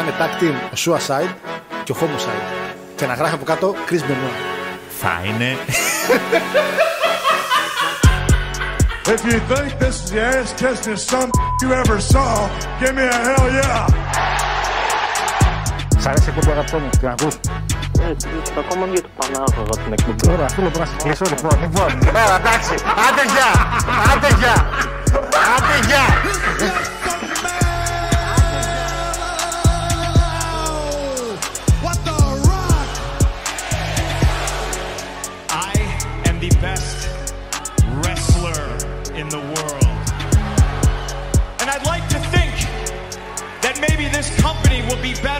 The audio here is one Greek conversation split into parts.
είναι tag team ο Suicide και ο Homicide. Και να γράφει από κάτω Chris Benoit. Θα είναι. If you think this is the ass kissing some you ever saw, give me a hell yeah. Σ' αρέσει η εκπομπή αγαπητό μου, την ακούς. Ακόμα μια του Πανάγωγα την εκπομπή. Ωραία, αυτό λοιπόν να σε κλείσω λοιπόν. Λοιπόν, ωραία, εντάξει. Άντε γεια, άντε γεια, άντε γεια. What the rock? I am the best wrestler in the world. And I'd like to think that maybe this company will be better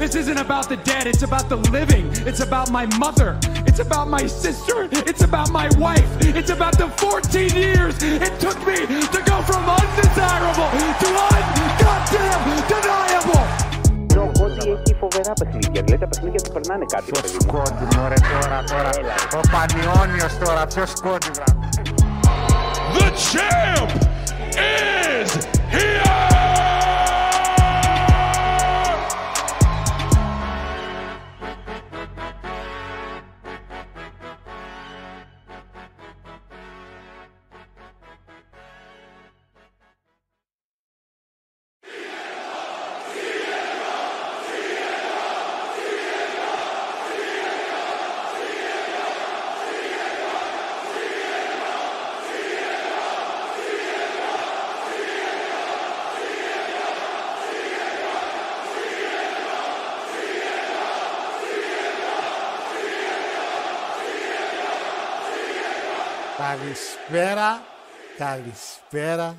This isn't about the dead. It's about the living. It's about my mother. It's about my sister. It's about my wife. It's about the 14 years it took me to go from undesirable to ungoddamn deniable. Ο Κόντι έχει φοβερά παιχνίδια. Δηλαδή τα παιχνίδια του περνάνε κάτι. ρε παιδί μου. Κόντι μωρέ τώρα, τώρα. Ο Πανιόνιος τώρα, ποιος κόντι βράδυ. The champ is here! Καλησπέρα, καλησπέρα,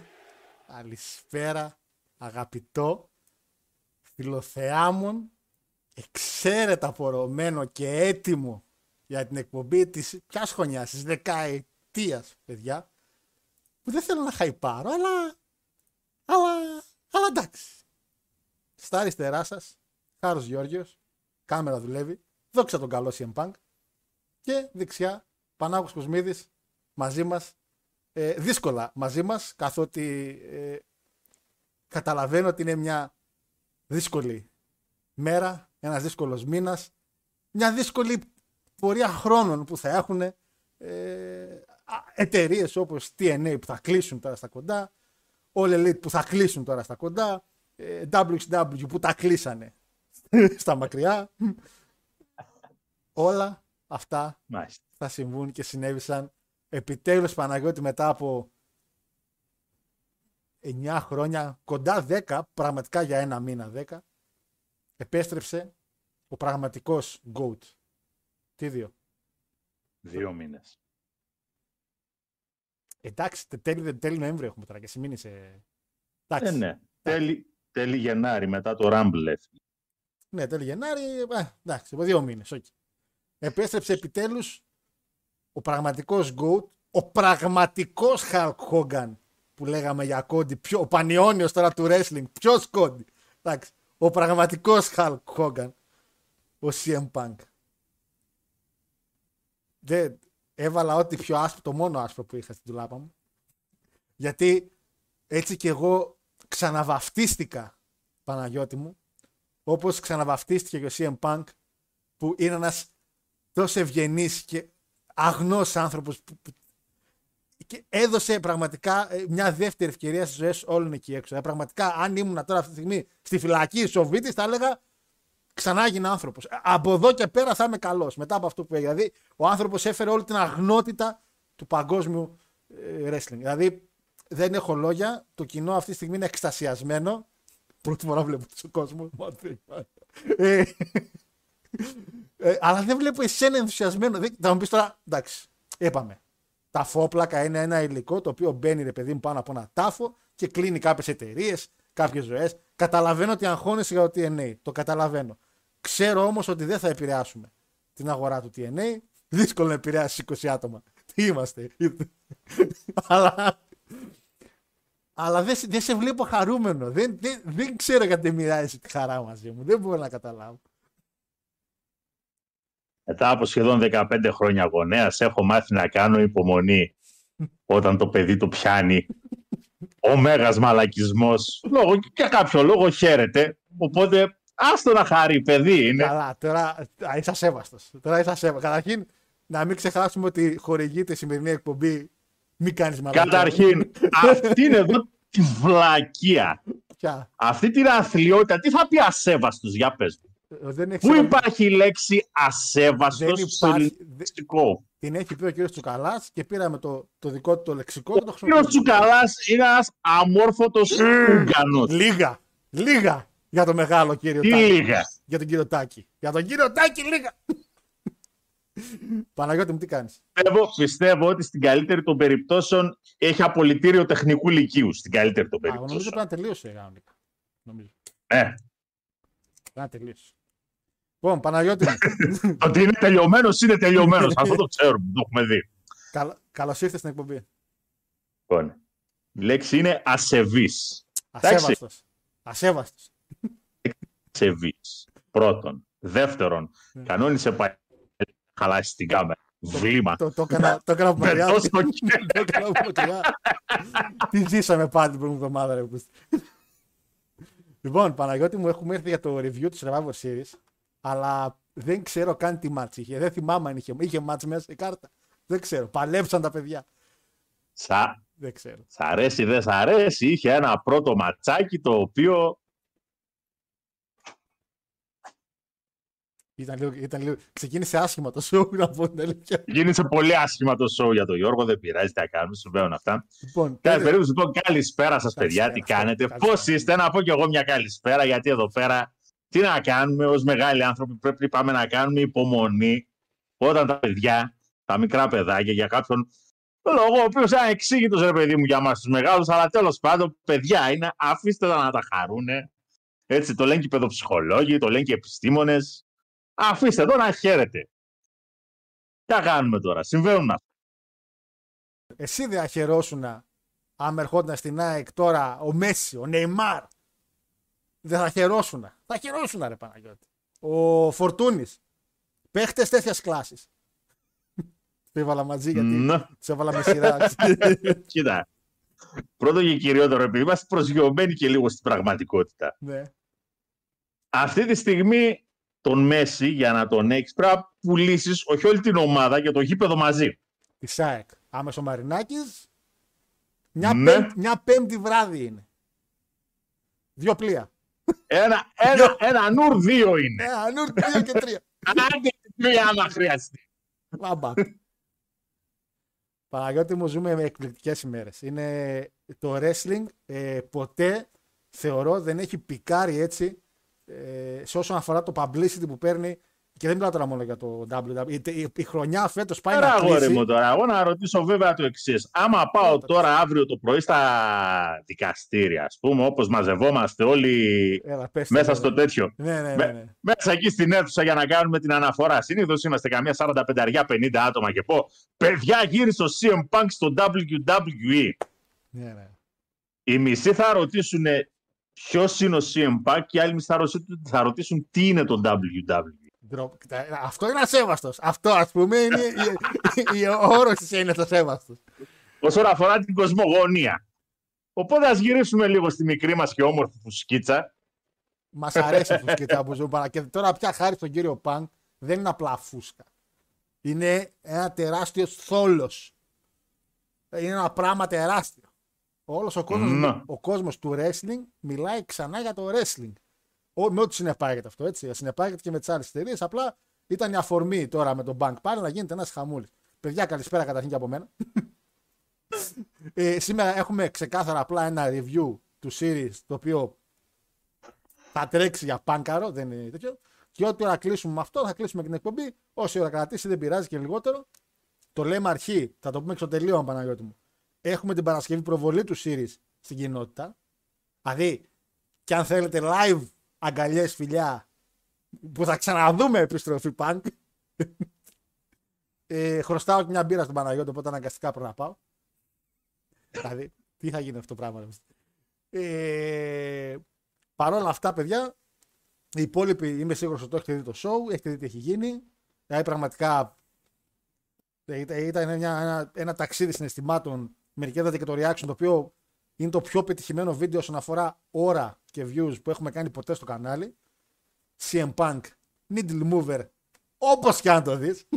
καλησπέρα, αγαπητό, φιλοθεάμον, εξαίρετα φορωμένο και έτοιμο για την εκπομπή της ποιας χρονιάς, της δεκαετίας, παιδιά, που δεν θέλω να χαϊπάρω, αλλά, αλλά, αλλά εντάξει. Στα αριστερά σας, Χάρος Γιώργιος, κάμερα δουλεύει, δόξα τον καλό CM Punk και δεξιά Πανάγος Κοσμίδης μαζί μας, ε, δύσκολα μαζί μας, καθότι ε, καταλαβαίνω ότι είναι μια δύσκολη μέρα, ένας δύσκολος μήνας, μια δύσκολη πορεία χρόνων που θα έχουν ε, εταιρείες όπως TNA που θα κλείσουν τώρα στα κοντά, All Elite που θα κλείσουν τώρα στα κοντά, ε, WXW που τα κλείσανε στα μακριά. Όλα αυτά Μάλιστα. θα συμβούν και συνέβησαν επιτέλους Παναγιώτη μετά από 9 χρόνια, κοντά 10, πραγματικά για ένα μήνα 10, επέστρεψε ο πραγματικός GOAT. Τι δύο; Δύο μήνες. Εντάξει, τε- τέλη, τέλη Νοέμβρη έχουμε τώρα και εσύ μην είσαι... Εντάξει. Ε, ναι. Τέλη, τέλη Γενάρη μετά το Rumble. έφυγε. Ναι, τέλη Γενάρη, ε, εντάξει, από δύο μήνες, όχι. Επέστρεψε επιτέλους ο πραγματικός GOAT, ο πραγματικός Hulk Hogan που λέγαμε για κόντι, ποιο, ο πανιόνιος τώρα του wrestling, ποιος κόντι. Εντάξει, ο πραγματικός Hulk Hogan, ο CM Punk. Δεν, έβαλα ό,τι πιο άσπρο, το μόνο άσπρο που είχα στην τουλάπα μου. Γιατί έτσι κι εγώ ξαναβαφτίστηκα, Παναγιώτη μου, όπως ξαναβαφτίστηκε και ο CM Punk, που είναι ένας τόσο ευγενής και αγνός άνθρωπος που, που- και έδωσε πραγματικά ε, μια δεύτερη ευκαιρία στις ζωές όλων εκεί έξω. Ε, πραγματικά αν ήμουν τώρα αυτή τη στιγμή στη φυλακή Σοβίτης θα έλεγα ξανά έγινα άνθρωπος. Ε, Από εδώ και πέρα θα είμαι καλός μετά από αυτό που έγινε. Δηλαδή ο άνθρωπος έφερε όλη την αγνότητα του παγκόσμιου ε, wrestling. Δηλαδή δεν έχω λόγια. Το κοινό αυτή τη στιγμή είναι εκστασιασμένο. Πρώτη φορά βλέπω τον κόσμο. Ε, ε, αλλά δεν βλέπω εσένα ενθουσιασμένο. Δεν, θα μου πεις τώρα, εντάξει, είπαμε. Τα φόπλακα είναι ένα υλικό το οποίο μπαίνει ρε παιδί μου πάνω από ένα τάφο και κλείνει κάποιες εταιρείες, κάποιες ζωές. Καταλαβαίνω ότι αγχώνεσαι για το TNA. Το καταλαβαίνω. Ξέρω όμως ότι δεν θα επηρεάσουμε την αγορά του TNA. Δύσκολο να επηρεάσεις 20 άτομα. Τι είμαστε. Αλλά αλλά δεν, σε- δεν σε βλέπω χαρούμενο. Δεν, δεν, δεν ξέρω γιατί δεν μοιράζεσαι τη χαρά μαζί μου. Δεν μπορώ να καταλάβω. Μετά από σχεδόν 15 χρόνια γονέας έχω μάθει να κάνω υπομονή όταν το παιδί το πιάνει. Ο μέγας μαλακισμός. Λόγω, και για κάποιο λόγο χαίρεται. Οπότε άστο να χαρεί, παιδί είναι. Καλά, τώρα α, είσαι ασέβαστος. Τώρα είσαι ασέβαστος. Καταρχήν, να μην ξεχάσουμε ότι χορηγείται η σημερινή εκπομπή. Μην κάνεις μαλακία. Καταρχήν, αυτή είναι εδώ τη βλακεία. Πια. Αυτή την αθλειότητα, τι θα πει ασέβαστος, για πες μου. Ε, Δεν έχει Πού σημασία. υπάρχει η λέξη Δεν ασέβαστος στο υπάρχει. ελληνικό δε- λεξικό; Την έχει πει ο κύριος Τσουκαλάς και πήραμε το, το δικό του το λεξικό και το Ο κύριος χρησιμοποιούμε. Τσουκαλάς είναι ένας αμόρφωτος Ούγκανος. Λίγα. Λίγα για το μεγάλο κύριο Τι Τάκη. λίγα; Για τον κύριο Τάκη. Για τον κύριο Τάκη, λίγα. Παναγιώτη μου, τι κάνεις; Πιστεύω, πιστεύω ότι στην καλύτερη των περιπτώσεων έχει απολυτήριο τεχνικού λυκείου. Στην καλύτερη των Νομίζω περιπτώσεων. πρέπει να τελείωσε κανονικά. Νομίζω. Ε, Πρέπει να τελείωσε. Λοιπόν, Παναγιώτη μου, ότι είναι τελειωμένος είναι τελειωμένος. Αυτό το ξέρουμε, το έχουμε δει. καλώς ήρθες στην εκπομπή. Λοιπόν, η λέξη είναι ασεβής. Ασέβαστος. Ασέβαστος. Ασεβής. Πρώτον. Δεύτερον, Ναι. κανόνισε πάλι. Χαλάσει την κάμερα. Βλήμα. Το, το έκανα το έκανα από Με μακριά. τόσο Το έκανα από μακριά. Τι ζήσαμε πάλι την προηγούμενη εβδομάδα, ρε Πούστη. Λοιπόν, Παναγιώτη μου, έχουμε έρθει για το review του Survivor Series, αλλά δεν ξέρω καν τι μάτς είχε. Δεν θυμάμαι αν είχε, είχε μάτς μέσα η κάρτα. Δεν ξέρω. Παλέψαν τα παιδιά. Σα, Δεν ξέρω. σ' αρέσει, δεν σ' αρέσει. Είχε ένα πρώτο ματσάκι το οποίο Ήταν λίγο, ήταν λίγο... Ξεκίνησε άσχημα το show, να πω την αλήθεια. γίνησε πολύ άσχημα το show για τον Γιώργο. Δεν πειράζει, τι να κάνουμε, συμβαίνουν αυτά. Λοιπόν, Κάθε πήρε- περίπτωση, λοιπόν, καλησπέρα σας, παιδιά. Τι Καλησπέρα, κάνετε, καλησπέρα. πώς είστε, να πω κι εγώ μια καλησπέρα, γιατί εδώ πέρα τι να κάνουμε ως μεγάλοι άνθρωποι. Πρέπει πάμε να κάνουμε υπομονή όταν τα παιδιά, τα μικρά παιδάκια, για κάποιον λόγο, ο οποίος είναι εξήγητος ρε παιδί μου για εμά τους μεγάλους, αλλά τέλος πάντων, παιδιά είναι, αφήστε τα να τα χαρούνε. Έτσι, το λένε και οι παιδοψυχολόγοι, το λένε και οι επιστήμονες. Αφήστε εδώ να χαίρετε. Τι θα κάνουμε τώρα, συμβαίνουν αυτά. Εσύ δεν αχαιρόσουν αν ερχόταν στην ΑΕΚ τώρα ο Μέση, ο Νεϊμάρ. Δεν θα χαιρόσουν. Θα χαιρόσουν, ρε Παναγιώτη. Ο Φορτούνης. Παίχτες τέτοιας κλάσης. Το έβαλα μαζί γιατί Ναι. τους έβαλα με σειρά. Κοίτα. Πρώτο και κυριότερο, επειδή είμαστε προσγειωμένοι και λίγο στην πραγματικότητα. ναι. Αυτή τη στιγμή τον Μέση, για να τον έχεις, πρέπει να πουλήσεις όχι όλη την ομάδα και το γήπεδο μαζί. Τη ΑΕΚ. Άμεσο Μαρινάκης. Μια, Ναι. πέμπτη, μια πέμπτη βράδυ είναι. Δύο πλοία. Ένα, ένα, ένα νουρ δύο είναι. Ε, ανούρ, δύο και τρία. Άντε τρία άμα χρειαστεί. Λάμπα. Παναγιώτη μου ζούμε με εκπληκτικές ημέρες. Είναι το wrestling ε, ποτέ θεωρώ δεν έχει πικάρει έτσι ε, σε όσον αφορά το publicity που παίρνει και δεν μιλάω τώρα μόνο για το WWE. Η, η, η χρονιά φέτος πάει Τώρα, να αγόρι κλείσει. μου τώρα, εγώ να ρωτήσω βέβαια το εξής. Άμα πάω τώρα αύριο το πρωί στα δικαστήρια, ας πούμε, όπως μαζευόμαστε όλοι Έλα, πες το, μέσα ναι, στο τέτοιο. Ναι, ναι, ναι. Με- ναι. μέσα εκεί στην αίθουσα για να κάνουμε την αναφορά. Συνήθως είμαστε καμία 45-50 άτομα και πω παιδιά γύρισε ο CM Punk στο WWE. ναι, ναι. Οι μισοί θα ρωτήσουν ποιος είναι ο CM Punk και οι άλλοι μισοί θα ρωτήσουν, θα ρωτήσουν τι είναι το WWE. Ντρο- κοιτά, Αυτό είναι ασέβαστος. Αυτό ας πούμε είναι η, η, η όρος της είναι το σέβαστος. Όσον αφορά την κοσμογονία. Οπότε ας γυρίσουμε λίγο στη μικρή μας και όμορφη φουσκίτσα. Μας αρέσει η φουσκίτσα που ζούμε παρά. Και τώρα πια χάρη στον κύριο Πανκ δεν είναι απλά φούσκα. Είναι ένα τεράστιο θόλος. Είναι ένα πράγμα τεράστιο. Όλος ο κόσμο Ναι. ο κόσμος του wrestling μιλάει ξανά για το wrestling. Ο, με ό,τι συνεπάγεται αυτό έτσι. Συνεπάγεται και με τις άλλες εταιρείες. Απλά ήταν η αφορμή τώρα με τον Bank πάλι να γίνεται ένας χαμούλης. Παιδιά, καλησπέρα καταρχήν και από μένα. ε, σήμερα έχουμε ξεκάθαρα απλά ένα review του series το οποίο θα τρέξει για πάνκαρο, δεν είναι τέτοιο. Και ό,τι ώρα κλείσουμε με αυτό, θα κλείσουμε και την εκπομπή. Όση ώρα κρατήσει, δεν πειράζει και λιγότερο. το λέμε αρχή, θα το πούμε εξ τελείω, Παναγιώτη μου. Έχουμε την Παρασκευή προβολή του Series στην κοινότητα. Δηλαδή, και αν θέλετε live αγκαλιές φιλιά που θα ξαναδούμε επιστροφή punk. ε, χρωστάω και μια μπύρα στον Παναγιώτη, οπότε αναγκαστικά πρέπει να πάω. δηλαδή, τι θα γίνει αυτό το πράγμα. Ε, Παρ' όλα αυτά, παιδιά, οι υπόλοιποι είμαι σίγουρος ότι το έχετε δει το show, έχετε δει τι έχει γίνει. Δηλαδή, πραγματικά ε, ήταν μια, ένα, ένα ταξίδι συναισθημάτων. Μερικοί είδατε και το reaction, το οποίο είναι το πιο πετυχημένο βίντεο όσον αφορά ώρα και views που έχουμε κάνει ποτέ στο κανάλι. CM Punk, Needle Mover, όπως και αν το δεις.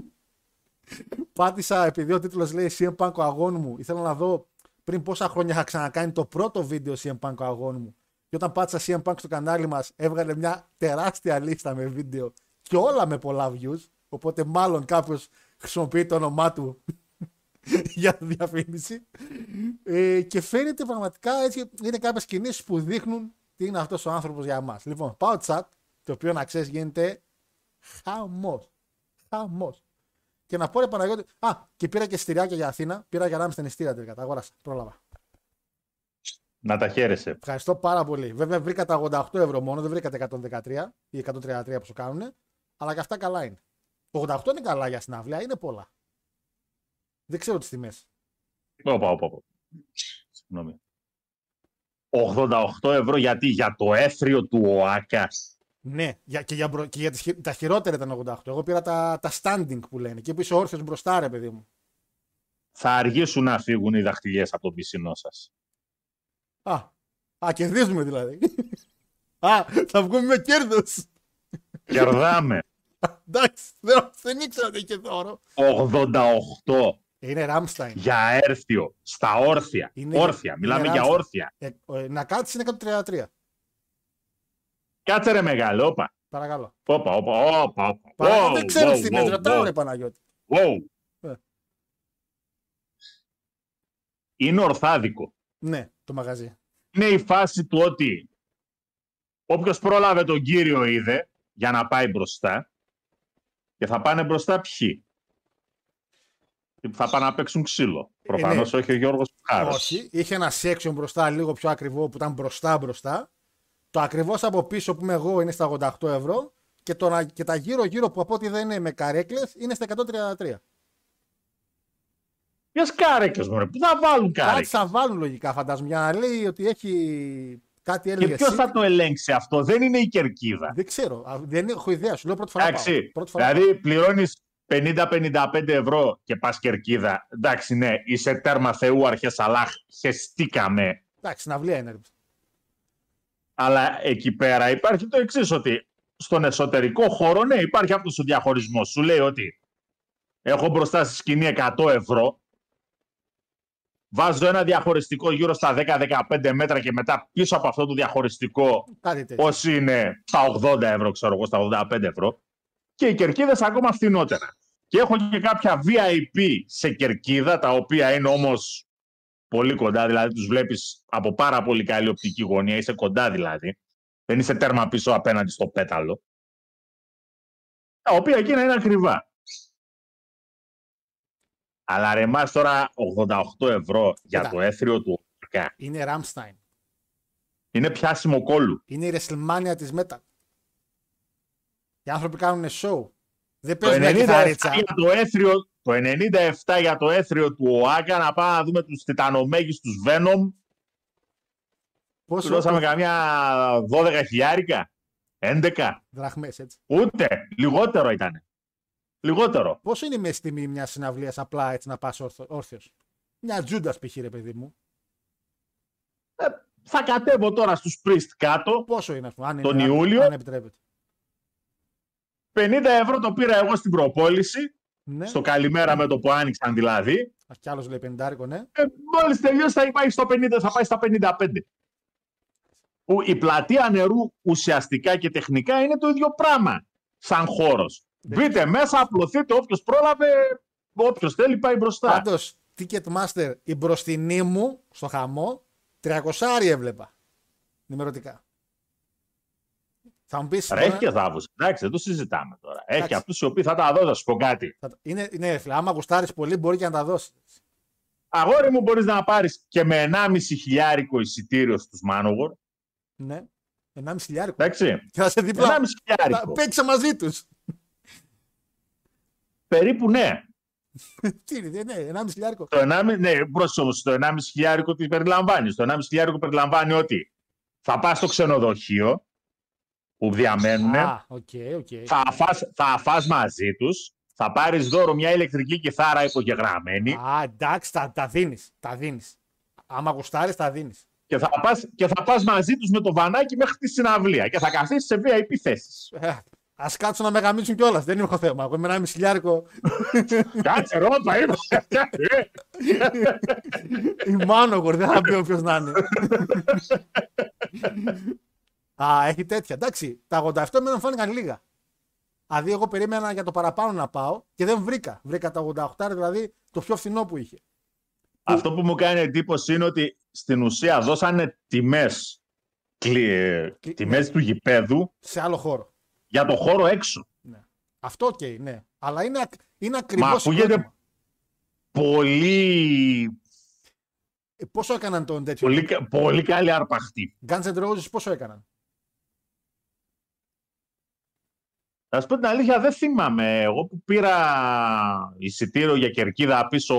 Πάτησα επειδή ο τίτλος λέει CM Punk ο αγών μου. Ήθελα να δω πριν πόσα χρόνια είχα ξανακάνει το πρώτο βίντεο CM Punk ο αγών μου. Και όταν πάτησα CM Punk στο κανάλι μας, έβγαλε μια τεράστια λίστα με βίντεο και όλα με πολλά views. Οπότε μάλλον κάποιος χρησιμοποιεί το όνομά του για διαφήμιση. Ε, και φαίνεται πραγματικά έτσι, είναι κάποιες κινήσεις που δείχνουν τι είναι αυτός ο άνθρωπος για μας. Λοιπόν, πάω chat, το οποίο να ξέρεις γίνεται χαμός. Χαμός. Και να πω ρε Παναγιώτη. Α, και πήρα και στηριάκια για Αθήνα. Πήρα για να στην εστία τελικά. Τα αγόρασα. Πρόλαβα. Να τα χαίρεσαι. Ευχαριστώ πάρα πολύ. Βέβαια βρήκα τα 88 ευρώ μόνο, δεν βρήκα τα 113 ή 133 που σου κάνουν. Αλλά και αυτά καλά είναι. 88 είναι καλά για συναυλία, είναι πολλά. Δεν ξέρω τις τιμές. Όπα, όπα, όπα. Συγγνώμη. 88 ευρώ γιατί για το αίθριο του ΟΑΚΑ. Ναι, για, και για, μπρο- και για τις, χει- τα χειρότερα ήταν 88. Εγώ πήρα τα, τα standing που λένε. Και που είσαι όρθιος μπροστά, ρε παιδί μου. Θα αργήσουν να φύγουν οι δαχτυλιές από τον πισινό σας. Α, α κερδίζουμε δηλαδή. α, θα βγούμε με κέρδος. Κερδάμε. Εντάξει, δεν, δεν ήξερα ότι είχε δώρο. 88 Είναι Ράμσταϊν. για έρθιο στα όρθια. Είναι- όρθια. είναι Μιλάμε για Ράμσταϊν. όρθια. Ε, ε, να κάτσεις είναι 133. Κάτσε ρε μεγάλο, όπα. Παρακαλώ. Όπα, όπα, όπα. όπα. Παρακαλώ, Wow, δεν ξέρω wow, τι τιμέ. wow, Ρωτάω, wow, ρε Παναγιώτη. wow. Ε. Είναι ορθάδικο. Ναι, το μαγαζί. Είναι η φάση του ότι όποιος πρόλαβε τον κύριο είδε για να πάει μπροστά και θα πάνε μπροστά ποιοι; Και Θα πάνε να παίξουν ξύλο. Προφανώς όχι ο Γιώργος Χάρος. Ε, Όχι. Είχε ένα section μπροστά λίγο πιο ακριβό που ήταν μπροστά μπροστά. Το ακριβώς από πίσω που είμαι εγώ είναι στα 88 ευρώ. Και, το, να- και τα γύρω-γύρω που από ό,τι δεν είναι με καρέκλες είναι στα 133. Ποιες κάρεκες, μωρέ, πού θα βάλουν Κάτι κάρεκες. θα βάλουν λογικά φαντάζομαι για να λέει ότι έχει κάτι Και έλεγε. ποιος εσύ. θα το ελέγξει αυτό, δεν είναι η κερκίδα. Δεν ξέρω. Α, Δεν έχω ιδέα. Σου λέω πρώτη φορά. πάω. Εντάξει, Πρώτη φορά δηλαδή πληρώνεις 50-55 ευρώ και πας κερκίδα. Εντάξει, ναι, είσαι τέρμα Θεού αρχεσαλάχ, χεστήκαμε. πάω. Εντάξει, συναυλία είναι. ρε. Αλλά εκεί πέρα υπάρχει το εξής ότι στον εσωτερικό χώρο, ναι, υπάρχει αυτός ο διαχωρισμός. Σου λέει ότι έχω μπροστά στη σκηνή 100 ευρώ, βάζω ένα διαχωριστικό γύρω στα 10-15 μέτρα και μετά πίσω από αυτό το διαχωριστικό Κάτι τέτοιο. όσοι είναι; Στα 80 ευρώ, ξέρω εγώ, στα 85 ευρώ. Και οι κερκίδες ακόμα φθηνότερα. Και έχω και κάποια VIP σε κερκίδα, τα οποία είναι όμως πολύ κοντά, δηλαδή τους βλέπεις από πάρα πολύ καλή οπτική γωνία, είσαι κοντά δηλαδή. Δεν είσαι τέρμα πίσω απέναντι στο πέταλο. Τα οποία εκείνα είναι ακριβά. Αλλά ρε εμάς τώρα 88 ευρώ για Κοίτα. το έθριο του ΟΚΑ Είναι Ramstein. είναι πιάσιμο κόλλου. Είναι η WrestleMania της Metal. Οι άνθρωποι κάνουν show. Δεν Το παίζουν μια 97, κιθαρίτσα. για το, έθριο, το 97 για το έθριο του ΟΑΚΑ να πάμε να δούμε τους τιτανομέγιστους Venom. Του Πόσο δώσαμε καμιά 12 χιλιάρικα, 11. δραχμές, έτσι. Ούτε, λιγότερο ήταν. Λιγότερο. Πόσο είναι η μέση τιμή μιας συναυλίας απλά έτσι να πας όρθιο. Μια τζούντας π.χ. ρε παιδί μου. Ε, θα κατέβω τώρα στους Priest κάτω. Πόσο είναι, α πούμε, αν, Τον είναι, Ιούλιο. αν επιτρέπεται. 50 ευρώ το πήρα εγώ στην προπόληση. Ναι. Στο καλημέρα με το που άνοιξαν δηλαδή. Α, κι άλλος λέει 50 ναι. Ε, Μόλις τελειώσει θα πάει, στο 50, θα πάει στα 55. Που η πλατεία νερού ουσιαστικά και τεχνικά είναι το ίδιο πράγμα σαν χώρος. Μπείτε μέσα, απλωθείτε όποιος πρόλαβε, όποιος θέλει πάει μπροστά. Πάντως, Ticketmaster, η μπροστινή μου στο χαμό, 300 έβλεπα. Νημερωτικά. Θα μου πεις. Ρε, έχει και θάβου. Εντάξει, δεν το συζητάμε τώρα. Έχει Εντάξει. αυτούς οι οποίοι θα τα δώσουν, θα σου πω κάτι. Είναι, είναι, ρε φίλε, άμα γουστάρεις πολύ, μπορεί και να τα δώσεις. Αγόρι μου μπορείς να πάρεις και με 1,5 χιλιάρικο εισιτήριο στους Μάνογορ. Ναι. 1,5 χιλιάρικο. Εντάξει. Και θα σε δίπλα. 1,5 χιλιάρικο. Παίξε μαζί τους. Περίπου ναι. Τι είναι, ναι, 1,5 χιλιάρικο. Το 1,5, ναι, πρόσεχε όμως, το 1,5 χιλιάρικο τις περιλαμβάνεις. Το 1,5 χιλιάρικο περιλαμβάνει ότι θα πας στο ξενοδοχείο που διαμένουν, Α, OK, OK. θα φας, θα φας μαζί τους, θα πάρεις δώρο μια ηλεκτρική κιθάρα υπογεγραμμένη Α, εντάξει, τα, τα δίνεις. Τα δίνεις. Άμα γουστάρεις, τα δίνεις. και θα, πας, και θα πας μαζί τους με το βανάκι μέχρι τη συναυλία και θα καθίσεις σε VIP θέσεις. Α κάτσουν να με γαμίσουν κιόλας. Δεν έχω θέμα. Εγώ με 1,5 χιλιάρικο. Κάτσε ρόπα, είπα. Η Μάνογορ, δεν θα πει όποιος να είναι. Α, έχει τέτοια. Εντάξει, τα 87 με μου φάνηκαν λίγα. Δηλαδή, εγώ περίμενα για το παραπάνω να πάω και δεν βρήκα. Βρήκα τα 88, δηλαδή το πιο φθηνό που είχε. Αυτό που μου κάνει εντύπωση είναι ότι στην ουσία δώσανε τιμές, κλι- ε, Κλι- τιμές του γηπέδου Σε άλλο χώρο. για το χώρο έξω. Αυτό οκ, ναι. Αλλά είναι, ακ- είναι Μα ακριβώς. ακούγεται πολύ, Πόσο έκαναν τον τέτοιο; πολύ, κα- πολύ καλή αρπαχτή. Guns N' Roses πόσο έκαναν; Θα σου πω την αλήθεια, δεν θυμάμαι. Εγώ που πήρα εισιτήριο για κερκίδα πίσω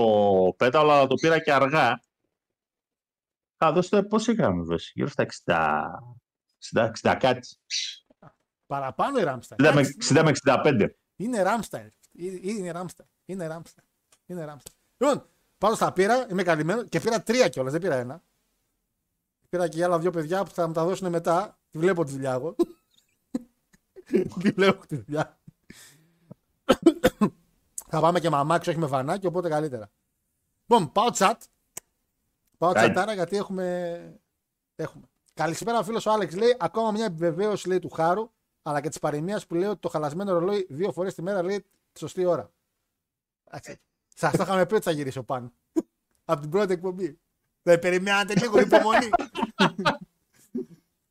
πέταλο, αλλά το πήρα και αργά. Θα δώσει το πόσο είχαμε δώσει, γύρω στα 60, 60, 60 κάτι. Παραπάνω η Ramstein. 60 με, Εντάξει, 60 με 65. Είναι Ramstein. Ε, Είναι Ramstein. Είναι Ramstein. Είναι Ramstein. Λοιπόν, πάντως τα πήρα, είμαι καλυμμένο και πήρα τρία κιόλας, δεν πήρα ένα. Πήρα και άλλα δύο παιδιά που θα μου τα δώσουν μετά. Τη βλέπω τη δουλειά εγώ. Τη βλέπω τη δουλειά. θα πάμε και μαμάξι, όχι με βανάκι, οπότε καλύτερα. Λοιπόν, πάω chat. Πάω Right. τσατάρα γιατί έχουμε. έχουμε. Καλησπέρα, φίλος ο Άλεξ λέει: Ακόμα μια επιβεβαίωση λέει, του χάρου, αλλά και της παροιμίας που λέει ότι το χαλασμένο ρολόι δύο φορές τη μέρα λέει τη σωστή ώρα. Σας το είχαμε πει ότι θα γυρίσω πάνω. Από την πρώτη εκπομπή. Δεν περιμένατε λίγο υπομονή.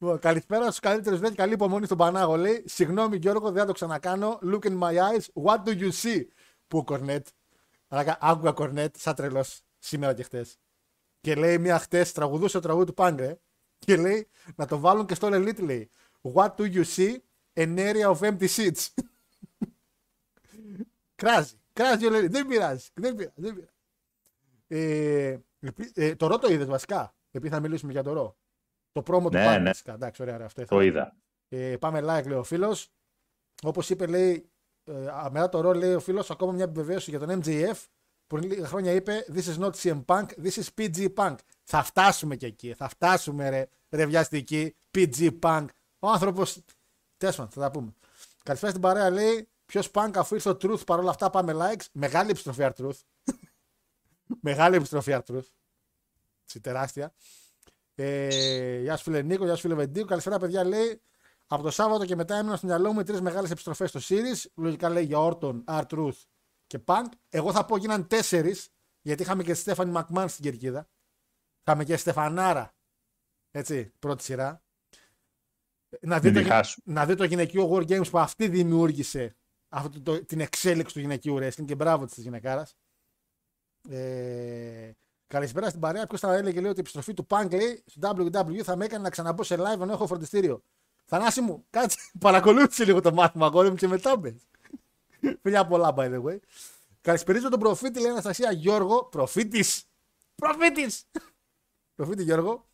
Λοιπόν, καλησπέρα στους καλύτερους βρέθη. Καλή υπομονή στον Πανάγο. Λέει: Συγγνώμη Γιώργο, δεν θα το ξανακάνω. Look in my eyes. What do you see? Πού κορνέτ; Αλλά άκουγα κορνέτ σαν τρελός σήμερα και χτες. Και λέει μία χτες τραγουδούσε το τραγούδι του Πάγκρε. Και λέει να το βάλουν και στο Elite λέει. What do you see? An area of empty seats. κράζει. Κράζει ο Elite. Δεν πειράζει. Δεν πειράζει. Δεν πειράζει. Ε, επί- ε, το ρο το είδες βασικά. Επειδή θα μιλήσουμε για το ρο. Το πρόμο του Ναι, Πάγκρε. ναι. βασικά. Εντάξει, ωραία, ωραία, αυτό Το ήθελα. είδα. Ε, πάμε like, λέει ο φίλος. Όπως είπε, λέει, ε, α, μετά το ρόλο, λέει ο φίλος, ακόμα μια επιβεβαίωση για τον MJF. Πριν λίγα χρόνια είπε: This is not CM Punk, this is PG Punk. Θα φτάσουμε και εκεί. Θα φτάσουμε, ρε, ρε βιαστική. PG Punk. Ο άνθρωπος. Τέλος πάντων, θα τα πούμε. Καλησπέρα στην παρέα, λέει. Ποιος Punk αφού ήρθε ο Truth παρόλα αυτά πάμε likes. Μεγάλη επιστροφή Truth. Μεγάλη επιστροφή Truth. Τσι, τεράστια. Ε, γεια σου φίλε Νίκο, γεια σου φίλε Βεντίκο. Καλησπέρα παιδιά λέει. Από το Σάββατο και μετά έμεινα στο μυαλό μου οι τρεις μεγάλες επιστροφές στο Series. Λογικά λέει για Orton, R-Truth και Punk. Εγώ θα πω γίναν τέσσερις, γιατί είχαμε και τη Στέφανη Μακμάν στην κερκίδα. Είχαμε και Στεφανάρα. Έτσι, πρώτη σειρά. Να δει, Μην το, τη χάσουμε. να δει το γυναικείο War Games που αυτή δημιούργησε αυτό το, την εξέλιξη του γυναικείου wrestling και μπράβο της γυναικάρας. Ε, καλησπέρα στην παρέα. Ποιος θα έλεγε λέει, ότι η επιστροφή του Punk λέει, στο WWE θα με έκανε να ξαναμπω σε live ενώ έχω φροντιστήριο. Θανάση μου, κάτσε, παρακολούθησε λίγο το μάθημα αγόρι μου και μετά μπες. Φιλιά πολλά, by the way. Καλησπερίζω τον προφήτη, λέει Αναστασία Γιώργο. Προφήτης! Προφήτης! προφήτη Γιώργο,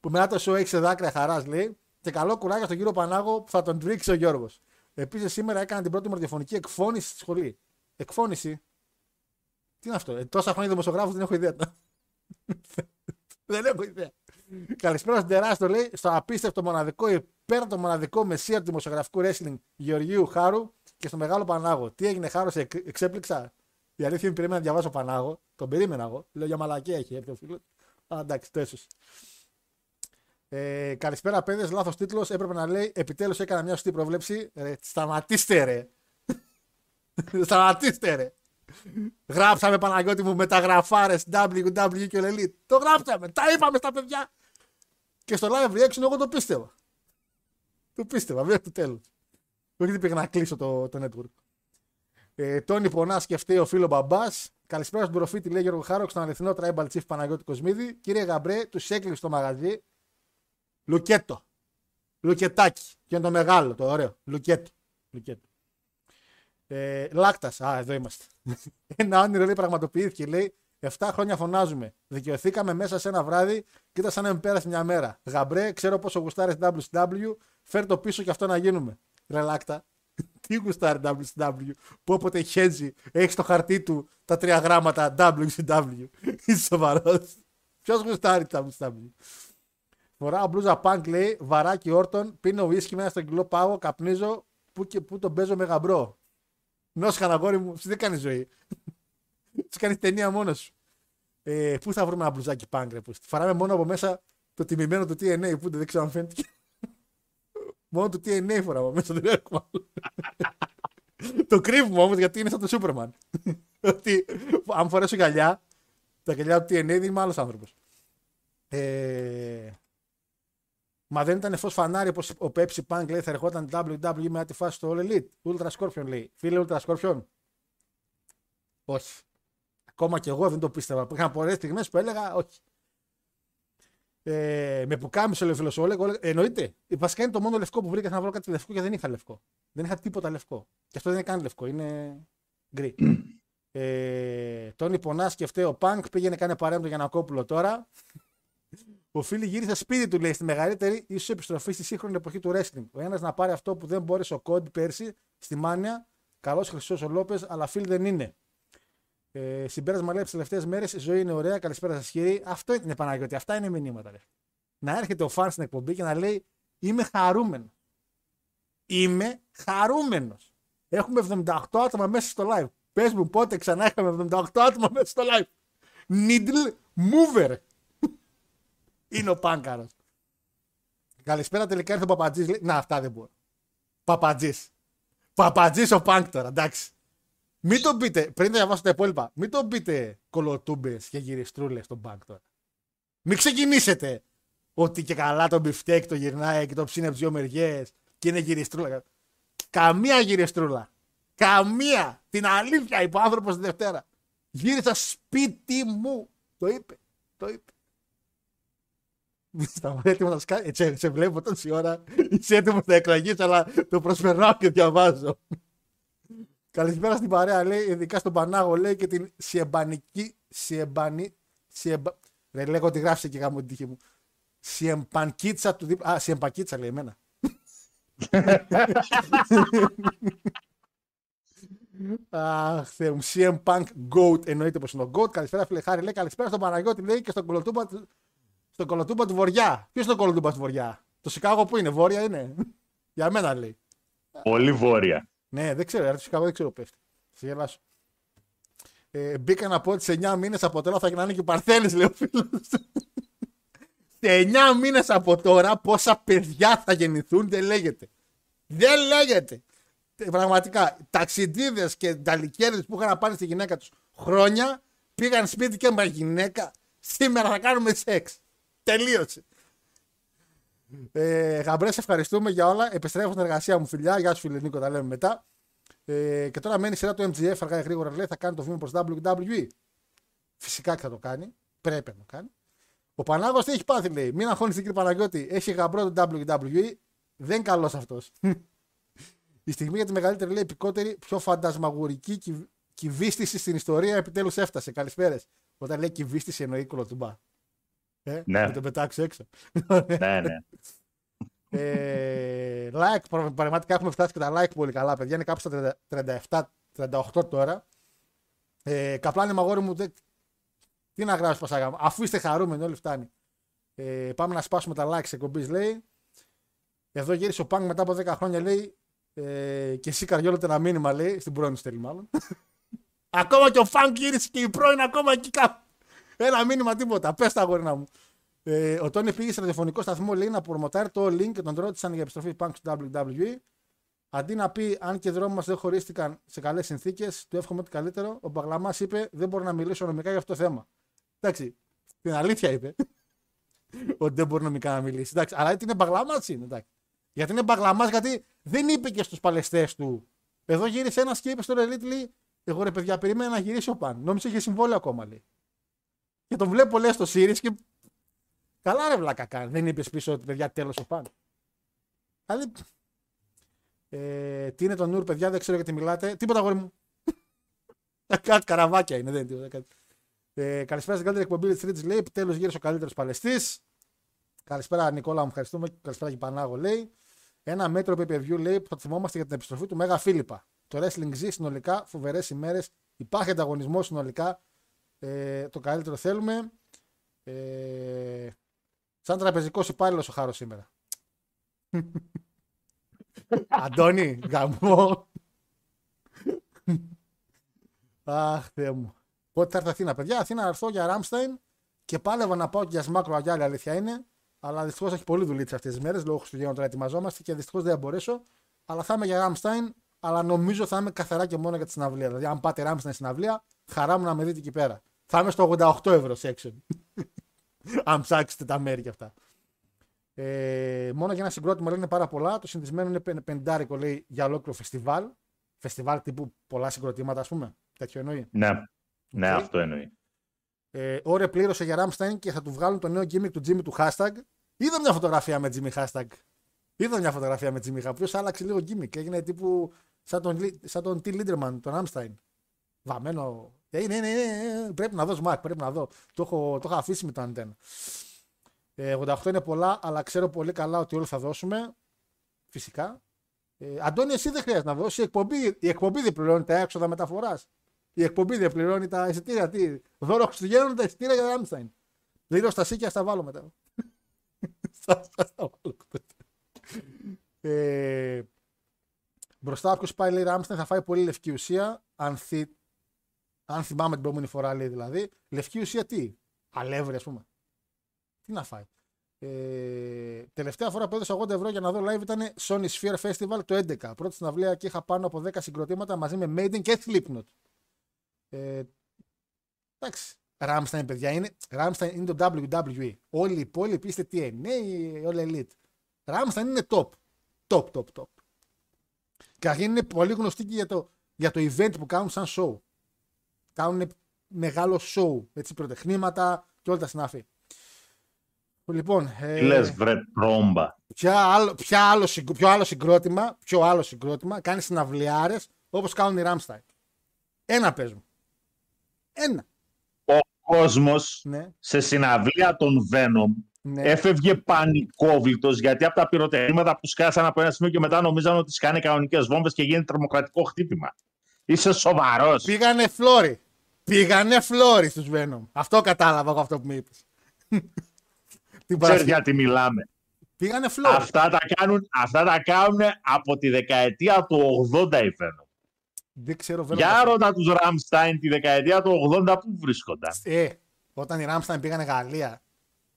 που μετά το show έχει σε δάκρυα χαράς, λέει. Και καλό κουράγιο στον κύριο Πανάγο που θα τον τρίξει ο Γιώργος. Επίσης, σήμερα έκανα την πρώτη μου ραδιοφωνική εκφώνηση στη σχολή. Εκφώνηση. Τι είναι αυτό, ε, τόσα χρόνια δημοσιογράφο δεν έχω ιδέα. Δεν έχω ιδέα. Καλησπέρα στον τεράστιο, λέει, στο απίστευτο μοναδικό, υπέρτατο μοναδικό μεσία του δημοσιογραφικού wrestling Γεωργίου Χάρου και στο μεγάλο Πανάγο. Τι έγινε, Χάρος, σε εκ- εξέπληξα; Η αλήθεια είναι περίμενα να διαβάσω Πανάγο. Τον περίμενα εγώ. Λέω για μαλακία έχει έρθει ο φίλος. Α, εντάξει, το έσωσε. Ε, καλησπέρα, παιδες. Λάθος τίτλος. Έπρεπε να λέει Επιτέλους έκανα μια σωστή πρόβλεψη. Ρε, σταματήστε, ρε. σταματήστε, ρε. Γράψαμε Παναγιώτη μου μεταγραφάρες WWE και Elite. Το γράψαμε. Τα είπαμε στα παιδιά. Και στο live reaction εγώ το πίστευα. το πίστευα μέχρι το τέλος. Όχι ότι πήγα να κλείσω το, το network. Ε, Τόνι Πονάς σκεφτεί ο φίλο μπαμπάς. Καλησπέρα στον προφήτη, λέει Γιώργο Χάροκ, στον αληθινό Tribal Chief Παναγιώτη Κοσμίδη. Κύριε Γαμπρέ, τους έκλεισε το μαγαζί. Λουκέτο. Λουκετάκι. Και είναι το μεγάλο, το ωραίο. Λουκέτο. Λουκέτο. Ε, Λάκτας. Α, εδώ είμαστε. Ένα όνειρο λέει πραγματοποιήθηκε. Λέει 7 χρόνια φωνάζουμε. Δικαιωθήκαμε μέσα σε ένα βράδυ και ήταν σαν να με πέρασε μια μέρα. Γαμπρέ, ξέρω πόσο γουστάρεις WCW. Φέρ το πίσω και αυτό να γίνουμε. Ρε Λάκτα. Τι γουστάρει WCW. Που όποτε χέζει, έχεις στο χαρτί του τα τρία γράμματα WCW. Είσαι σοβαρός. Ποιος γουστάρει WCW. Φοράω μπλούζα punk λέει, βαράκι όρτον, πίνω ουίσκι μέσα στον κιλό πάγο, καπνίζω, που, και, που τον παίζω με γαμπρό. Νόσχα αγόρι μου, εσύ δεν κάνεις ζωή. Σου κάνει ταινία μόνος σου. Ε, πού θα βρούμε ένα μπλουζάκι punk, ρε, πούστη. Φοράμε μόνο από μέσα το τιμημένο του TNA, που δεν ξέρω αν φαίνεται. μόνο το TNA φοράμε μέσα, δεν έχουμε άλλο. το κρύβουμε όμως γιατί είναι σαν το Σούπερμαν. Ότι αν φορέσω γυαλιά, τα γυαλιά του TNA δεν είμαι άλλος άνθρωπος. Ε, Μα δεν ήταν φω φανάρι όπως ο Pepsi Punk λέει θα ερχόταν WWE με τη φάση στο All Elite. Ultra Scorpion λέει. Φίλε Ultra Scorpion. Όχι. Ακόμα και εγώ δεν το πίστευα. Είχαν πολλέ στιγμές που έλεγα όχι. Ε, με που κάμισε ο φίλο Όλεγ. Εννοείται. Βασικά είναι το μόνο λευκό που βρήκα να βρω κάτι λευκό και δεν είχα λευκό. Δεν είχα τίποτα λευκό. Και αυτό δεν είναι καν λευκό. Είναι γκρι. ε, τον Πονά σκεφτεί ο Πανκ πήγαινε κάνει παρέμβαση για να κόπουλο τώρα. Ο φίλη γύρισε σπίτι του, λέει, στη μεγαλύτερη ίσως επιστροφή στη σύγχρονη εποχή του wrestling. Ο ένας να πάρει αυτό που δεν μπόρεσε ο Κόντ πέρσι στη Μάνια. Καλός χρυσός ο Λόπες, αλλά φίλ δεν είναι. Ε, συμπέρασμα λέει τις τελευταίες μέρες η ζωή είναι ωραία. Καλησπέρα σας, κύριε. Αυτό είναι Παναγιώτη. Αυτά είναι μηνύματα. Ρε. Να έρχεται ο φαν στην εκπομπή και να λέει Είμαι χαρούμενος. Είμαι χαρούμενος. Έχουμε 78 άτομα μέσα στο live. Πες μου πότε ξανά είχαμε 78 άτομα μέσα στο live. Needle mover. Είναι ο Πάνκαρο. Καλησπέρα τελικά ήρθε ο Παπατζής. Να, αυτά δεν μπορώ. Παπατζής. Παπατζής ο Πάνκ τώρα, εντάξει. Μην το πείτε, πριν διαβάσω τα υπόλοιπα, μην το πείτε κολοτούμπες και γυριστρούλες στον Πάνκ τώρα. Μην ξεκινήσετε ότι και καλά τον μπιφτέκ το γυρνάει και το ψήνει από δύο μεριές και είναι γυριστρούλα. Καμία γυριστρούλα. Καμία. Την αλήθεια είπε ο άνθρωπος τη Δευτέρα. Γύρισα σπίτι μου. Το είπε. Το είπε. Στα έτοιμο να σκάσει. Σε, σε βλέπω τόση ώρα. Είσαι έτοιμος να εκραγεί, αλλά το προσπερνάω και διαβάζω. Καλησπέρα στην παρέα, λέει, ειδικά στον Πανάγο, λέει και την σιεμπανική. Σιεμπανή. Σιεμπα... Ρε, λέγω ότι γράφει και γάμο την τύχη μου. Σιεμπανκίτσα του δίπλα. Α, σιεμπακίτσα λέει εμένα. Αχ, Θεέ μου. CM Punk Goat εννοείται πως είναι ο Goat. Καλησπέρα, φίλε Χάρη. Λέει καλησπέρα στον Παναγιώτη. Λέει και στον κολοτούμπα, στον κολοτούμπα του Βοριά. Ποιος είναι το κολοτούμπα του Βοριά; Το Σικάγο που είναι, Βόρεια είναι; Για μένα λέει. Πολύ βόρεια. Ναι, δεν ξέρω, το Σικάγο δεν ξέρω πέφτει. Σε γελάσω. Ε, μπήκα να πω ότι σε 9 μήνες από τώρα θα γυρνάνε και Παρθένε, λέει ο φίλος. σε 9 μήνες από τώρα πόσα παιδιά θα γεννηθούν δεν λέγεται. Δεν λέγεται. Ε, Πραγματικά, ταξιδίδες και ταλικέρδε που είχαν να πάνε στη γυναίκα τους χρόνια πήγαν σπίτι και με γυναίκα. Σήμερα θα κάνουμε σεξ. Τελείωσε. Ε, Γαμπρές, σε ευχαριστούμε για όλα. Επιστρέφω στην εργασία μου, φιλιά. Γεια σου, φίλε Νίκο, τα λέμε μετά. Ε, και τώρα μένει η σειρά του MGF, αργά ή γρήγορα λέει, θα κάνει το βήμα προς WWE. Φυσικά και θα το κάνει. Πρέπει να το κάνει. Ο Πανάγος τι έχει πάθει, λέει. Μην αγχώνει κύριε Παναγιώτη. Έχει γαμπρό το WWE. Δεν καλός αυτός. η στιγμή για τη μεγαλύτερη, λέει, επικότερη, πιο φαντασμαγουρική κυ... κυβίστηση στην ιστορία επιτέλους έφτασε. Καλησπέρα. Όταν λέει κυβίστηση εννοεί κολοτούμπα. Ε, Ναι. Να το πετάξω έξω. ναι, ναι. ε, like, πρα- πραγματικά έχουμε φτάσει και τα like πολύ καλά, παιδιά. Είναι κάπου στα 37, 38 τώρα. Ε, καπλάνι μαγόρι μου, δεν... τι να γράψεις πασάγα μου. Αφού είστε χαρούμενοι, όλοι φτάνει. Ε, πάμε να σπάσουμε τα like σε εκπομπής, λέει. Εδώ γύρισε ο Πανκ μετά από 10 χρόνια, λέει. Ε, και εσύ καριόλωτε ένα μήνυμα, λέει. Στην πρώην στέλνει, μάλλον. ακόμα και ο Φανκ γύρισε και η πρώην ακόμα εκεί κάπου. Ένα μήνυμα τίποτα. Πες τα αγόρινα μου. Ε, ο Τόνι πήγε σε ραδιοφωνικό σταθμό λέει να προμοτάρει το link και τον ρώτησαν για επιστροφή Punk στο WWE. Αντί να πει αν και οι δρόμοι μας δεν χωρίστηκαν σε καλές συνθήκες, του εύχομαι ότι καλύτερο. Ο Μπαγλαμάς είπε: Δεν μπορώ να μιλήσω νομικά για αυτό το θέμα. Εντάξει, την αλήθεια είπε. ότι δεν μπορεί νομικά να μιλήσει. Εντάξει, αλλά είναι Μπαγλαμάς είναι. Εντάξει. Γιατί είναι μπαγλαμάς, γιατί δεν είπε και στους παλαιστές του. Εδώ γύρισε ένας και είπε στο Elite, λέει, Εγώ ρε παιδιά, περίμενα να γυρίσει ο Παν. Νόμιζα είχε συμβόλαιο ακόμα, λέει. Και τον βλέπω, λέει, στο Series και. Καλά, ρε βλάκα κάνει. Δεν είπες πίσω ότι παιδιά τέλος ο Παν. Δηλαδή. Ε, τι είναι το Νούρ, παιδιά, δεν ξέρω γιατί μιλάτε. Τίποτα, αγόρι μου. κάτι καραβάκια είναι, δεν είναι τίποτα. Κάτι. Ε, καλησπέρα στην καλύτερη εκπομπή της Τρίτης, λέει. Επιτέλου γύρισε ο καλύτερος παλαιστής. Καλησπέρα, Νικόλα, μου ευχαριστούμε. Καλησπέρα και Πανάγο, λέει. Ένα μέτρο pay λέει που θα θυμόμαστε για την επιστροφή του Μέγα Φίλιππα. Το wrestling ζει συνολικά, φοβερές ημέρες. Υπάρχει ανταγωνισμός συνολικά. Ε, το καλύτερο θέλουμε. Ε, σαν τραπεζικός υπάλληλος ο Χάρος σήμερα. Αντώνη, γαμό. Αχ, Θεέ μου. Πότε θα έρθει Αθήνα, παιδιά; Αθήνα να έρθω για Ράμσταϊν και πάλευα να πάω και για Σμάκρο Αγιάλη, αλήθεια είναι. Αλλά δυστυχώς έχει πολύ δουλίτσα αυτές τις μέρες λόγω Χριστουγέννων τώρα ετοιμαζόμαστε και δυστυχώς δεν θα μπορέσω. Αλλά θα είμαι για Ράμσταϊν, αλλά νομίζω θα είμαι καθαρά και μόνο για τη συναυλία. Δηλαδή, αν πάτε Ράμσταϊν συναυλία, χαρά μου να με δείτε εκεί πέρα. Θα είμαι στο 88 ευρώ section. αν ψάξετε τα μέρη και αυτά. Ε, μόνο για ένα συγκρότημα λένε πάρα πολλά. Το συνηθισμένο είναι πεντάρικο λέει για ολόκληρο φεστιβάλ. Φεστιβάλ τύπου πολλά συγκροτήματα, ας πούμε. Τέτοιο εννοεί. Ναι, ναι αυτό εννοεί. Ε, Ωρε πλήρωσε για Ramstein και θα του βγάλουν το νέο gimmick του Jimmy του hashtag. Είδα μια φωτογραφία με Jimmy hashtag. Είδα μια φωτογραφία με Jimmy. Ποιο άλλαξε λίγο gimmick. Έγινε τύπου σαν τον, σαν τον T. Linderman, τον Ramstein. Βαμμένο. Ε, είναι, είναι, είναι, πρέπει να δω Σμακ, πρέπει να δω. Το έχω, το έχω αφήσει με το αντένα. Ε, 88 είναι πολλά, αλλά ξέρω πολύ καλά ότι όλοι θα δώσουμε. Φυσικά. Ε, Αντώνη, εσύ δεν χρειάζεται να δώσεις. Η εκπομπή, η εκπομπή δεν πληρώνει τα έξοδα μεταφοράς. Η εκπομπή δεν πληρώνει τα εισιτήρια. Τι, δώρο Χριστουγέννων τα εισιτήρια για Ράμσταϊν. Λίγο στα σίκια θα βάλω μετά. θα βάλω. ε, μπροστά όποιος πάει λέει Ράμσταϊν θα φάει πολύ λευκή ουσία. Αν, θυ... αν θυμάμαι την προηγούμενη φορά λέει δηλαδή. Λευκή ουσία τι; Αλεύρι ας πούμε. Τι να φάει. Ε, τελευταία φορά που έδωσα 80 ευρώ για να δω live ήταν Sony Sphere Festival το 11. Πρώτη συναυλία και είχα πάνω από 10 συγκροτήματα μαζί με Maiden και Slipknot. Ε, εντάξει. Ramstein, παιδιά, είναι, Ramstein είναι το WWE. Όλοι οι υπόλοιποι είστε TNA, όλοι Elite. Ramstein είναι top. Top, top, top. Καταρχήν είναι πολύ γνωστοί και για το, για το event που κάνουν σαν show. Κάνουν μεγάλο show, έτσι, πρωτεχνήματα και όλα τα συνάφη. Λοιπόν, ε, Λες βρε τρόμπα. Ποια άλλο, ποια άλλο, ποιο άλλο συγκρότημα, ποιο άλλο συγκρότημα κάνει συναυλιάρες όπως κάνουν οι Ramstein. Ένα παίζουν. Ένα. Ο κόσμος ναι. σε συναυλία των Venom ναι. έφευγε πανικόβλητος γιατί από τα πυροτεχνήματα που σκάσαν από ένα σημείο και μετά νομίζαν ότι σκάνε κανονικές βόμβες και γίνεται τρομοκρατικό χτύπημα. Είσαι σοβαρός. Πήγανε φλόρι. Πήγανε φλόρι στους Venom. Αυτό κατάλαβα από αυτό που μου είπες. Ξέρεις γιατί μιλάμε. Πήγανε φλόρι. Αυτά τα, κάνουν, αυτά τα κάνουν από τη δεκαετία του 80 οι Venom. Δεν ξέρω βέβαια. Για ρώτα τους Ραμστάιν τη δεκαετία του 80 που βρίσκονταν; Ε, όταν οι Ραμστάιν πήγανε Γαλλία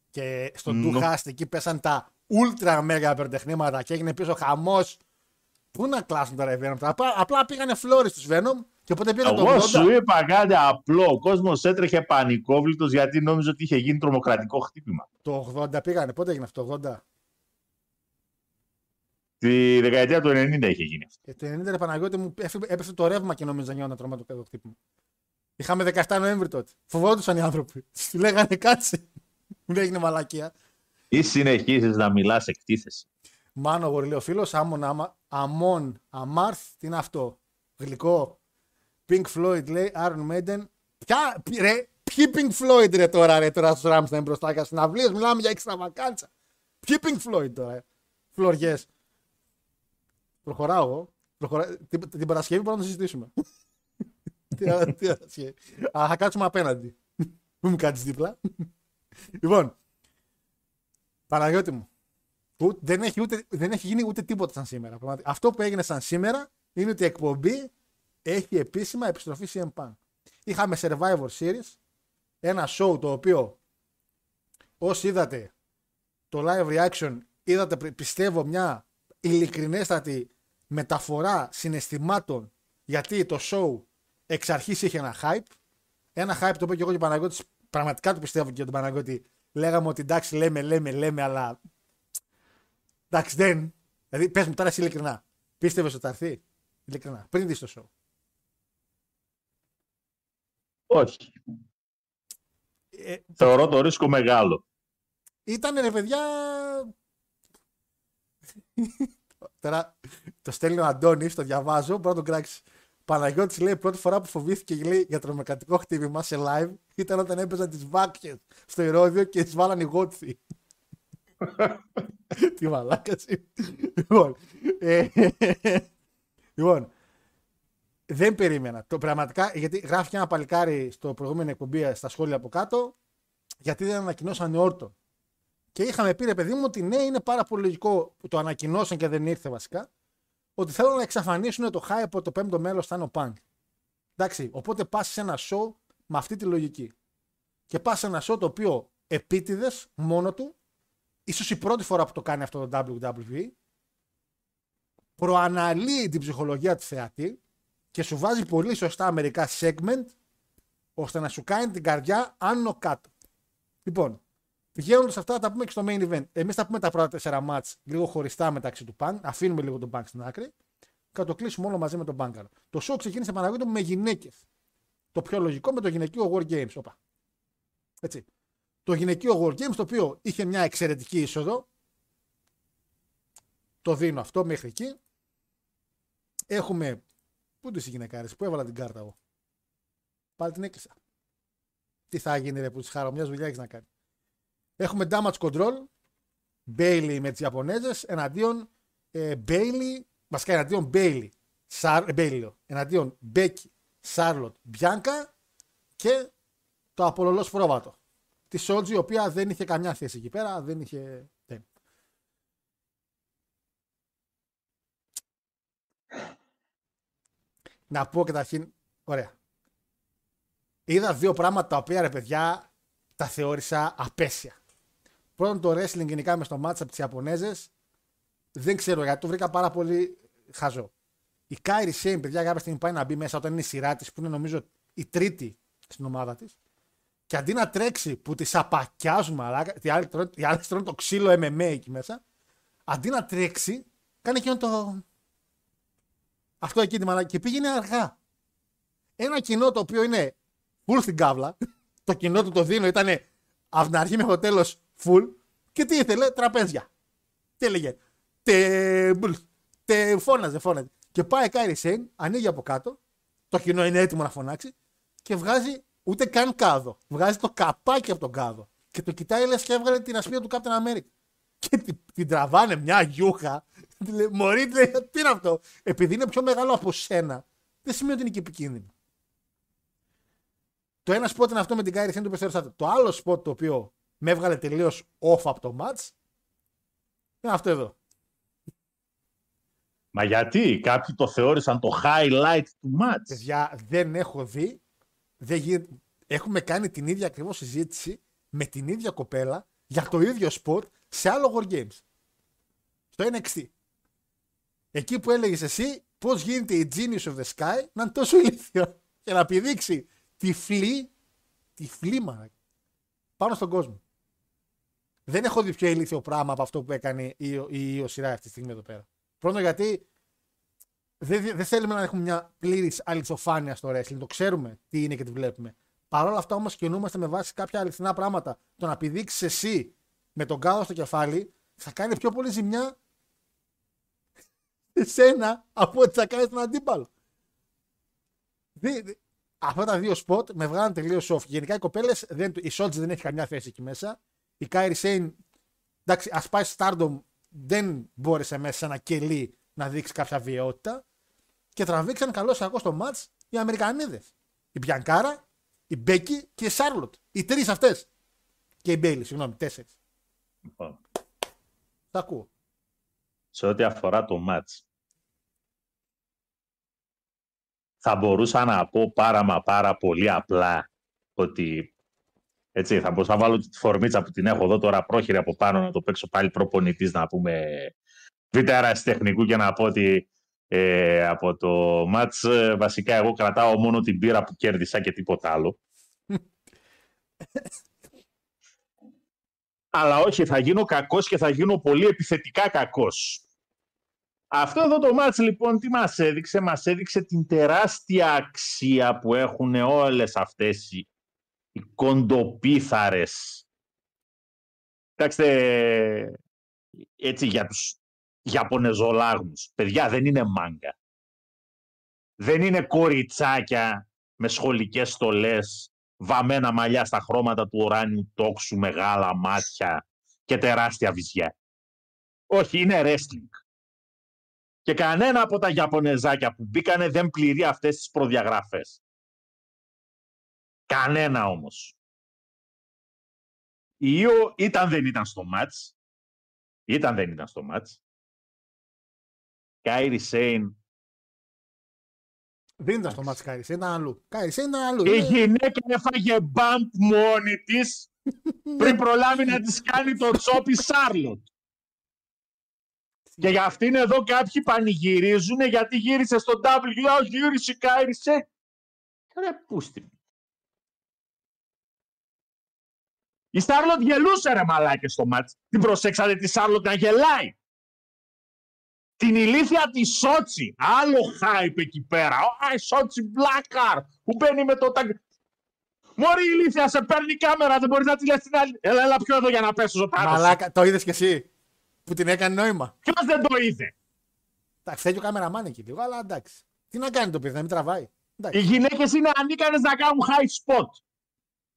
και στον mm. Χάστ εκεί πέσαν τα ultra μέγα υπερτεχνήματα και έγινε πίσω χαμός. Πού να κλάσουν τώρα οι Venom; Απλά, απλά πήγανε φλόρις στου Venom και οπότε πήγανε το 80. Εγώ σου είπα κάτι απλό. Ο κόσμος έτρεχε πανικόβλητος γιατί νόμιζε ότι είχε γίνει τρομοκρατικό χτύπημα. Το 80 πήγανε. Πότε έγινε αυτό το 80. Τη δεκαετία του 90 είχε γίνει αυτό. Και το 90 Παναγιώτη μου έπεσε το ρεύμα και νόμιζα νιώνα τρώμα το χτύπημα. Είχαμε 17 Νοέμβρη τότε. Φοβόντουσαν οι άνθρωποι. Τους λέγανε κάτσε. Μου έγινε μαλακία. Ή συνεχίζεις να μιλάς εκτίθεση. Μάνο γοριλαίο φίλος, Άμον άμα, Αμόν Αμάρθ, τι είναι αυτό; Γλυκό. Pink Floyd λέει, Iron Maiden. Ποια, ρε, ποιοι Pink Floyd ρε τώρα, ρε, τώρα στους Ράμσταϊν μπροστά και συναυλίε, μιλάμε για έξτρα βακάντσα. Ποιοι Pink Floyd τώρα, φλωριές. Προχωράω εγώ. Προχωρά... Την, την Παρασκευή μπορούμε να το συζητήσουμε. τι, τι Παρασκευή. Α, θα κάτσουμε απέναντι. Μην μου κάτσει δίπλα. Λοιπόν, Παναγιώτη μου, δεν έχει, ούτε, δεν έχει γίνει ούτε τίποτα σαν σήμερα. Αυτό που έγινε σαν σήμερα είναι ότι η εκπομπή έχει επίσημα επιστροφή CM Punk. Είχαμε Survivor Series, ένα show το οποίο όσοι είδατε το live reaction είδατε πιστεύω μια ειλικρινέστατη μεταφορά συναισθημάτων γιατί το show εξ αρχής είχε ένα hype. Ένα hype το οποίο και εγώ και ο Παναγιώτης πραγματικά το πιστεύω και για τον Παναγιώτη. Λέγαμε ότι εντάξει λέμε, λέμε, λέμε, αλλά εντάξει δεν, Δηλαδή, πες μου τώρα εσύ ειλικρινά. Πίστευες ότι θα έρθει; Ειλικρινά. Πριν δεις το show. Όχι. Ε, Θεωρώ το ρίσκο μεγάλο. ήταν ρε παιδιά. Τώρα το στέλνει ο Αντώνης, το διαβάζω. Μπορεί να τον κράξεις. Παναγιώτης λέει πρώτη φορά που φοβήθηκε λέει, για τρομοκρατικό χτύπημα σε live ήταν όταν έπαιζαν τις βάκχε στο ηρόδιο και τις βάλαν οι γότσοι. Τι μαλάκα είναι. Λοιπόν, ε, λοιπόν, δεν περίμενα. Το πραγματικά, γιατί γράφει και ένα παλικάρι στο προηγούμενο εκπομπή στα σχόλια από κάτω, γιατί δεν ανακοινώσαν όρτο. Και είχαμε πει, ρε παιδί μου, ότι ναι, είναι πάρα πολύ λογικό που το ανακοινώσαν και δεν ήρθε βασικά, ότι θέλουν να εξαφανίσουν το hype από το πέμπτο μέλο θα είναι ο Punk. Εντάξει, οπότε πας σε ένα show με αυτή τη λογική. Και πας σε ένα show το οποίο επίτηδες μόνο του, ίσως η πρώτη φορά που το κάνει αυτό το WWE, προαναλύει την ψυχολογία του θεατή και σου βάζει πολύ σωστά μερικά segment ώστε να σου κάνει την καρδιά άνω κάτω. Λοιπόν, πηγαίνοντας αυτά θα τα πούμε και στο main event. Εμείς θα πούμε τα πρώτα τέσσερα μάτς λίγο χωριστά μεταξύ του Punk. Αφήνουμε λίγο τον Punk στην άκρη και θα το κλείσουμε όλο μαζί με τον Punk. Το show ξεκίνησε Παναγιώτο με γυναίκες. Το πιο λογικό με το γυναικείο War Games. Οπα. Έτσι. Το γυναικείο War Games το οποίο είχε μια εξαιρετική είσοδο. Το δίνω αυτό μέχρι εκεί. Έχουμε. Πού είναι οι γυναικάρες, πού έβαλα την κάρτα εγώ. Πάλι την έκλεισα. Τι θα γίνει ρε που τη χαρά, μιας δουλειάς έχεις να κάνεις. Έχουμε damage control. Bailey με τις Ιαπωνέζες εναντίον ε, Bailey. Βασικά εναντίον Bailey. Σαρ, ε, Bailey λέω. εναντίον Becky, Charlotte, Bianca και το απολολός πρόβατο. Τη Σότζη, η οποία δεν είχε καμιά θέση εκεί πέρα. Δεν είχε. Δεν. Να πω καταρχήν. Ωραία. Είδα δύο πράγματα τα οποία ρε παιδιά τα θεώρησα απαίσια. Πρώτον το wrestling γενικά μες στο match από τις Ιαπωνέζες. Δεν ξέρω γιατί το βρήκα πάρα πολύ χαζό. Η Κάιρι Σέιν, παιδιά, κάποια στιγμή πάει να μπει μέσα όταν είναι η σειρά της, που είναι νομίζω η τρίτη στην ομάδα της. Και αντί να τρέξει που τις σαπακιάζουν μαλάκα, οι άλλοι τρώνε- οι άλλοι τρώνε το ξύλο MMA εκεί μέσα, αντί να τρέξει, κάνει εκείνο το. Αυτό εκεί τη μαλάκα. Και πήγαινε αργά. Ένα κοινό το οποίο είναι full στην κάβλα, το κοινό του το δίνω ήταν από την αρχή μέχρι το τέλος full. Και τι ήθελε, τραπέζια. Τι έλεγε. Τε, μπλ, τε, φώναζε, φώναζε. Και πάει η Κάιρι Σέιν, ανοίγει από κάτω, το κοινό είναι έτοιμο να φωνάξει και βγάζει ούτε καν κάδο. Βγάζει το καπάκι από τον κάδο. Και το κοιτάει λες και έβγαλε την ασπίδα του Captain America. Και την, την τραβάνε μια γιούχα. Τη λέει, Μωρή, τη λέει, τι είναι αυτό; Επειδή είναι πιο μεγάλο από σένα, δεν σημαίνει ότι είναι και επικίνδυνο. Το ένα spot είναι αυτό με την Κάιρι Σέιν του Πεστεροστάτη. Το άλλο spot το οποίο με έβγαλε τελείως off από το match είναι αυτό εδώ. Μα γιατί; Κάποιοι το θεώρησαν το highlight του match. Παιδιά, δεν έχω δει. Δεν γίνεται. Έχουμε κάνει την ίδια ακριβώς συζήτηση με την ίδια κοπέλα για το ίδιο σπορ σε άλλο War Games. Στο NXT. Εκεί που έλεγες εσύ πώς γίνεται η Genius of the Sky να είναι τόσο ηλίθιο και να πηδήξει τυφλή, τυφλή μάνα, πάνω στον κόσμο. Δεν έχω δει πιο ηλίθιο πράγμα από αυτό που έκανε η, η, η Οσυρά αυτή τη στιγμή εδώ πέρα. Πρώτον γιατί δεν, δεν θέλουμε να έχουμε μια πλήρης αληθοφάνεια στο wrestling. Το ξέρουμε τι είναι και τι βλέπουμε. Παρ' όλα αυτά όμως κινούμαστε με βάση κάποια αληθινά πράγματα. Το να πηδήξεις εσύ με τον κάδο στο κεφάλι θα κάνει πιο πολύ ζημιά σε σένα από ό,τι θα κάνει τον αντίπαλο. Δι- δι- Αυτά τα δύο σποτ με βγάλαν τελείως off. Γενικά οι κοπέλες, η Σότζ δεν έχει καμιά θέση εκεί μέσα. Η Κάιρι Σέιν, εντάξει, ας πάει Stardom, δεν μπόρεσε μέσα σε ένα κελί να δείξει κάποια βιαιότητα. Και τραβήξαν καλό κακό στο match οι Αμερικανίδες. Η Μπιανκάρα, η Μπέκη και η Σάρλοτ. Οι τρεις αυτές. Και η Μπέιλι, συγγνώμη, τέσσερις. Λοιπόν, Τα ακούω. σε ό,τι αφορά το match. Θα μπορούσα να πω πάρα μα πάρα πολύ απλά ότι έτσι, θα μπορούσα να βάλω τη φορμίτσα που την έχω εδώ τώρα πρόχειρη από πάνω να το παίξω πάλι προπονητής να πούμε β' τεχνικού και να πω ότι ε, από το μάτς ε, βασικά εγώ κρατάω μόνο την πύρα που κέρδισα και τίποτα άλλο. Αλλά όχι, θα γίνω κακός και θα γίνω πολύ επιθετικά κακός. Αυτό εδώ το μάτς λοιπόν τι μας έδειξε, μας έδειξε την τεράστια αξία που έχουν όλες αυτές οι, οι κοντοπίθαρες. Κοιτάξτε, έτσι για τους Ιαπωνεζολάγνους. Παιδιά δεν είναι μάγκα. Δεν είναι κοριτσάκια με σχολικές στολές, βαμμένα μαλλιά στα χρώματα του ουράνιου τόξου, μεγάλα μάτια και τεράστια βυζιά. Όχι, είναι wrestling. Και κανένα από τα Ιαπωνεζάκια που μπήκανε δεν πληρεί αυτές τις προδιαγραφές. Κανένα όμως. Η Io ήταν δεν ήταν στο μάτς. Ήταν δεν ήταν στο μάτς. Κάιρι Σέιν. Δεν ήταν στο μάτς Κάιρι Σέιν, ήταν αλλού. Κάιρι Σέιν ήταν αλλού. Η Είναι- γυναίκα έφαγε bump μόνη της πριν προλάβει να της κάνει το τσόπι Σάρλοτ. Και για αυτήν εδώ κάποιοι πανηγυρίζουν γιατί γύρισε στο W, γύρισε η Κάιρι Σέιν. Ρε πούστη. Η Σάρλοτ γελούσε ρε μαλάκες στο μάτς. Την προσέξατε τη Σάρλοτ να γελάει. Την ηλίθια της Σότσι. Άλλο hype εκεί πέρα. Α, η Σότσι Blackheart που μπαίνει με το ταγκ. Μωρή ηλίθια, σε παίρνει η κάμερα, δεν μπορείς να τη λες την άλλη. Έλα, έλα πιο εδώ για να πέσω ζωντανός. Μαλάκα, το είδες κι εσύ που την έκανε νόημα; Ποιος δεν το είδε; Εντάξει, θέλει ο κάμεραμάν εκεί λίγο, αλλά εντάξει. Τι να κάνει το παιδί, να μην τραβάει. Οι Εντάξει. γυναίκες είναι ανίκανες να κάνουν high spot.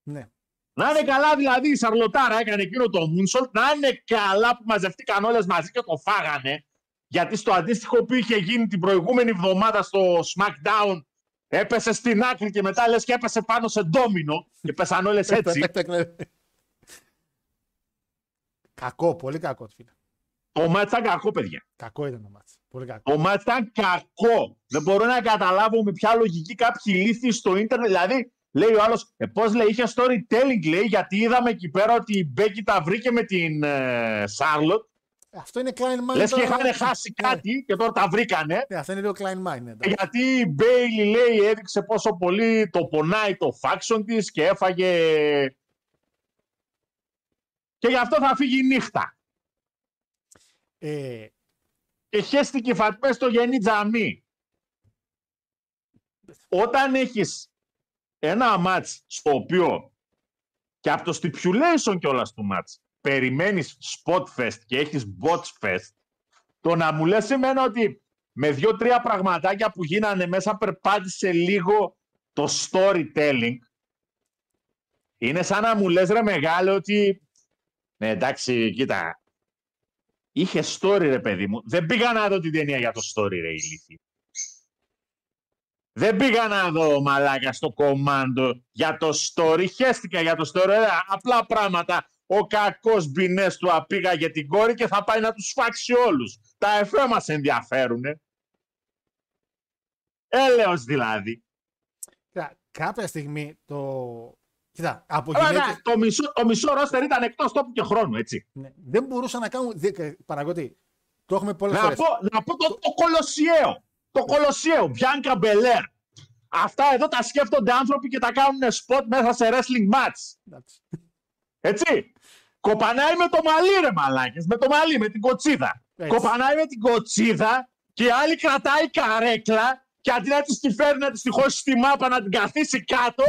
Ναι. Να είναι καλά δηλαδή η Σαρλοτάρα έκανε εκείνο το moonsault, να είναι καλά που μαζευτήκαν όλες μαζί και το φάγανε. Γιατί στο αντίστοιχο που είχε γίνει την προηγούμενη εβδομάδα στο SmackDown έπεσε στην άκρη και μετά λες και έπεσε πάνω σε ντόμινο και πέσαν όλες έτσι. Τακ, τακ, τακ, ναι. Κακό, πολύ κακό, φίλε. το μάτς ήταν κακό παιδιά. Κακό ήταν το μάτς. Πολύ κακό. Το μάτς ήταν κακό. Δεν μπορώ να καταλάβω με ποια λογική κάποιοι λύθοι στο ίντερνετ. Δηλαδή, λέει ο άλλος, ε, πώς λέει, είχε storytelling, λέει, γιατί είδαμε εκεί πέρα ότι η Μπέκη τα βρήκε με την ε, Σάρλοτ. Αυτό είναι Klein Mind. Λες και τώρα. είχαν χάσει Ναι. κάτι και τώρα τα βρήκανε. Ναι, αυτό είναι λίγο Klein Mind. ναι, Και εντάξει. γιατί η Μπέιλι, λέει, έδειξε πόσο πολύ το πονάει το faction της και έφαγε. Και γι' αυτό θα φύγει νύχτα. Ε, και χέστηκε η Φατμέ στο γενή τζαμί. Όταν έχεις ένα μάτς στο οποίο και από το stipulation κιόλας του μάτς περιμένεις spot fest και έχεις bot fest, το να μου λες εμένα ότι με δύο-τρία πραγματάκια που γίνανε μέσα περπάτησε λίγο το storytelling είναι σαν να μου λες ρε μεγάλο ότι ναι εντάξει κοίτα Είχε story ρε παιδί μου. Δεν πήγα να δω την ταινία για το story ρε ηλίθι. Δεν πήγα να δω μαλάκα στο κομμάντο για το story. Χαίστηκα για το story. Ρε, απλά πράγματα. Ο κακός μπινές του απήγαγε την κόρη και θα πάει να τους φάξει όλους. Τα εφέ μας ενδιαφέρουνε. Έλεος δηλαδή. κοίτα, κάποια στιγμή το. Κοίτα, από Αλλά, γυναίκες... ναι, το, μισό, το μισό ρόστερ ήταν εκτός τόπου και χρόνου, έτσι. Ναι, δεν μπορούσαν να κάνουν. δε- Παραγωγή. Το έχουμε πολλές Να φορές. πω, να πω το, το Κολοσιαίο. Το Κολοσιαίο. Μπιάνκα Μπελέρ. Αυτά εδώ τα σκέφτονται άνθρωποι και τα κάνουν spot μέσα σε wrestling match. Έτσι. Κοπανάει με το μαλλί ρε μαλάκες. Με το μαλλί, με την κοτσίδα. Έτσι. Κοπανάει με την κοτσίδα και η άλλη κρατάει καρέκλα και αντί να της τη φέρει να της τη χώσει στη μάπα να την καθίσει κάτω,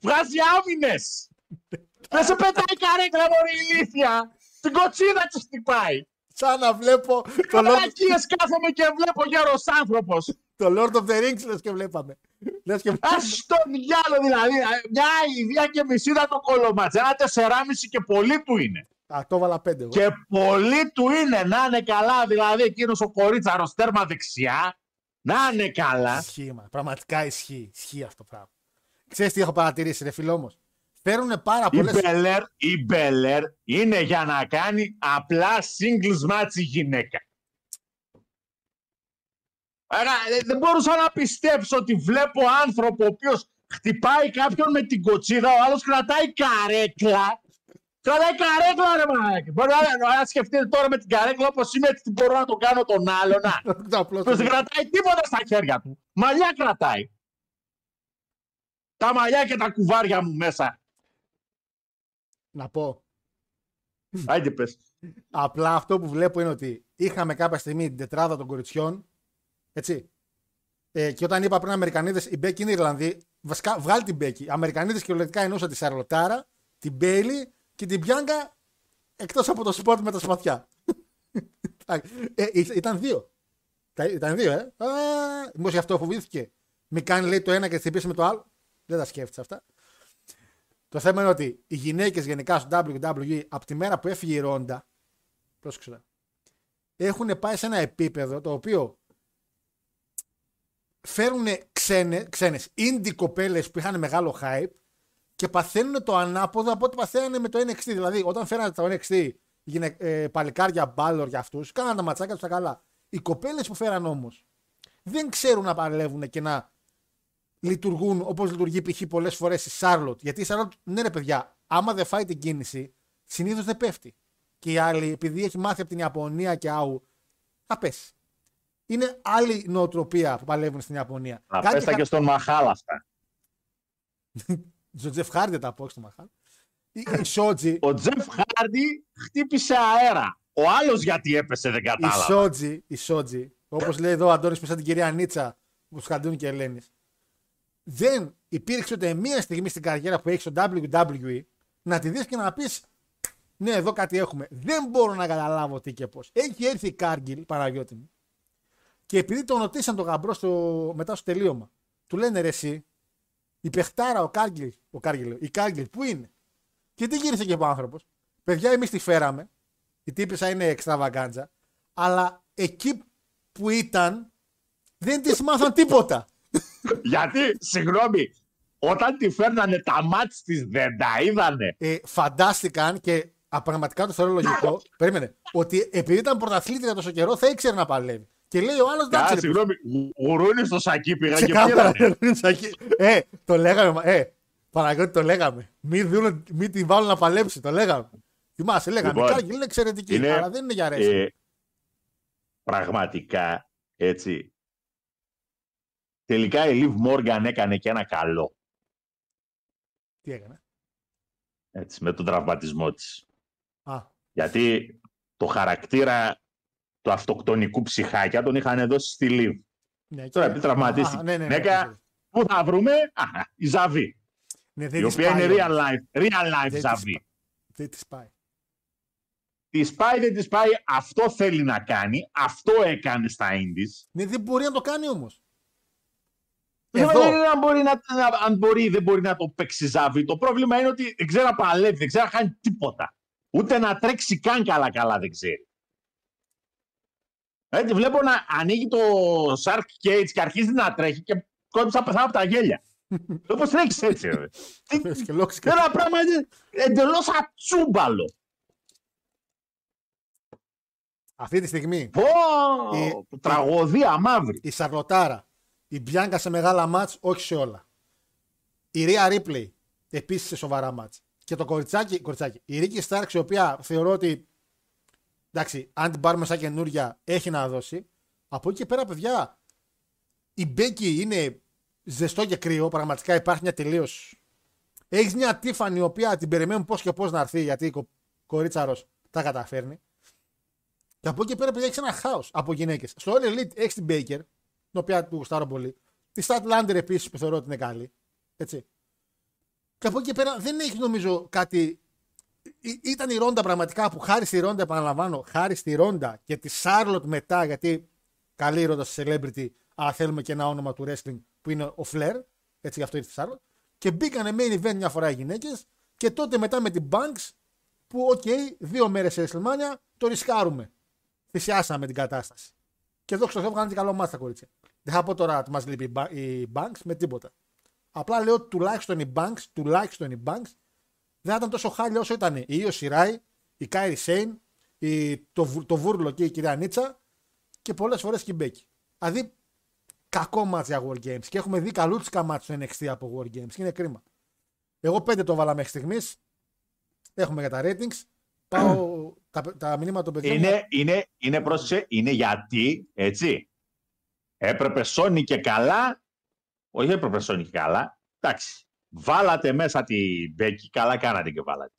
βγάζει άμυνες. Δεν σε πετάει καρέκλα μωρή ηλίθια. Την κοτσίδα της χτυπάει. Σαν να βλέπω το Lord, Μαλακίες κάθομαι και βλέπω γέρος άνθρωπος. το Lord of the Rings, λες και βλέπαμε. Λες και Ας το διάλο δηλαδή. Μια ιδέα και μισή ήταν το κολομάτς. Ένα τεσσεράμιση και πολύ του είναι. Α, το έβαλα πέντε. Εγώ. Και πολύ του είναι να είναι καλά. Δηλαδή εκείνος ο κορίτσαρος τέρμα δεξιά. Να είναι καλά. Ισχύει, μα. Πραγματικά ισχύει. Ισχύει αυτό το πράγμα. Ξέρεις τι έχω παρατηρήσει, ρε φίλο όμως; Φέρουν πάρα Η πολλές... Μπελέρ, η Μπελέρ είναι για να κάνει απλά singles match η γυναίκα. Άρα ε, δεν μπορούσα να πιστέψω ότι βλέπω άνθρωπο ο οποίος χτυπάει κάποιον με την κοτσίδα, ο άλλος κρατάει καρέκλα. Κρατάει καρέκλα ρε μαλάκα. Μπορεί να, να σκεφτείτε τώρα με την καρέκλα όπως είμαι έτσι τι μπορώ να το κάνω τον άλλο. Να. Το απλό Ποιος δεν κρατάει τίποτα στα χέρια του. Μαλλιά κρατάει. Τα μαλλιά και τα κουβάρια μου μέσα. Να πω. Άντε πες. Απλά αυτό που βλέπω είναι ότι είχαμε κάποια στιγμή την τετράδα των κοριτσιών. Έτσι. Ε, και όταν είπα πριν Αμερικανίδες, η Μπέκη είναι Ιρλανδή. Βασικά βγάλει την Μπέκη. Αμερικανίδες κυριολεκτικά εννοούσα τη Σαρλοτάρα, την Μπέιλι και την Μπιάνκα εκτός από το σπορτ με τα σπαθιά. ε, ή- ήταν δύο. Τα- Ήταν δύο, ε. Μήπω γι' αυτό φοβήθηκε. Μη κάνει λέει το ένα και χτυπήσει με το άλλο. Δεν τα σκέφτεσαι αυτά. Το θέμα είναι ότι οι γυναίκες γενικά στο WWE από τη μέρα που έφυγε η Ρόντα. Πρόσεξε. τώρα, Έχουν πάει σε ένα επίπεδο το οποίο φέρουν ξένε, ξένες indie κοπέλες που είχαν μεγάλο hype και παθαίνουν το ανάποδο από ό,τι παθαίνανε με το NXT. Δηλαδή, όταν φέρανε το NXT γυναι, ε, παλικάρια μπάλορ για αυτούς, κάνανε τα ματσάκια τους τα καλά. Οι κοπέλες που φέραν όμως δεν ξέρουν να παλεύουν και να λειτουργούν όπως λειτουργεί π.χ. πολλές φορές η Σάρλοτ. Γιατί η Σάρλοτ, ναι, ρε παιδιά, άμα δεν φάει την κίνηση, συνήθως δεν πέφτει. Και η άλλη, επειδή έχει μάθει από την Ιαπωνία και άου, θα πέσει. Είναι άλλη νοοτροπία που παλεύουν στην Ιαπωνία. Να Κάτι πες τα κα- και στον Μαχάλ αυτά. Στο Τζεφ Χάρντι δεν τα πω, όχι στο Μαχάλ. Η, η Σότζι, Ο Τζεφ Χάρντι χτύπησε αέρα. Ο άλλος γιατί έπεσε δεν η κατάλαβα. Σότζι, η Σότζι, όπως λέει εδώ ο Αντώνης που σαν την κυρία Νίτσα που σκαντούν και Ελένης, δεν υπήρξε ούτε μία στιγμή στην καριέρα που έχεις στο WWE να τη δεις και να πεις Ναι, εδώ κάτι έχουμε. Δεν μπορώ να καταλάβω τι και πώς. Έχει έρθει η Κάργιλ, Παναγιώτη μου, και επειδή τον ρωτήσαν τον γαμπρό στο, μετά στο τελείωμα, του λένε ρε εσύ, η παιχτάρα, ο Κάργιλ, ο Κάργιλ, λέω, η Κάργιλ, πού είναι; Και τι γύρισε και ο άνθρωπος. Παιδιά, εμείς τη φέραμε. Η τύπησα είναι εξτραβαγκάντζα. Αλλά εκεί που ήταν, δεν της μάθαν τίποτα. Γιατί, συγγνώμη, όταν τη φέρνανε τα μάτς της δεν τα είδανε. Ε, φαντάστηκαν και απραγματικά το θεωρώ λογικό. περίμενε. Ότι επειδή ήταν πρωταθλήτρια τόσο καιρό, θα ήξερε να παλεύει. Και λέει ο άλλος Α, εντάξει. ρε, συγγνώμη, γουρούνι στο σακί πήγαν και Ξεκάθαρα, πήρανε. ρε, Σακί. Ε, το λέγαμε. μα- Ε, Παναγιώτη το λέγαμε. Μην, δίνουν, μην την βάλουν να παλέψει. Το λέγαμε. Θυμάσαι, λέγαμε. Λοιπόν, η Κάργιλ είναι εξαιρετική, είναι, αλλά δεν είναι για ρέση. Ε, πραγματικά, έτσι. Τελικά η Liv Morgan έκανε και ένα καλό, Τι έκανε; έτσι, με τον τραυματισμό της. Α, Γιατί το χαρακτήρα του αυτοκτονικού ψυχάκια τον είχαν δώσει στη Liv. ναι, Τώρα, και- επειδή τραυματίστηκε. Α, ναι, ναι, ναι, Γυναίκα, ναι, Πού θα βρούμε, Α, η Ζαβή. ναι, δεν η της οποία πάει είναι όμως. real life, real life Δεν της Ζαβή. Δεν της πάει. Της πάει, δεν της πάει, αυτό θέλει να κάνει, αυτό έκανε στα Indies. Ναι, δεν μπορεί να το κάνει όμω. Δεν Εδώ. είναι αν μπορεί, να, να- αν μπορεί ή δεν μπορεί να το παίξει Ζαβή. Το πρόβλημα είναι ότι δεν ξέρει να παλεύει, δεν ξέρει να κάνει τίποτα. Ούτε να τρέξει καν καλά-καλά δεν ξέρει. Έτσι, βλέπω να ανοίγει το Shark Cage και αρχίζει να τρέχει και κόντυψα να πεθάνω από τα γέλια. Όπως τρέχεις έτσι, ρε. Τι- Πες και λόγος και- Ένα πράγμα είναι εντελώς ατσούμπαλο. Αυτή τη στιγμή Πω, Η- τραγωδία μαύρη. η Σαρλοτάρα, η Μπιάνκα σε μεγάλα μάτς, όχι σε όλα. Η Ρία Ρίπλεϊ, επίσης σε σοβαρά μάτς. Και το κοριτσάκι, κοριτσάκι η Ρίκη Στάρξ, η οποία θεωρώ ότι εντάξει, αν την πάρουμε σαν καινούρια, έχει να δώσει. Από εκεί και πέρα, παιδιά, η Μπέκη είναι ζεστό και κρύο. Πραγματικά υπάρχει μια τελείω. Έχεις μια Τίφανη, η οποία την περιμένουν πώς και πώς να έρθει, γιατί η κο- κορίτσαρος τα καταφέρνει. Και από εκεί και πέρα, παιδιά, έχεις ένα χάος από γυναίκες. Στο All Elite έχεις την Baker, την οποία του γουστάρω πολύ. Τη Statlander επίσης που θεωρώ ότι είναι καλή. Έτσι. Και από εκεί και πέρα δεν έχει νομίζω κάτι. Ή- Ήταν η Ρόντα πραγματικά που χάρη στη Ρόντα, επαναλαμβάνω, χάρη στη Ρόντα και τη Σάρλοτ μετά, γιατί καλή η Ρόντα σε celebrity, αλλά θέλουμε και ένα όνομα του wrestling που είναι ο Flair. Έτσι γι' αυτό ήρθε η Σάρλοτ. Και μπήκανε main event μια φορά οι γυναίκες και τότε μετά με την Banks που, οκ, δύο μέρες σε WrestleMania το ρισκάρουμε. Θυσιάσαμε την κατάσταση. Και εδώ ξέρω βγάλανε και καλό μάτι τα κορίτσια. Δεν θα πω τώρα ότι μας λείπει η Ba- η Banks με τίποτα. Απλά λέω ότι τουλάχιστον η Banks, τουλάχιστον η Banks δεν θα ήταν τόσο χάλια όσο ήταν η Io Shirai, η Κάιρι Σέιν, η, το, βου- το Βούρλο και η κυρία Νίτσα και πολλές φορές και η Μπέκη. Δηλαδή, κακό μάτς για War Games. Και έχουμε δει καλούτσικα μάτς στο NXT από War Games. Και είναι κρίμα. Εγώ πέντε το βάλα μέχρι στιγμής. Έχουμε για τα ratings. Πάω τα, τα μηνύματα των παιδιών. Είναι, είναι, είναι, πρόσεξε, είναι γιατί, έτσι, έπρεπε σώνει και καλά, όχι έπρεπε σώνει και καλά, εντάξει, βάλατε μέσα την Μπέκη, καλά κάνατε και βάλατε.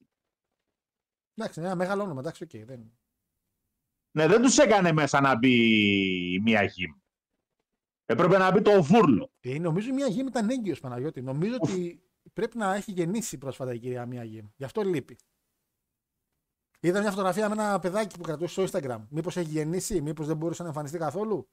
Εντάξει, ένα μεγάλο όνομα, εντάξει, οκ. δεν... Ναι, δεν τους έκανε μέσα να μπει η μία γυμ. Έπρεπε να μπει το βούρλο. Ε, νομίζω η μία γήμη ήταν έγκυος Παναγιώτη. Νομίζω ότι πρέπει να έχει γεννήσει πρόσφατα η κυρία μία γήμη. Γι' αυτό λείπει. Είδα μια φωτογραφία με ένα παιδάκι που κρατούσε στο Instagram. Μήπως έχει γεννήσει, μήπως δεν μπορούσε να εμφανιστεί καθόλου;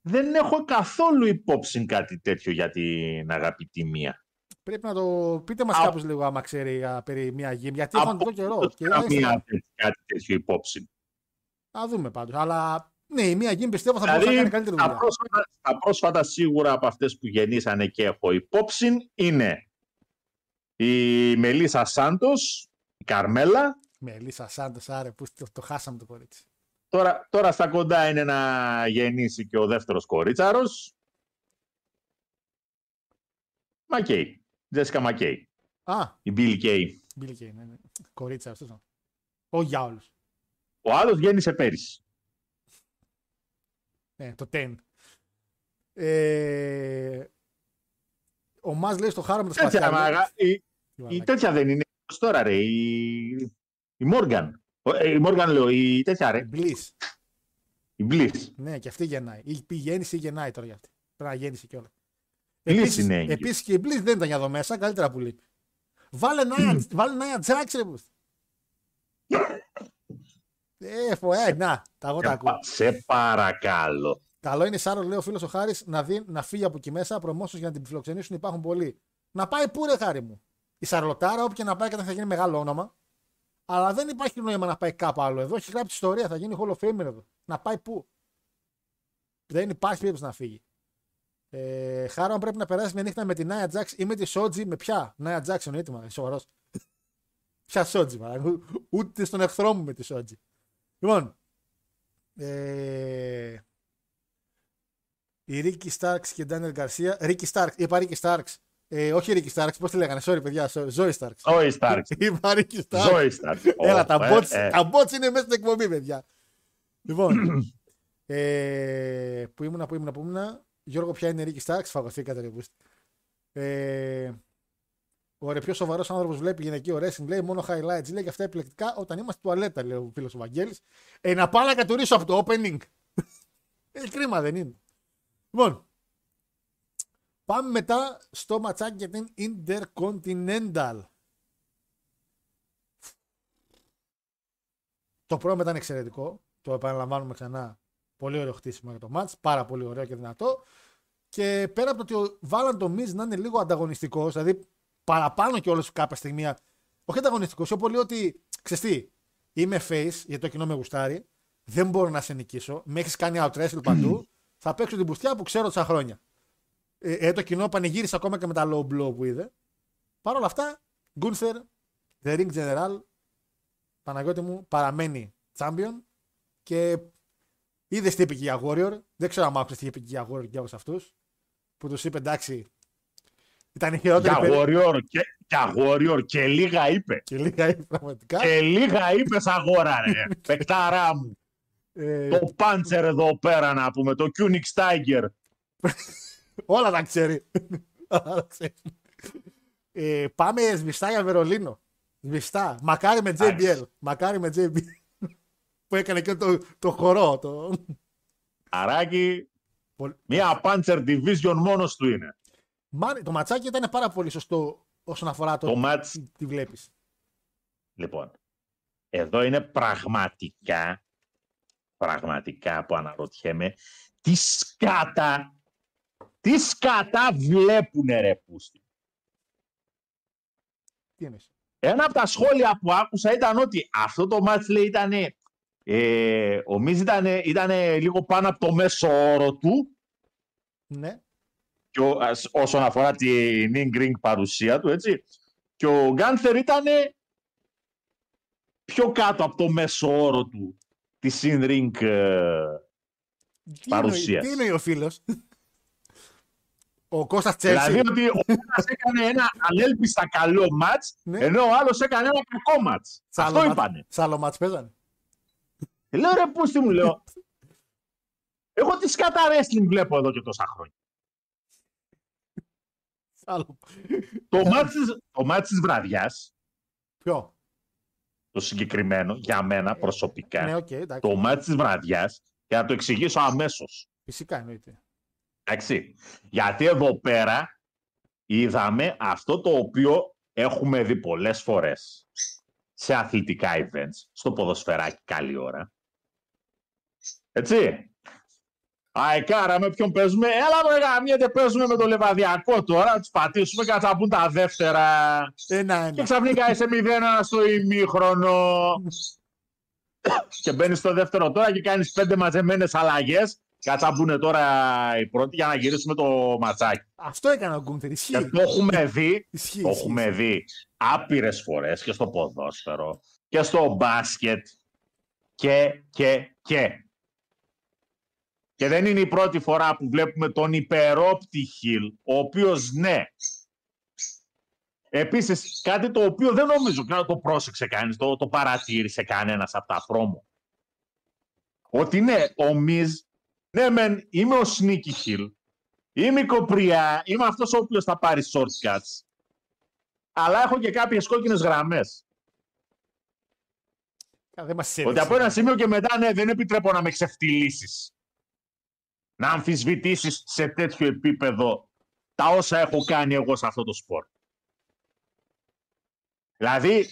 Δεν έχω καθόλου υπόψη κάτι τέτοιο για την αγαπητή μία. Πρέπει να το πείτε μας Α- κάπως λίγο άμα ξέρει α, περί μία γήμη. Γιατί έχω Από τον καιρό. πότε Και είχα δεν μία ήξερα. τέτοια- κάτι τέτοιο υπόψη. Θα δούμε πάντως. Αλλά ναι, η μία γήμη πιστεύω θα μπορούσε να Δηλαδή, κάνει καλύτερη τα δουλειά. πρόσφατα, τα πρόσφατα σίγουρα από αυτές που γεννήσανε και έχω υπόψη είναι η Μελίσσα Σάντος, η Καρμέλα. Με Ελίσσα Σάντο, άρε, που το, το χάσαμε το κορίτσι. Τώρα, τώρα στα κοντά είναι να γεννήσει και ο δεύτερος κορίτσαρος. Μακέι. Τζέσικα Μακέι. Α, Η Μπίλι Κέι. Billy Kane, ναι, ναι. Κορίτσα αυτός. Όχι για όλου. Ο άλλος γέννησε πέρυσι. Ναι, το 10. Ε, ο Μάς λέει στο χάρο με τα Τέτοια, σπαθιά. μαγα- η, Τι η μαλάκα. τέτοια δεν είναι. Πώς τώρα ρε, η, η Μόργαν. Ο- ε, Η Μόργαν λέω, η τέτοια ρε, Bliss. η Μπλής. Ναι, και αυτή γεννάει. Ή πει γέννηση ή γεννάει τώρα για αυτή. Πρέπει να γέννησε κιόλας. Bliss είναι έγκυος. Επίσης και η Bliss δεν ήταν για εδώ μέσα, καλύτερα που λείπει. Βάλε Νάια, βάλε Νάια Τζάξ, ρε. πούς. Ε, φω, ε, να, τα εγώ τα Σε ακούω. πα- Σε παρακαλώ. Καλό είναι, Σάρο, λέει ο φίλος ο Χάρης, να, δει, να φύγει από εκεί μέσα. Προμόσιο για να την φιλοξενήσουν υπάρχουν πολλοί. Να πάει πού, ρε χάρη μου. Η Σαρλοτάρα, όποια να πάει και θα γίνει μεγάλο όνομα. Αλλά δεν υπάρχει νόημα να πάει κάπου άλλο. Εδώ έχει γράψει ιστορία, θα γίνει Hall of Famer εδώ. Να πάει πού; Δεν υπάρχει περίπτωση να φύγει. Ε, Χάρο, αν πρέπει να περάσει μια νύχτα με τη Νάια Τζάξ ή με τη Σότζι, με ποια; Νάια Τζάξ εννοείται, μα σοβαρός. ποια Σότζι, μα. Ούτε στον εχθρό μου με τη Σότζι. Λοιπόν. Ε, η Ρίκη Στάρξ και Ντάνιελ Γκαρσία. Ρίκη Στάρξ, είπα Ρίκη Στάρξ. Ε, όχι Ρίκη Στάρξ, πώς τη λέγανε, sorry παιδιά, sorry, Ζόη Στάρξ. Ζώη Στάρξ. Είπα Ρίκη Στάρξ. Ζώη Στάρξ. Έλα, Ω, τα ε, bots, ε. τα bots είναι μέσα στην εκπομπή, παιδιά. λοιπόν, ε, που ήμουνα, που ήμουνα, που ήμουνα. Γιώργο, ποια είναι η Ρίκη Στάρξ, φαγωθήκατε ρε πούστη. Ε, ο ρε πιο σοβαρός άνθρωπος βλέπει γυναικείο wrestling, λέει μόνο highlights, λέει και αυτά επιλεκτικά όταν είμαστε τουαλέτα, λέει ο φίλος ο Βαγγέλης. Ε, να πάω να κατουρίσω από το opening. ε, κρίμα δεν είναι. Λοιπόν, πάμε μετά στο ματσάκι για την Intercontinental. Το πρώτο ήταν εξαιρετικό. Το επαναλαμβάνουμε ξανά. Πολύ ωραίο χτίσιμο για το μάτς. Πάρα πολύ ωραίο και δυνατό. Και πέρα από το ότι βάλαν το Miz να είναι λίγο ανταγωνιστικός, δηλαδή παραπάνω και όλες κάποια στιγμή. Όχι ανταγωνιστικός, πιο πολύ ότι ξέρεις τι, είμαι face γιατί το κοινό με γουστάρει. Δεν μπορώ να σε νικήσω. Με έχεις κάνει out wrestle παντού. θα παίξω την πουστιά που ξέρω τόσα χρόνια. Ε, ε, το κοινό πανηγύρισε ακόμα και με τα low blow που είδε. Παρ' όλα αυτά, Gunther, The Ring General, Παναγιώτη μου, παραμένει champion και είδε τι είπε και για Warrior. Δεν ξέρω αν άκουσες τι είπε και για Warrior και όλους αυτούς. Που τους είπε εντάξει, ήταν η χειρότερη Για περί- Warrior και, για Warrior και λίγα είπε. Και λίγα είπε πραγματικά. Και λίγα είπε αγόρα ρε. Πεκταρά μου. Ε, Το Πάντσερ εδώ πέρα να πούμε. Το Kunix Tiger. όλα τα ξέρει. Όλα τα ξέρει. ε, πάμε σβηστά για Βερολίνο. Σβηστά. Μακάρι με JBL. Εντάξει. Μακάρι με JBL. που έκανε και το, το χορό. Το... Αράκι. Πολύ- Μία Panzer Division μόνος του είναι. Μάρι- το ματσάκι ήταν πάρα πολύ σωστό όσον αφορά το, Το match τι, τι βλέπεις. Λοιπόν, εδώ είναι πραγματικά, πραγματικά που αναρωτιέμαι, τι σκάτα, τι σκάτα βλέπουνε ρε πούστη. Τι εννοείς; Ένα από τα σχόλια που άκουσα ήταν ότι αυτό το μάτς λέει ήταν, ε, ο Μίζ ήταν, ήτανε λίγο πάνω από το μέσο όρο του Ναι. και ο- ας- όσον αφορά την in-ring παρουσία του, έτσι. Και ο Γκάνθερ ήταν πιο κάτω από το μέσο όρο του της in-ring. ε, Τι Παρουσίας. εννοεί, τι εννοεί ο φίλος; Ο Κώστας Τσέλσι. δηλαδή ότι ο ένας έκανε ένα ανέλπιστα καλό μάτς, Ναι. ενώ ο άλλος έκανε ένα κακό μάτς. Σ' άλλο Αυτό μάτς- είπανε. Σ' άλλο μάτς παίζανε. Ε, Λέω ρε πούστη μου, λέω. Εγώ τι σκάτα wrestling βλέπω εδώ και τόσα χρόνια. Σ' άλλο. Το ματς της, το ματς της βραδιάς Ποιο; το συγκεκριμένο, για μένα προσωπικά, Ναι, οκ, εντάξει. το ματς της βραδιάς και να το εξηγήσω αμέσως. Φυσικά εννοείται. Εντάξει. Γιατί εδώ πέρα είδαμε αυτό το οποίο έχουμε δει πολλές φορές σε αθλητικά events, στο ποδοσφαιράκι καλή ώρα. Έτσι. Αεκάρα με ποιον παίζουμε; Έλα με γαμιέται, παίζουμε με το Λεβαδιακό τώρα, να τους πατήσουμε και να θα πούν τα δεύτερα. Και Ένα-ένα. ξαφνικά είσαι 0-1 στο ημίχρονο. και μπαίνεις στο δεύτερο τώρα και κάνεις πέντε μαζεμένες αλλαγές. Κάτσα μπουν τώρα οι πρώτοι για να γυρίσουμε το ματσάκι. Αυτό έκανε ο Γκούντερ. Και Ισχύει. το έχουμε δει, Ισχύει. το ισχύει. έχουμε δει άπειρες φορές και στο ποδόσφαιρο και στο μπάσκετ και, και, και. Και δεν είναι η πρώτη φορά που βλέπουμε τον υπερόπτη Χιλ, ο οποίος ναι, Επίσης, κάτι το οποίο δεν νομίζω να το πρόσεξε κανείς, το, το παρατήρησε κανένας από τα πρόμο. Ότι ναι, ο Μιζ, ναι μεν είμαι ο Sneaky Hill, είμαι η Κοπριά, είμαι αυτός ο οποίος θα πάρει shortcuts, αλλά έχω και κάποιες κόκκινες γραμμές. Α, Δεν μας Ότι έδειξε. από ένα σημείο και μετά, ναι, δεν επιτρέπω να με ξεφτυλίσεις. Να αμφισβητήσεις σε τέτοιο επίπεδο τα όσα έχω κάνει εγώ σε αυτό το σπορ. Δηλαδή,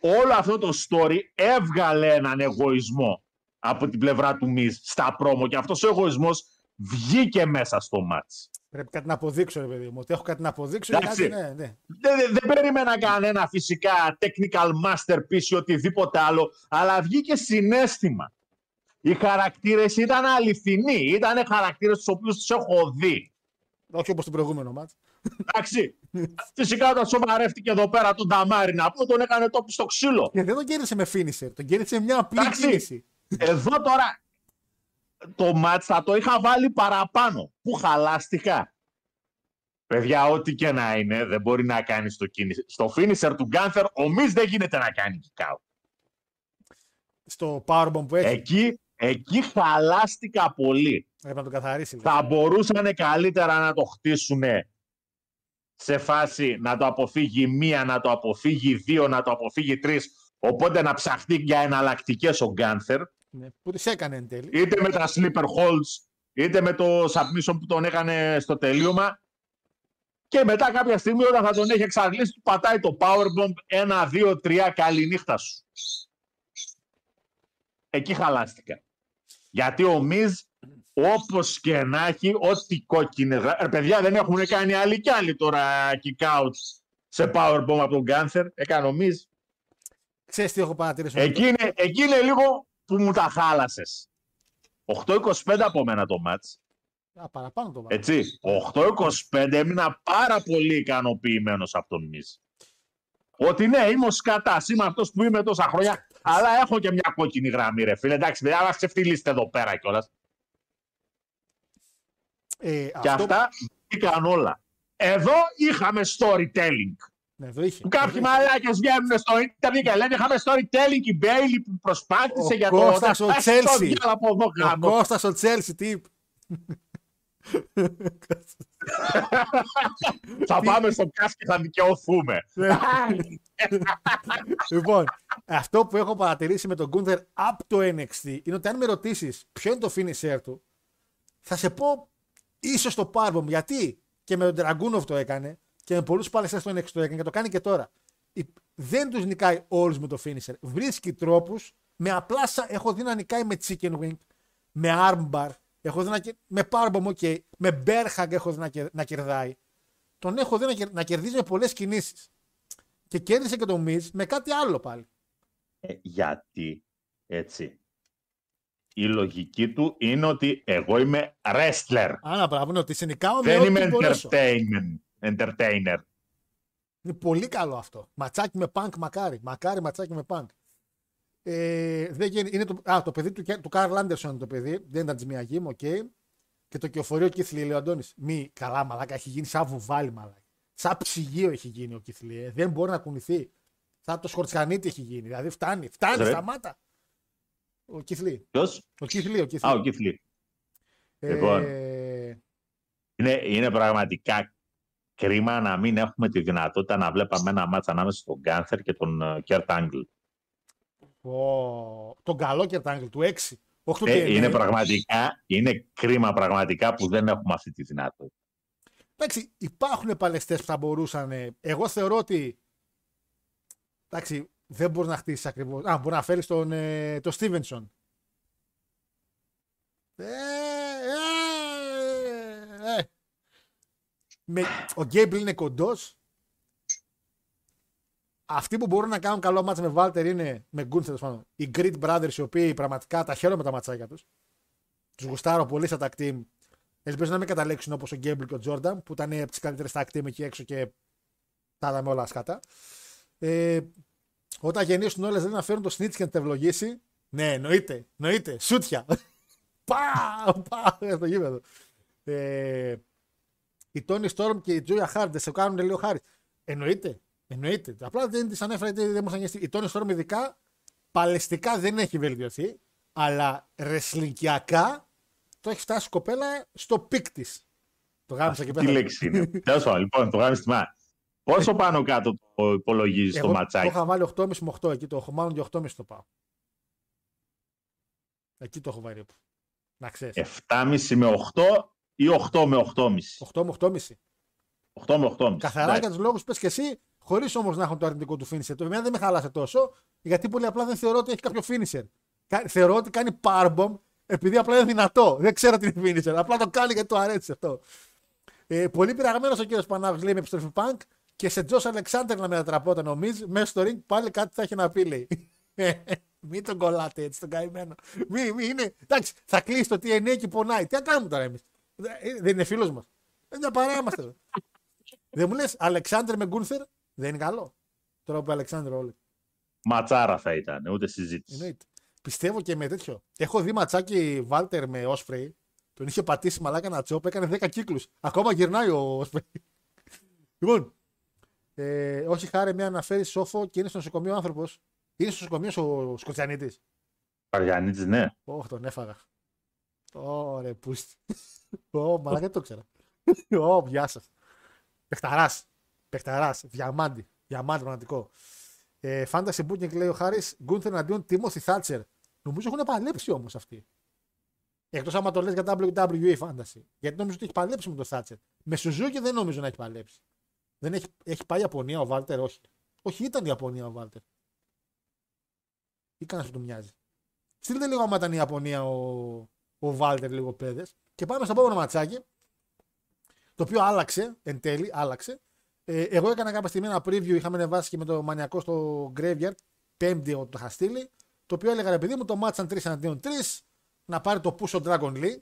όλο αυτό το story έβγαλε έναν εγωισμό από την πλευρά του Μιζ στα πρόμο και αυτός ο εγωισμός βγήκε μέσα στο μάτς. Πρέπει κάτι να αποδείξω, ρε παιδί μου. Ότι έχω κάτι να αποδείξω. ή Εντάξει. Κάτι, ναι, ναι. Δεν, δεν, δεν περίμενα κανένα φυσικά technical masterpiece ή οτιδήποτε άλλο, αλλά βγήκε συνέστημα. Οι χαρακτήρες ήταν αληθινοί, ήταν χαρακτήρες τους οποίους τους έχω δει. Όχι όπως το προηγούμενο μάτς. Εντάξει. Φυσικά όταν σοβαρεύτηκε εδώ πέρα τον Νταμάρι να πούμε, τον έκανε τόπι στο ξύλο. Και δεν τον κέρδισε με finisher. Τον κέρδισε με μια απλή Εντάξει. κίνηση. Εδώ τώρα το μάτς θα το είχα βάλει παραπάνω. Πού χαλάστηκα. Παιδιά, ό,τι και να είναι, δεν μπορεί να κάνεις στο κίνηση. Στο finisher του Γκάνθερ, ο Μις δεν γίνεται να κάνει kick out. Στο powerbomb που έχει. Εκεί, εκεί χαλάστηκα πολύ. Πρέπει να τον καθαρίσει. λέει. Θα μπορούσαν καλύτερα να το χτίσουν σε φάση να το αποφύγει μία, να το αποφύγει δύο, να το αποφύγει τρεις. Οπότε να ψαχτεί για εναλλακτικές ο Γκάνθερ. Ναι, που τι έκανε εν τέλει. είτε με τα sleeper holds, είτε με το submission που τον έκανε στο τελείωμα. Και μετά κάποια στιγμή όταν θα τον έχει εξαντλήσει, του πατάει το powerbomb 1, 2, 3, καληνύχτα σου. Εκεί χαλάστηκα. Γιατί ο Μιζ, όπως και να έχει, ό,τι κόκκινες. Ρε παιδιά, δεν έχουν κάνει άλλοι κι άλλοι τώρα kick out σε powerbomb από τον Γκάνθερ. Έκανε ο Μιζ. Ξέρεις τι έχω παρατηρήσει. Εκεί είναι, εκεί είναι λίγο που μου τα χάλασες. 8-25 από μένα το μάτς. Α, παραπάνω το βάλω. Έτσι. 8-25 έμεινα πάρα πολύ ικανοποιημένος από τον Μιζ. Ότι ναι, είμαι ο σκατάς, είμαι αυτός που είμαι τόσα χρόνια, αλλά έχω και μια κόκκινη γραμμή, ρε φίλε. Εντάξει, δεν θα ξεφτυλίσετε εδώ πέρα κιόλας. Ε, Και αυτό- αυτά βγήκαν όλα. Εδώ είχαμε storytelling. Ναι, εδώ είχε. Που κάποιοι Εδώ είχε. μαλάκες βγαίνουν στο ίντερνετ και λένε είχαμε storytelling η Μπέιλι που προσπάθησε Ο για το. Κώστας ο Ας το Chelsea. διάλα από εδώ Ο κάτω. Κώστας ο Τσέλσι, τι είπε. Θα πάμε στο καφ και θα δικαιωθούμε. Ναι. λοιπόν, αυτό που έχω παρατηρήσει με τον Γκούντερ από το NXT είναι ότι αν με ρωτήσεις ποιο είναι το finisher του, θα σε πω ίσως το Powerbomb. Γιατί; Και με τον Dragunov το έκανε και με πολλούς παλαιστέ στο NXT το έκανε και το κάνει και τώρα. Η- Δεν τους νικάει όλους με το finisher. Βρίσκει τρόπους με απλά. σα- Έχω δει να νικάει με chicken wing, με armbar, έχω δει να, κε- με powerbomb, ok, με bear hug έχω δει να, κερ- να κερδάει. Τον έχω δει να, κερ- να κερδίζει με πολλές κινήσεις. Και κέρδισε και τον Μιζ με κάτι άλλο πάλι. Ε, γιατί έτσι. Η λογική του είναι ότι εγώ είμαι wrestler. Άρα πράγμα είναι ότι σε νικάω με Δεν ό,τι είμαι μπορέσω. entertainment, entertainer. Είναι πολύ καλό αυτό. Ματσάκι με πανκ, μακάρι. Μακάρι ματσάκι με πανκ. Ε, δεν γίνει, είναι το, α, το παιδί του, του Καρλ Άντερσον είναι το παιδί. Δεν ήταν της μία γύμ, οκ. Και το κυοφορεί ο Keith Lee, λέει ο Αντώνης. Μη καλά, μαλάκα, έχει γίνει σαν βουβάλι, μαλάκα. Σαν ψυγείο έχει γίνει ο Keith Lee. Ε. Δεν μπορεί να κουνηθεί. Σαν το Σχορτσανίτη έχει γίνει. Δηλαδή φτάνει, φτάνει, Ρε. σταμάτα. Ο Keith Lee. Ποιος; Ο Keith Lee, ο Keith Lee. Α, ο Keith Lee. Ε, λοιπόν. Είναι, είναι πραγματικά κρίμα να μην έχουμε τη δυνατότητα να βλέπαμε ένα ματς ανάμεσα στον Γκάνθερ και τον Kurt Angle. Ω, τον καλό και τα του 6. Όχι του Ε, TNA. είναι πραγματικά, είναι κρίμα πραγματικά που δεν έχουμε αυτή τη δυνατότητα. Εντάξει, υπάρχουν παλαιστές που θα μπορούσαν. ε, Εγώ θεωρώ ότι. Εντάξει, δεν μπορείς να χτίσεις ακριβώς. Α, μπορείς να φέρεις τον ε, το Στίβενσον. Ε, ε, ε. Με, ο Γκέμπλ είναι κοντός. Αυτοί που μπορούν να κάνουν καλό μάτσα με Βάλτερ είναι με Γκούνθερ πάνω. Οι Grid Brothers, οι οποίοι πραγματικά τα χαίρομαι τα ματσάκια τους. Τους γουστάρω πολύ στα tag team. Ελπίζω να μην καταλέξουν όπως ο Γκέμπλ και ο Τζόρνταν που ήταν από τις καλύτερες tag team εκεί έξω και τα είδαμε όλα σκάτα. Ε, όταν γεννήσουν όλες, δεν να φέρουν το snitch και να τα ευλογήσει. Ναι, εννοείται. Εννοείται. Σούτια. Πάω, πάω στο γήπεδο. Ε, η Τόνι Στόρμ και η Τζούια Χάρντ σε κάνουν λίγο χάρη. Εννοείται. Εννοείται. Απλά δεν τη ανέφερα γιατί δεν μου νοιαστεί. Η Τόνι Στόρμ ειδικά παλαιστικά δεν έχει βελτιωθεί, αλλά ρεσλικιακά το έχει φτάσει η κοπέλα στο peak της. Το γάμησα και Τι πέρα. λέξη είναι. Τέλος πάντων, λοιπόν, το γάμησε τιμά. Πόσο πάνω κάτω το υπολογίζεις το Εγώ το ματσάκι. είχα βάλει 8,5 με 8. Εκεί το έχω μάλλον και 8,5 το πάω. Εκεί το έχω βάλει. Να ξέρεις. 7,5 με 8 ή 8 με 8,5. 8 με 8,5. 8 με 8,5. Καθαρά Εντάξει. για τους λόγους που πες και εσύ, χωρίς όμως να έχουν το αρνητικό του finisher. Το εμένα δεν με χαλάσε τόσο, γιατί πολύ απλά δεν θεωρώ ότι έχει κάποιο finisher. Κα- Θεωρώ ότι κάνει powerbomb επειδή απλά είναι δυνατό. Δεν ξέρω τι είναι finisher. Απλά το κάνει γιατί το αρέσει αυτό. Ε, πολύ πειραγμένος ο κύριος Πανάγος λέει με επιστροφή Punk και σε Τζος Αλεξάνδρ να μετατραπόταν νομίζει μέσα στο ring πάλι κάτι θα έχει να πει λέει. Μην τον κολλάτε έτσι τον καημένο. Μη, μη είναι. Εντάξει, θα κλείσει το TNA και πονάει. Τι να κάνουμε τώρα εμείς; Δεν είναι φίλος μας. Δεν μια παρέα είμαστε. Δεν μου λες Αλεξάνδρ με Γκούνθερ δεν είναι καλό. Τώρα που είπε Αλεξάνδρ όλοι. Ματσάρα θα ήταν, ούτε συζήτηση. Εννοείται. Πιστεύω και με τέτοιο. Έχω δει ματσάκι Βάλτερ με Όσπρεϊ. Τον είχε πατήσει μαλάκα ένα τσόπ, έκανε 10 κύκλους. Ακόμα γυρνάει ο Όσπρεϊ. λοιπόν. Ε, όχι χάρη μια αναφέρει σόφο και είναι στο νοσοκομείο άνθρωπος. Είναι στο νοσοκομείο ο Σκοτσιανίτη. Παριανίτης, ναι. Όχι, τον έφαγα. Ωραία, πούστη. Ω, μαλάκα δεν το ήξερα. Ω, γεια σας. Πεχταράς. Πεχταράς. Διαμάντι. Διαμάντι πραγματικό. Ε, Fantasy Booking λέει ο Χάρης Γκούνθερ εναντίον Τίμωθη Θάτσερ. Νομίζω έχουν παλέψει όμως αυτοί. Εκτός άμα το λες για WWE Fantasy. Γιατί νομίζω ότι έχει παλέψει με τον Θάτσερ. Με Σουζούκι δεν νομίζω να έχει παλέψει. Δεν έχει, έχει πάει Ιαπωνία ο Βάλτερ, όχι. Όχι, ήταν η Ιαπωνία ο Βάλτερ. Ή κανένας που του μοιάζει. Στείλτε λίγο άμα ήταν η Ιαπωνία ο, ο Βάλτερ λίγο παιδες. Και πάμε στο επόμενο ματσάκι. Το οποίο άλλαξε εν τέλει, άλλαξε. Ε, εγώ έκανα κάποια στιγμή ένα preview, είχαμε ανεβάσει και με το μανιακό στο Graveyard, πέμπτη το είχα στείλει. Το οποίο έλεγα ρε παιδί μου, το match ήταν 3 εναντίον 3, να πάρει το push ο Dragon Lee.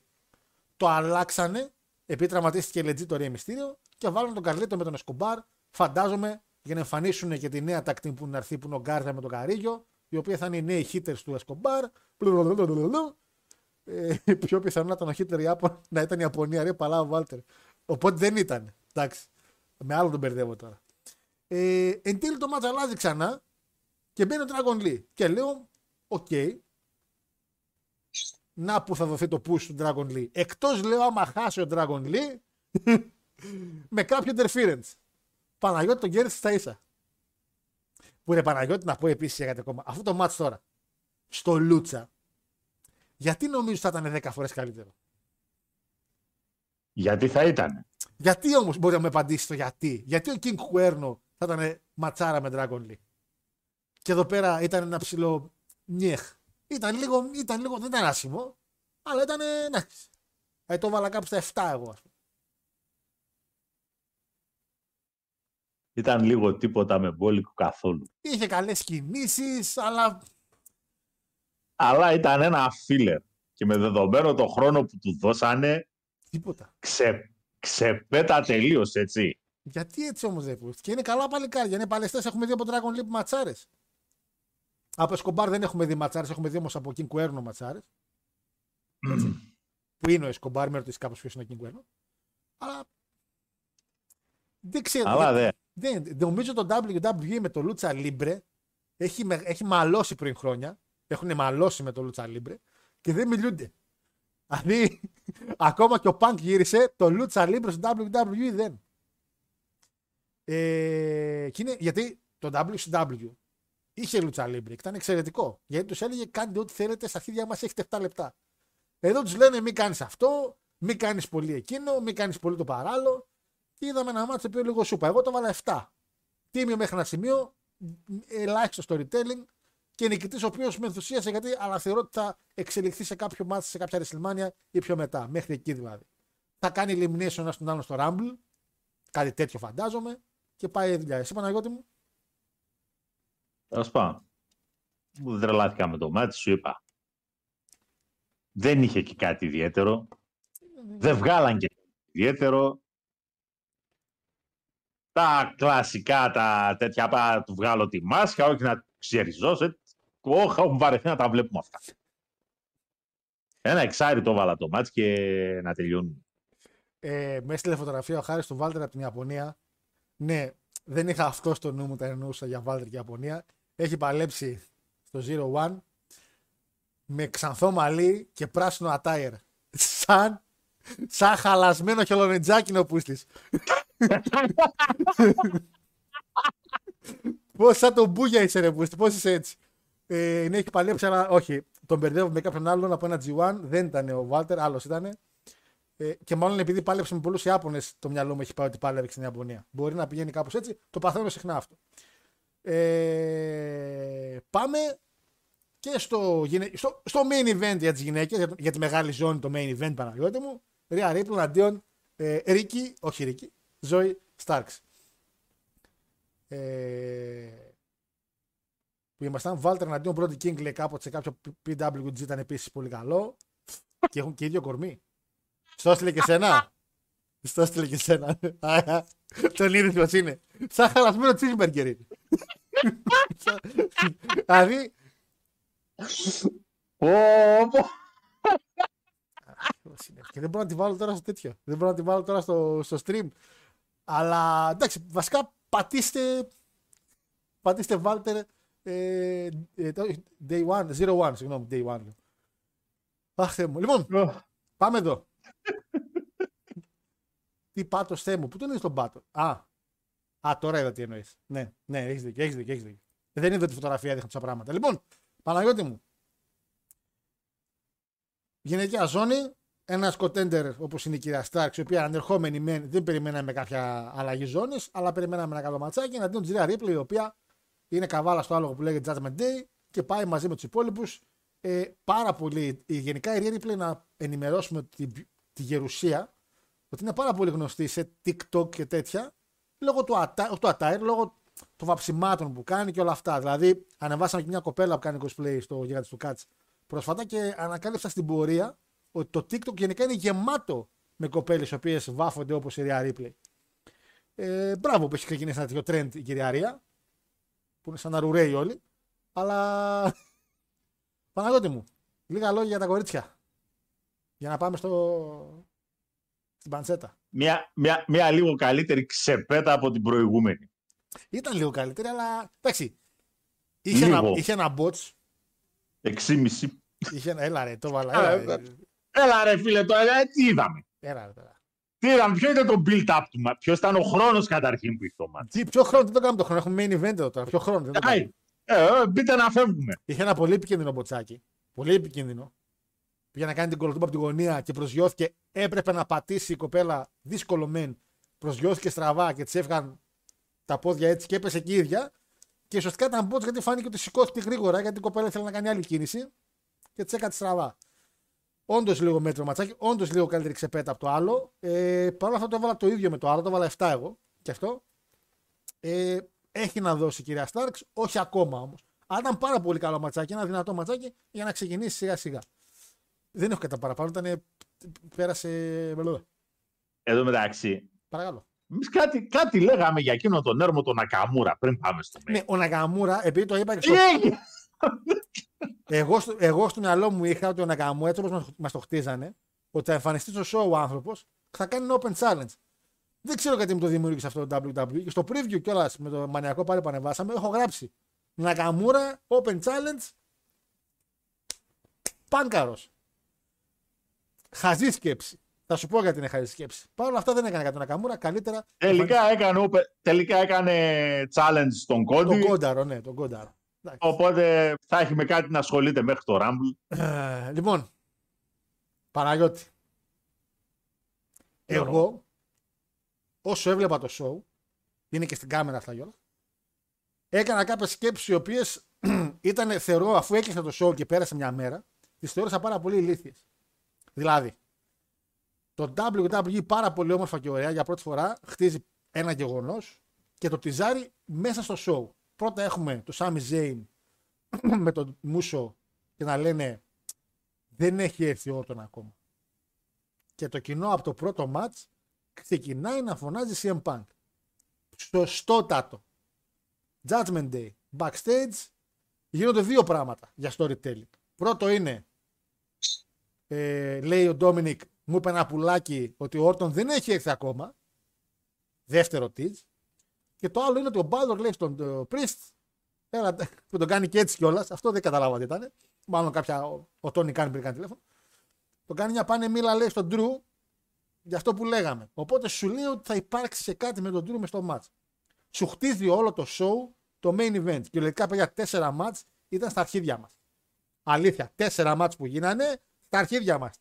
Το αλλάξανε, επειδή τραυματίστηκε legit το Rey Mysterio και βάλουν τον Καρλίτο με τον Escobar. Φαντάζομαι για να εμφανίσουν και τη νέα tag team που είναι να έρθει που είναι ο Γκάρζα με τον Καρίγιο, η οποία θα είναι οι νέοι hitters του Escobar. Ε, πιο πιθανό να ήταν ο Hitler Ιάπων να ήταν η Ιαπωνία, ρε παλά ο Βάλτερ. Οπότε δεν ήταν. Εντάξει. Με άλλο τον μπερδεύω τώρα. Ε, εν τέλει το ματς αλλάζει ξανά και μπαίνει ο Dragon Lee. Και λέω, οκ. Να που θα δοθεί το push του Dragon Lee. Εκτός λέω άμα χάσει ο Dragon Lee με κάποιο interference. Παναγιώτη τον κέρδισε στα ίσα. Που είναι Παναγιώτη να πω επίσης για κάτι ακόμα. Αυτό το μάτς τώρα στο Λούτσα γιατί νομίζω θα ήταν 10 φορές καλύτερο; Γιατί θα ήταν. Γιατί όμως μπορεί να με απαντήσεις το γιατί; Γιατί ο King Cuerno θα ήταν ματσάρα με Dragon Lee. Και εδώ πέρα ήταν ένα ψηλό νιέχ. Ήταν λίγο, ήταν λίγο, δεν ήταν άσχημο, αλλά ήταν εντάξει. Ε, το βάλα κάπου στα 7 εγώ, ας πούμε. Ήταν λίγο τίποτα με μπόλικο καθόλου. Είχε καλές κινήσεις, αλλά Αλλά ήταν ένα filler. Και με δεδομένο το χρόνο που του δώσανε, τίποτα. ξε, ξεπέτα τελείως έτσι. Γιατί έτσι όμως δεν พู τει. Και είναι καλά παλικάρια. Είναι παλαιστές. Έχουμε δει από Dragon League ματσάρες. Από Escobar δεν έχουμε δει ματσάρες. Έχουμε δει όμως από King Cuerno ματσάρες. που είναι ο Escobar, με ρωτήσεις κάπως ποιος είναι ο King Cuerno. Αλλά. Δεν ξέρω. Αλλά δεν- δεν. δεν, νομίζω το WWE με το Lucha Libre έχει, με- έχει μαλώσει πριν χρόνια. Έχουν μαλώσει με το Lucha Libre και δεν μιλούνται. Δηλαδή, ακόμα και ο Punk γύρισε, το Lucha Libre στο WWE δεν. Ε, και είναι, γιατί το WCW είχε λούτσα λίμπρε και ήταν εξαιρετικό. Γιατί τους έλεγε κάντε ό,τι θέλετε, στα αρχίδια μας έχετε 7 λεπτά. Εδώ τους λένε μην κάνεις αυτό, μην κάνεις πολύ εκείνο, μην κάνεις πολύ το παράλληλο. Και είδαμε ένα μάτσο που λίγο σούπα. Εγώ το βάλα 7. Τίμιο μέχρι ένα σημείο, ελάχιστο storytelling και νικητής ο οποίος με ενθουσίασε γιατί αλλά θεωρώ ότι θα εξελιχθεί σε κάποιο μάτσο, σε κάποια WrestleMania ή πιο μετά. Μέχρι εκεί δηλαδή. Θα κάνει elimination ένα τον άλλον στο Rumble. Κάτι τέτοιο φαντάζομαι. Και πάει η δουλειά. Εσύ Παναγιώτη μου. Τέλος πάντων. Μου δεν τρελάθηκα με το μάτι, σου είπα. Δεν είχε και κάτι ιδιαίτερο. Δεν βγάλαν και κάτι ιδιαίτερο. Τα κλασικά, τα τέτοια, πά, του βγάλω τη μάσκα, όχι να ξεριζώσω. Όχι, έχουμε βαρεθεί να τα βλέπουμε αυτά. Ένα εξάρι το έβαλα το μάτς και να τελειώνουν. Ε, με έστειλε φωτογραφία ο Χάρης του Βάλτερ από την Ιαπωνία. Ναι, δεν είχα αυτό στο νου μου, τα εννοούσα για Βάλτερ και Ιαπωνία. Έχει παλέψει στο Zero One με ξανθό μαλλί και πράσινο ατάιρ. Σαν, σαν χαλασμένο χελονετζάκινο πούστης. Πώς σαν τον Μπούγια είσαι ρε πούστη, πώς είσαι έτσι. Ε, ναι, έχει παλέψει, αλλά όχι. Τον μπερδεύω με κάποιον άλλον από ένα G1. Δεν ήταν ο Βάλτερ, άλλος ήταν. Ε, και μάλλον επειδή πάλεψε με πολλούς Ιάπωνες, το μυαλό μου έχει πάει ότι πάλευε στην Ιαπωνία. Μπορεί να πηγαίνει κάπως έτσι. Το παθαίνω συχνά αυτό. Ε, πάμε και στο, γυναι- στο, στο main event για τις γυναίκες, για, το- για τη μεγάλη ζώνη, το main event Παναγιώτη μου. Ρία Ρίπλ αντίον ε, Ρίκη, όχι Ρίκη, Ζωή Στάρξ. Ε, που ήμασταν. Βάλτερ εναντίον πρώτη King λέει κάποτε σε κάποιο PWG ήταν επίσης πολύ καλό. και έχουν και ίδιο κορμί. Στο έστειλε και σένα. Στο έστειλε και σένα. Α, Τον είδες ποιος είναι. Σαν χαλασμένο τσίσμπεργκερ είναι. Δηλαδή. Πω, πω. Και δεν μπορώ να τη βάλω τώρα στο τέτοιο. Δεν μπορώ να τη βάλω τώρα στο, στο stream. Αλλά εντάξει, βασικά πατήστε. Πατήστε Βάλτερ. Ε, ε, το- day one, zero one, συγγνώμη, day one. λέω. Αχ, Θεέ μου. Λοιπόν, πάμε εδώ. τι πάτος Θεέ μου, πού τον είδες τον πάτο; Α, α τώρα είδα τι εννοείς. Ναι, ναι, έχεις δίκιο, έχεις δίκιο, έχεις δίκιο. Δεν είδα τη φωτογραφία, δείχνει τόσα πράγματα. Λοιπόν, Παναγιώτη μου. Γυναικεία ζώνη, ένας κοτέντερ όπως είναι η κυρία Στάρξ, η οποία ανερχόμενη μεν δεν περιμέναμε κάποια αλλαγή ζώνης, αλλά περιμέναμε ένα καλό ματσάκι. Εναντίον τη Ρία Ρίπλη, η οποία είναι καβάλα στο άλογο που λέγεται Judgment Day και πάει μαζί με τους υπόλοιπους. Ε, πάρα πολύ. ε, Γενικά η Ρία Ρίπλη να ενημερώσουμε τη, τη γερουσία ότι είναι πάρα πολύ γνωστή σε TikTok και τέτοια λόγω του, ατα, όχι του attire, λόγω των βαψιμάτων που κάνει και όλα αυτά. Δηλαδή, ανεβάσαμε και μια κοπέλα που κάνει cosplay στο γίγαντα του Κάτς πρόσφατα και ανακάλυψα στην πορεία ότι το TikTok γενικά είναι γεμάτο με κοπέλες οι οποίες βάφονται όπως η Ρία Ρίπλη. Ε, μπράβο που έχει ξεκινήσει ένα τέτοιο trend η κυρία Ρία, που είναι σαν να ρουρέει όλοι. Αλλά. Παναγιώτη μου, λίγα λόγια για τα κορίτσια. Για να πάμε στο. στην παντσέτα. Μια, μια, μια λίγο καλύτερη ξεπέτα από την προηγούμενη. Ήταν λίγο καλύτερη, αλλά εντάξει. Είχε, ένα, Λίγο. είχε ένα bots. 6,5. Είχε ένα, έλα ρε, το βάλα. Α, Έλα, ρε, Έλα ρε φίλε, τώρα ε, τι είδαμε. έλα, ρε, τώρα. Τι είδαμε, ποιο ήταν το build-up του μα, ποιος ήταν ο χρόνος καταρχήν που είχε το μάτι. Τι, ποιο χρόνο, δεν το κάνουμε το χρόνο. Έχουμε main event εδώ τώρα. Ποιο χρόνο. Δεν το κάνουμε. Ε, ε, μπείτε να φεύγουμε. Είχε ένα πολύ επικίνδυνο μποτσάκι. Πολύ επικίνδυνο. Πήγε να κάνει την κολοτούμπα από τη γωνία και προσγειώθηκε. Έπρεπε να πατήσει η κοπέλα δύσκολο μεν. Προσγειώθηκε στραβά και της έφυγαν τα πόδια έτσι και έπεσε εκεί η ίδια. Και ουσιαστικά ήταν μπότ γιατί φάνηκε ότι σηκώθηκε γρήγορα γιατί η κοπέλα ήθελε να κάνει άλλη κίνηση και της έκανε στραβά. Όντως λίγο μέτρο ματσάκι, όντως λίγο καλύτερη ξεπέτα από το άλλο. Ε, Παρ' όλα αυτά το έβαλα το ίδιο με το άλλο, το έβαλα 7 εγώ και αυτό. Ε, έχει να δώσει η κυρία Στάρξ, όχι ακόμα όμως. Αλλά ήταν πάρα πολύ καλό ματσάκι, ένα δυνατό ματσάκι για να ξεκινήσει σιγά σιγά. Δεν έχω κατά παραπάνω, ήταν. Πέρασε. μπλε. Εδώ μεταξύ, Παρακαλώ. εμείς κάτι, κάτι λέγαμε για εκείνο τον έρμο τον Ακαμούρα πριν πάμε στο Ναι, ο Ναγκαμούρα, επειδή το είπα και Τι στο, έγινε; Εγώ, στο, εγώ στο μυαλό μου είχα ότι ο Ναγκαμούρα, έτσι όπω μας το χτίζανε, ότι θα εμφανιστεί στο show ο άνθρωπος, θα κάνει ένα open challenge. Δεν ξέρω γιατί μου το δημιούργησε αυτό το WWE. Και στο preview κιόλας με το μανιακό πάλι που ανεβάσαμε, έχω γράψει Ναγκαμούρα, open challenge, πάνκαρο. Χαζή σκέψη. Θα σου πω γιατί είναι χαζή σκέψη. Παρ' όλα αυτά δεν έκανε κάτι ο Νακαμούρα. Καλύτερα. Τελικά έκανε, open- τελικά έκανε challenge στον Τον Κόντι. Κόνταρο, ναι, τον Κόνταρο. Εντάξει. Οπότε θα έχει με κάτι να ασχολείται μέχρι το Rumble. Ε, λοιπόν, Παναγιώτη. Γιώργο. Εγώ, όσο έβλεπα το show, είναι και στην κάμερα αυτά Γιώργο, έκανα κάποιες σκέψεις οι οποίες ήταν, θεωρώ, αφού έκλεισα το show και πέρασε μια μέρα, τις θεώρησα πάρα πολύ ηλίθιες. Δηλαδή, το WWE πάρα πολύ όμορφα και ωραία για πρώτη φορά χτίζει ένα γεγονός και το τυζάρει μέσα στο show. Πρώτα έχουμε το Sami Zayn με τον Μούσο και να λένε δεν έχει έρθει ο Όρτον ακόμα. Και το κοινό από το πρώτο match ξεκινάει να φωνάζει CM Punk. Σωστότατο. Judgment Day. Backstage γίνονται δύο πράγματα για storytelling. Πρώτο είναι, ε, λέει ο Ντόμινικ, μου είπε ένα πουλάκι ότι ο Όρτον δεν έχει έρθει ακόμα. Δεύτερο tease. Και το άλλο είναι ότι ο Μπάλορ λέει στον ε, Priest, έλα, που τον κάνει και έτσι κιόλας. Αυτό δεν καταλάβα τι ήταν. Μάλλον κάποια, ο, ο Τόνι κάνει πριν κάνει τηλέφωνο. Τον κάνει μια πάνε μίλα λέει στον Drew για αυτό που λέγαμε. Οπότε σου λέει ότι θα υπάρξει σε κάτι με τον Drew με στο match. Σου χτίζει όλο το show το main event. Και λογικά παιδιά τέσσερα match ήταν στα αρχίδια μας. Αλήθεια, τέσσερα match που γίνανε στα αρχίδια μας.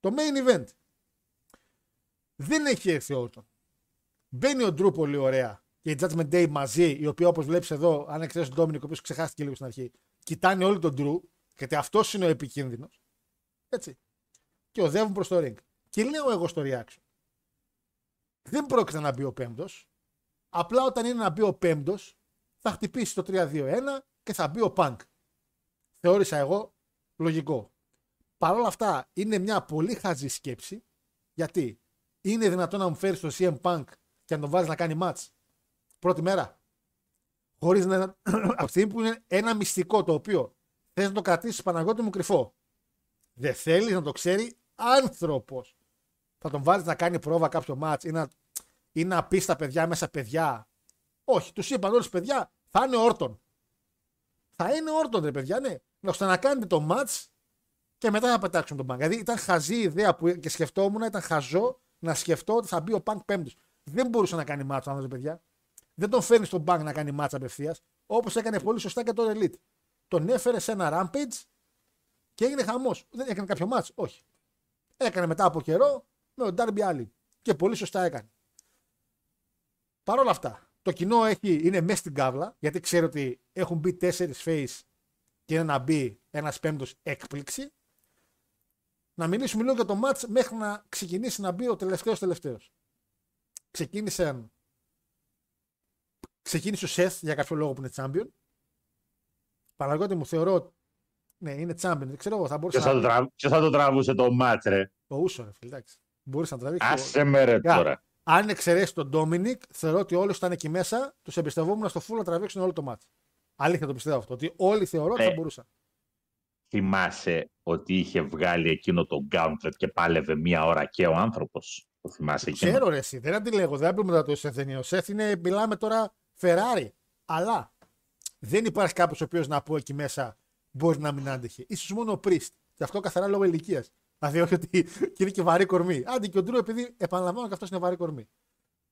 Το main event. Δεν έχει έρθει ο Όρτον. Μπαίνει ο Drew πολύ ωραία και η Judgment Day μαζί, οι οποίοι όπως βλέπεις εδώ, αν εξαιρέσει τον Ντόμινικ, ο οποίος ξεχάστηκε λίγο στην αρχή, κοιτάνε όλοι τον Drew, γιατί αυτός είναι ο επικίνδυνος. Έτσι. Και οδεύουν προς το ring. Και λέω εγώ στο reaction. Δεν πρόκειται να μπει ο πέμπτος. Απλά όταν είναι να μπει ο πέμπτος, θα χτυπήσει το 3-2-1 και θα μπει ο Punk. Θεώρησα εγώ λογικό. Παρ' όλα αυτά είναι μια πολύ χαζή σκέψη. Γιατί είναι δυνατόν να μου φέρει το CM Punk και να τον βάζεις να κάνει match πρώτη μέρα. Χωρίς να. από τη στιγμή που είναι ένα μυστικό το οποίο θες να το κρατήσεις Παναγιώτη μου κρυφό. Δεν θέλεις να το ξέρει άνθρωπος. Θα τον βάλεις να κάνει πρόβα κάποιο match ή να, ή να πει στα παιδιά μέσα παιδιά. Όχι, τους είπαν όλους παιδιά, θα είναι όρτον. Θα είναι όρτον, ρε παιδιά, ναι. Να ώστε να κάνετε το match και μετά θα πετάξουν τον Punk. Δηλαδή ήταν χαζή η ιδέα που και σκεφτόμουν, ήταν χαζό να σκεφτώ ότι θα μπει ο Punk πέμπτος. Δεν μπορούσε να κάνει match ο άνθρωπος, παιδιά. Δεν τον φέρνει στον Punk να κάνει match απευθείας, όπως έκανε πολύ σωστά και το Elite. Τον έφερε σε ένα rampage και έγινε χαμός. Δεν έκανε κάποιο match, όχι. Έκανε μετά από καιρό με τον Darby Allin. Και πολύ σωστά έκανε. Παρ' όλα αυτά, το κοινό έχει, είναι μέσα στην κάβλα, γιατί ξέρει ότι έχουν μπει τέσσερις face και είναι να μπει ένας πέμπτος έκπληξη. Να μιλήσουμε λίγο για το match μέχρι να ξεκινήσει να μπει ο τελευταίος τελευταίος. Ξεκίνησαν. Ξεκίνησε ο Σεθ για κάποιο λόγο που είναι champion. Παναγιώτη μου θεωρώ. Ναι, είναι champion. Δεν ξέρω εγώ. Θα μπορούσε Ποιο θα, να. το τραβ- ποιος θα το τραβούσε το μάτς, ρε. Το ούσο, ρε φίλε. Εντάξει. Μπορούσε να τραβήξει. Άσε με ρε Γεια. τώρα. Αν εξαιρέσει τον Ντόμινικ, θεωρώ ότι όλοι ήταν εκεί μέσα, τους εμπιστευόμουν στο full να τραβήξουν όλο το μάτι. Αλήθεια το πιστεύω αυτό. Ότι όλοι θεωρώ ότι θα Ε. μπορούσαν. Θυμάσαι ότι είχε βγάλει εκείνο το gauntlet και πάλευε μία ώρα και ο άνθρωπος; Το θυμάσαι εκείνο. Ξέρω ρε, εσύ, δεν αντιλέγω. Δεν πούμε το Σεφ δεν είναι. Ο Σεφ είναι, μιλάμε τώρα Ferrari. Αλλά δεν υπάρχει κάποιος ο οποίος να πω εκεί μέσα μπορεί να μην άντεχε. σω μόνο ο Πρίστ. Και αυτό καθαρά λόγω ηλικίας. Δηλαδή, όχι ότι και είναι και βαρύ κορμί. Άντε και ο Ντρού, επειδή επαναλαμβάνω και αυτός είναι βαρύ κορμί.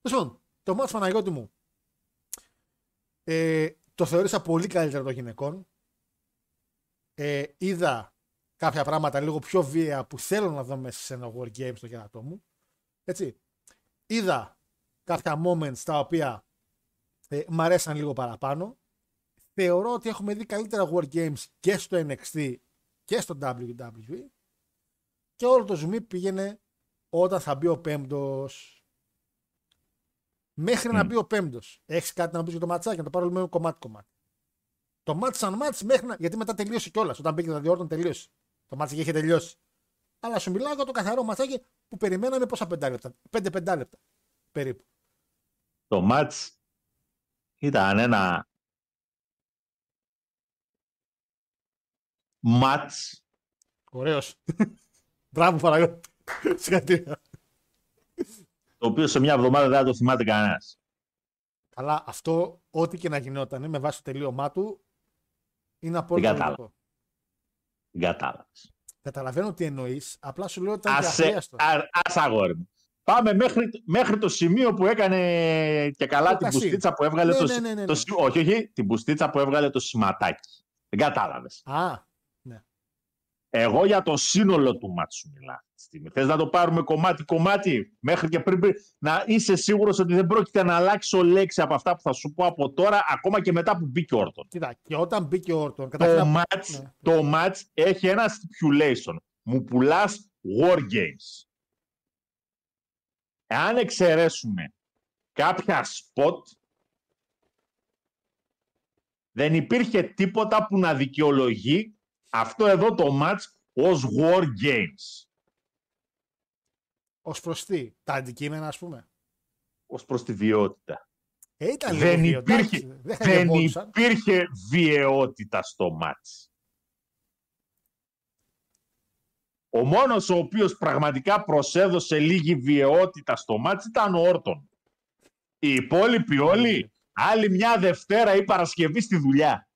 Λοιπόν, το μάτς Παναγιώτη μου ε, το θεώρησα πολύ καλύτερο των γυναικών. Ε, είδα κάποια πράγματα λίγο πιο βία που θέλω να δω μέσα σε ένα War Games στο κερατό μου. Έτσι. Είδα κάποια moments τα οποία ε, μ' αρέσαν λίγο παραπάνω. Θεωρώ ότι έχουμε δει καλύτερα War Games και στο NXT και στο WWE. Και όλο το zoom πήγαινε όταν θα μπει ο πέμπτος. Μέχρι να Μμ. μπει ο πέμπτος. Έχεις κάτι να πεις για το ματσάκι, να το πάρω λίγο κομμάτι-κομμάτι. Το μάτς σαν μάτς μέχρι να... Γιατί μετά τελείωσε κιόλας. Όταν μπήκε τα διόρτων τελείωσε. Το μάτς είχε τελειώσει. Αλλά σου μιλάω για το καθαρό ματσάκι που περιμέναμε πόσα πεντάλεπτα. Πέντε πεντάλεπτα περίπου. Το μάτς ήταν ένα μάτς Ωραίος. Μπράβο Παναγιώτη. Συγχαρητήρια. το οποίο σε μια εβδομάδα δεν θα το θυμάται κανένας. Αλλά αυτό, ό,τι και να γινόταν με βάση το τελείωμά του, είναι απόλυτα κατάλαβα. λογικό. Δεν κατάλαβες. Καταλαβαίνω τι εννοείς, απλά σου λέω ότι ήταν και Άσε, αχρίαστο. α- ας αγόρι μου. Πάμε μέχρι, μέχρι το σημείο που έκανε και καλά Το την Κασίμ. μπουστίτσα που έβγαλε Ναι, το, ναι, ναι, ναι, το ναι. σι- Όχι, όχι, την μπουστίτσα που έβγαλε το σηματάκι. Δεν κατάλαβες. Α, Εγώ για το σύνολο του μάτσου σου μιλάω. αυτή τη στιγμή. Θες να το πάρουμε κομμάτι-κομμάτι μέχρι και πριν να είσαι σίγουρος ότι δεν πρόκειται να αλλάξω λέξη από αυτά που θα σου πω από τώρα, ακόμα και μετά που μπήκε ο Όρτον. κοίτα, και όταν μπήκε ο Όρτον, Το καταρχήν. match, ναι. το match έχει ένα stipulation. Μου πουλάς war games. Εάν εξαιρέσουμε κάποια spot, δεν υπήρχε τίποτα που να δικαιολογεί αυτό εδώ το match ως war games. Ω προς τι, τα αντικείμενα, ας πούμε. Ως προς τη βιότητα. Ε, ήταν Δεν λίγο βίαιο, υπήρχε, εντάξει, Δεν δεν χαϊδευόντουσαν. υπήρχε βιαιότητα στο match. Ο μόνος ο οποίος πραγματικά προσέδωσε λίγη βιαιότητα στο μάτς ήταν ο Όρτον. Οι υπόλοιποι όλοι, άλλη μια Δευτέρα ή Παρασκευή στη δουλειά.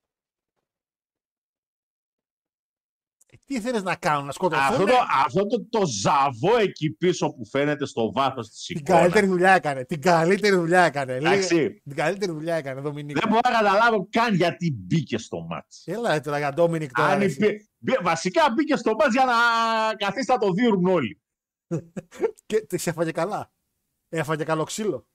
Τι ήθελε να κάνουν, να σκοτωθούν; Αυτό, το, αυτό το, το ζαβό εκεί πίσω που φαίνεται στο βάθος της Την εικόνας. καλύτερη δουλειά έκανε. Την καλύτερη δουλειά έκανε. Εντάξει. Λίγα- Την καλύτερη δουλειά έκανε, Δομινίκ. Δεν μπορώ να καταλάβω καν γιατί μπήκε στο μάτς. Έλα ρε, τώρα για Ντόμινικ τώρα. Αν ρε, εσύ. υπή- μπή- βασικά μπήκε στο μάτς για να καθίσει να το δίνουν όλοι. Και τη έφαγε καλά. Έφαγε καλό ξύλο.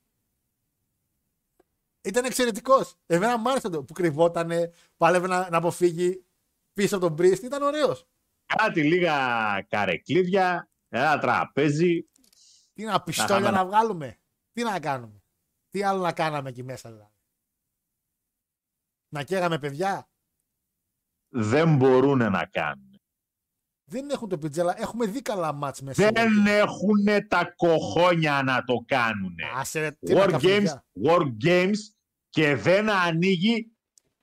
Ήταν εξαιρετικός. Εμένα μου άρεσε το που κρυβότανε, πάλευε να, να αποφύγει πίσω από τον Μπρίστ. Ήταν ωραίος. Κάτι λίγα καρεκλίδια, ένα τραπέζι. Τι να πιστόλια χαμένα. να βγάλουμε; Τι να κάνουμε; Τι άλλο να κάναμε εκεί μέσα δηλαδή; Να καίγαμε παιδιά; Δεν μπορούν να κάνουν. Δεν έχουν το πιτζέλα. Έχουμε δει καλά μάτς μέσα. Δεν έχουν τα κοχόνια να το κάνουν. Άσε ρε, τι να War games, καφεδιά. war games και δεν ανοίγει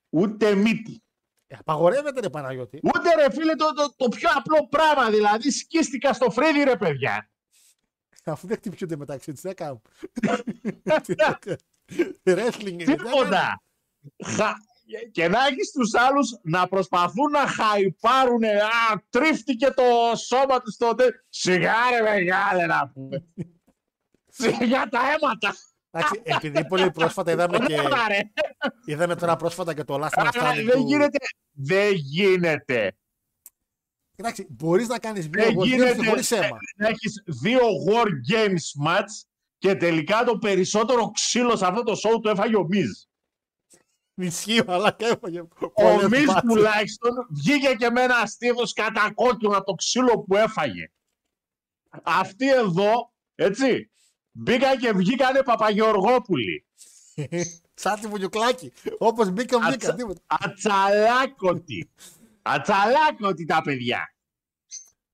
ούτε μύτη. Ε, Απαγορεύεται ρε Παναγιώτη. Ούτε ρε φίλε το, το, το πιο απλό πράγμα, δηλαδή σκίστηκα στο φρύδι ρε παιδιά. Αφού δεν χτυπιούνται μεταξύ τους, δεν κάνουν. Wrestling είναι. δεν κάνουν. Τίποτα. Χα- Και να έχεις τους άλλους να προσπαθούν να χαϊπάρουν. Α, τρίφτηκε το σώμα του τότε. Σιγά ρε μεγάλε να πούμε. Σιγά τα αίματα. Εντάξει, επειδή πολύ πρόσφατα είδαμε και, Ωραία, ρε. είδαμε τώρα πρόσφατα και το Last Man Α, Standing Δεν του... γίνεται. Δεν γίνεται. Εντάξει, μπορείς να κάνεις Δεν δύο γίνεται γίνεται χωρίς αίμα. να έχεις δύο War Games match και τελικά το περισσότερο ξύλο σε αυτό το show το έφαγε ο Μιζ. Ισχύει, αλλά και έφαγε Ο πολλές Μιζ μπάτσες. τουλάχιστον βγήκε και με ένα στήθος κατακόκκινο από το ξύλο που έφαγε. Αυτοί εδώ, έτσι, μπήκαν και βγήκανε Παπαγεωργόπουλοι. Σαν τη βουλιουκλάκι. Όπως μπήκα, μπήκα. Ατσα- τίποτα. Ατσαλάκωτοι. Ατσαλάκωτοι τα παιδιά.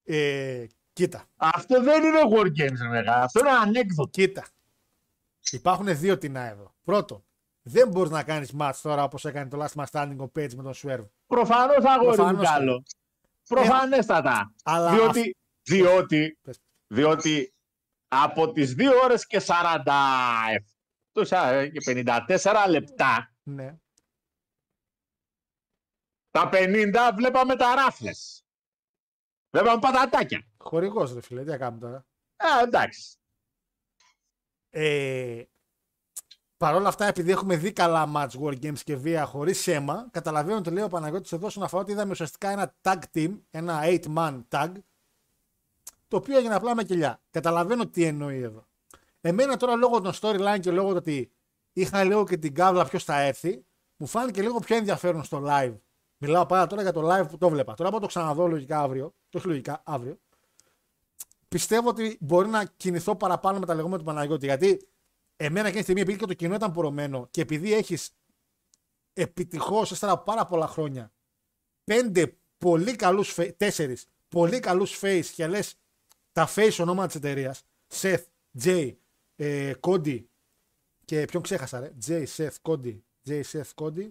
Ε, κοίτα, Αυτό δεν είναι War Games, ρε μεγάλα. Αυτό είναι ανέκδοτο. κοίτα. Υπάρχουν δύο τεινά εδώ. Πρώτον, δεν μπορείς να κάνεις match τώρα όπως έκανε το Last Man Standing ο Page με τον Swerve. Προφανώς αγόρι μου Προφανώς. καλό. Προφανέστατα. Αλλά Διότι, διότι, Πες. διότι από τις 2 ώρες και 40 τόσα, και 54 λεπτά, Ναι. τα 50 βλέπαμε τα ράφλες. Βλέπαμε πατατάκια. Χορηγός ρε φίλε, τι να κάνουμε τώρα. Α, εντάξει. Ε, Παρ' όλα αυτά, επειδή έχουμε δει καλά match war games και βία χωρίς αίμα, καταλαβαίνω ότι λέει ο Παναγιώτης εδώ όσον αφορά ότι είδαμε ουσιαστικά ένα tag team, ένα 8-man tag, το οποίο έγινε απλά με κοιλιά. Καταλαβαίνω τι εννοεί εδώ. Εμένα τώρα λόγω των storyline και λόγω του ότι είχα λίγο και την κάβλα ποιος θα έρθει, μου φάνηκε λίγο πιο ενδιαφέρον στο live. Μιλάω πάρα τώρα για το live που το βλέπα. Τώρα που το ξαναδώ λογικά αύριο, το όχι λογικά αύριο, πιστεύω ότι μπορεί να κινηθώ παραπάνω με τα λεγόμενα του Παναγιώτη. Γιατί εμένα εκείνη τη στιγμή, επειδή και το κοινό ήταν πορωμένο και επειδή έχεις επιτυχώς ύστερα από πάρα πολλά χρόνια πέντε πολύ καλούς, τέσσερις πολύ καλούς face και λες τα face ονόματα της εταιρείας, Seth, Jay, ε, Cody και ποιον ξέχασα, ρε; Jay, Seth, Cody, Jay, Seth, Cody,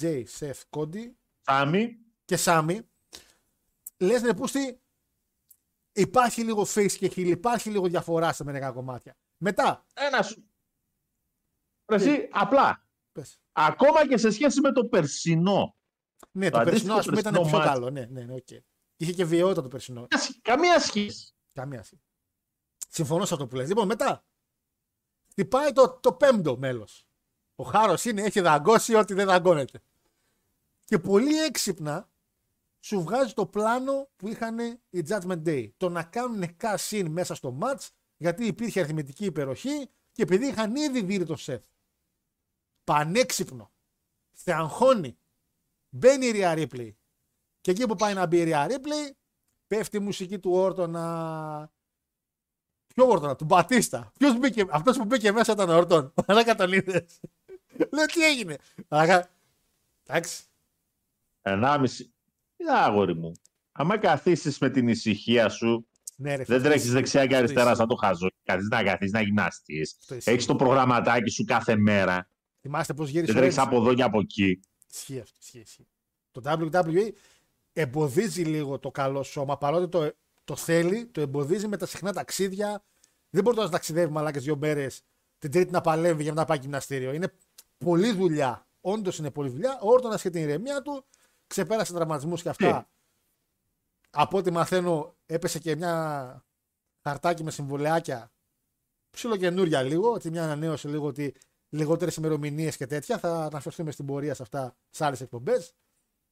Jay, Seth, Cody Σάμι, και Σάμι, λες ρε πούστη, υπάρχει λίγο face και heel, υπάρχει λίγο διαφορά σε μερικά κομμάτια. Μετά, ένα σου. Ρε Εσύ, απλά. πες. Ακόμα και σε σχέση με το περσινό. Ναι, Το το περσινό αντίστοιχο ας πούμε ήταν περσινό πιο ματς. καλό. Ναι, ναι, ναι, οκ. Είχε και βιαιότητα το περσινό. Καμία σχέση. Καμία σχέση. Συμφωνώ σε αυτό που λες. Λοιπόν, μετά χτυπάει το, το πέμπτο μέλος. Ο Χάρος είναι, έχει δαγκώσει ό,τι δεν δαγκώνεται. Και πολύ έξυπνα σου βγάζει το πλάνο που είχαν οι Judgment Day. Το να κάνουν cash in μέσα στο match γιατί υπήρχε αριθμητική υπεροχή και επειδή είχαν ήδη δει το σεφ. Πανέξυπνο. Θεαγχώνει. Μπαίνει η Ρία Ripley. Και εκεί που πάει να μπει η Ρία Ripley, πέφτει η μουσική του Όρτονα. Ποιο Όρτονα, του Μπατίστα. Ποιος μπήκε, αυτός που μπήκε μέσα ήταν ο Όρτον. Αλλά τον είδε. Λέω τι έγινε. Αλλά. Εντάξει. Ενάμιση. Τι αγόρι μου. Άμα καθίσεις με την ησυχία σου, Ναι, ρε, δεν φίλε, τρέχεις το δεξιά και ισχύει. αριστερά σαν το χαζό. Καθίσεις να καθίσεις να γυμναστείς. Το ισχύει. Έχεις το προγραμματάκι σου κάθε μέρα. Θυμάστε πώς γύρισε Δεν ο τρέχεις Edge. από εδώ και από εκεί. Ισχύει αυτό. Ισχύει, ισχύει. Το WWE εμποδίζει λίγο το καλό σώμα παρότι το, το θέλει, το εμποδίζει με τα συχνά ταξίδια. Δεν μπορεί τώρα να ταξιδεύει μαλάκες δύο μέρες την Τρίτη να παλεύει για να πάει γυμναστήριο. Είναι πολλή δουλειά. Όντως είναι πολλή δουλειά. Ο Όρτονα και την ηρεμία του ξεπέρασε τραυματισμούς και αυτά. Τι; Από ό,τι μαθαίνω, έπεσε και μια χαρτάκι με συμβολεάκια ψιλοκαινούρια λίγο. Ότι μια ανανέωση λίγο ότι λιγότερες ημερομηνίες και τέτοια. Θα αναφερθούμε στην πορεία σε αυτά σε άλλες εκπομπές.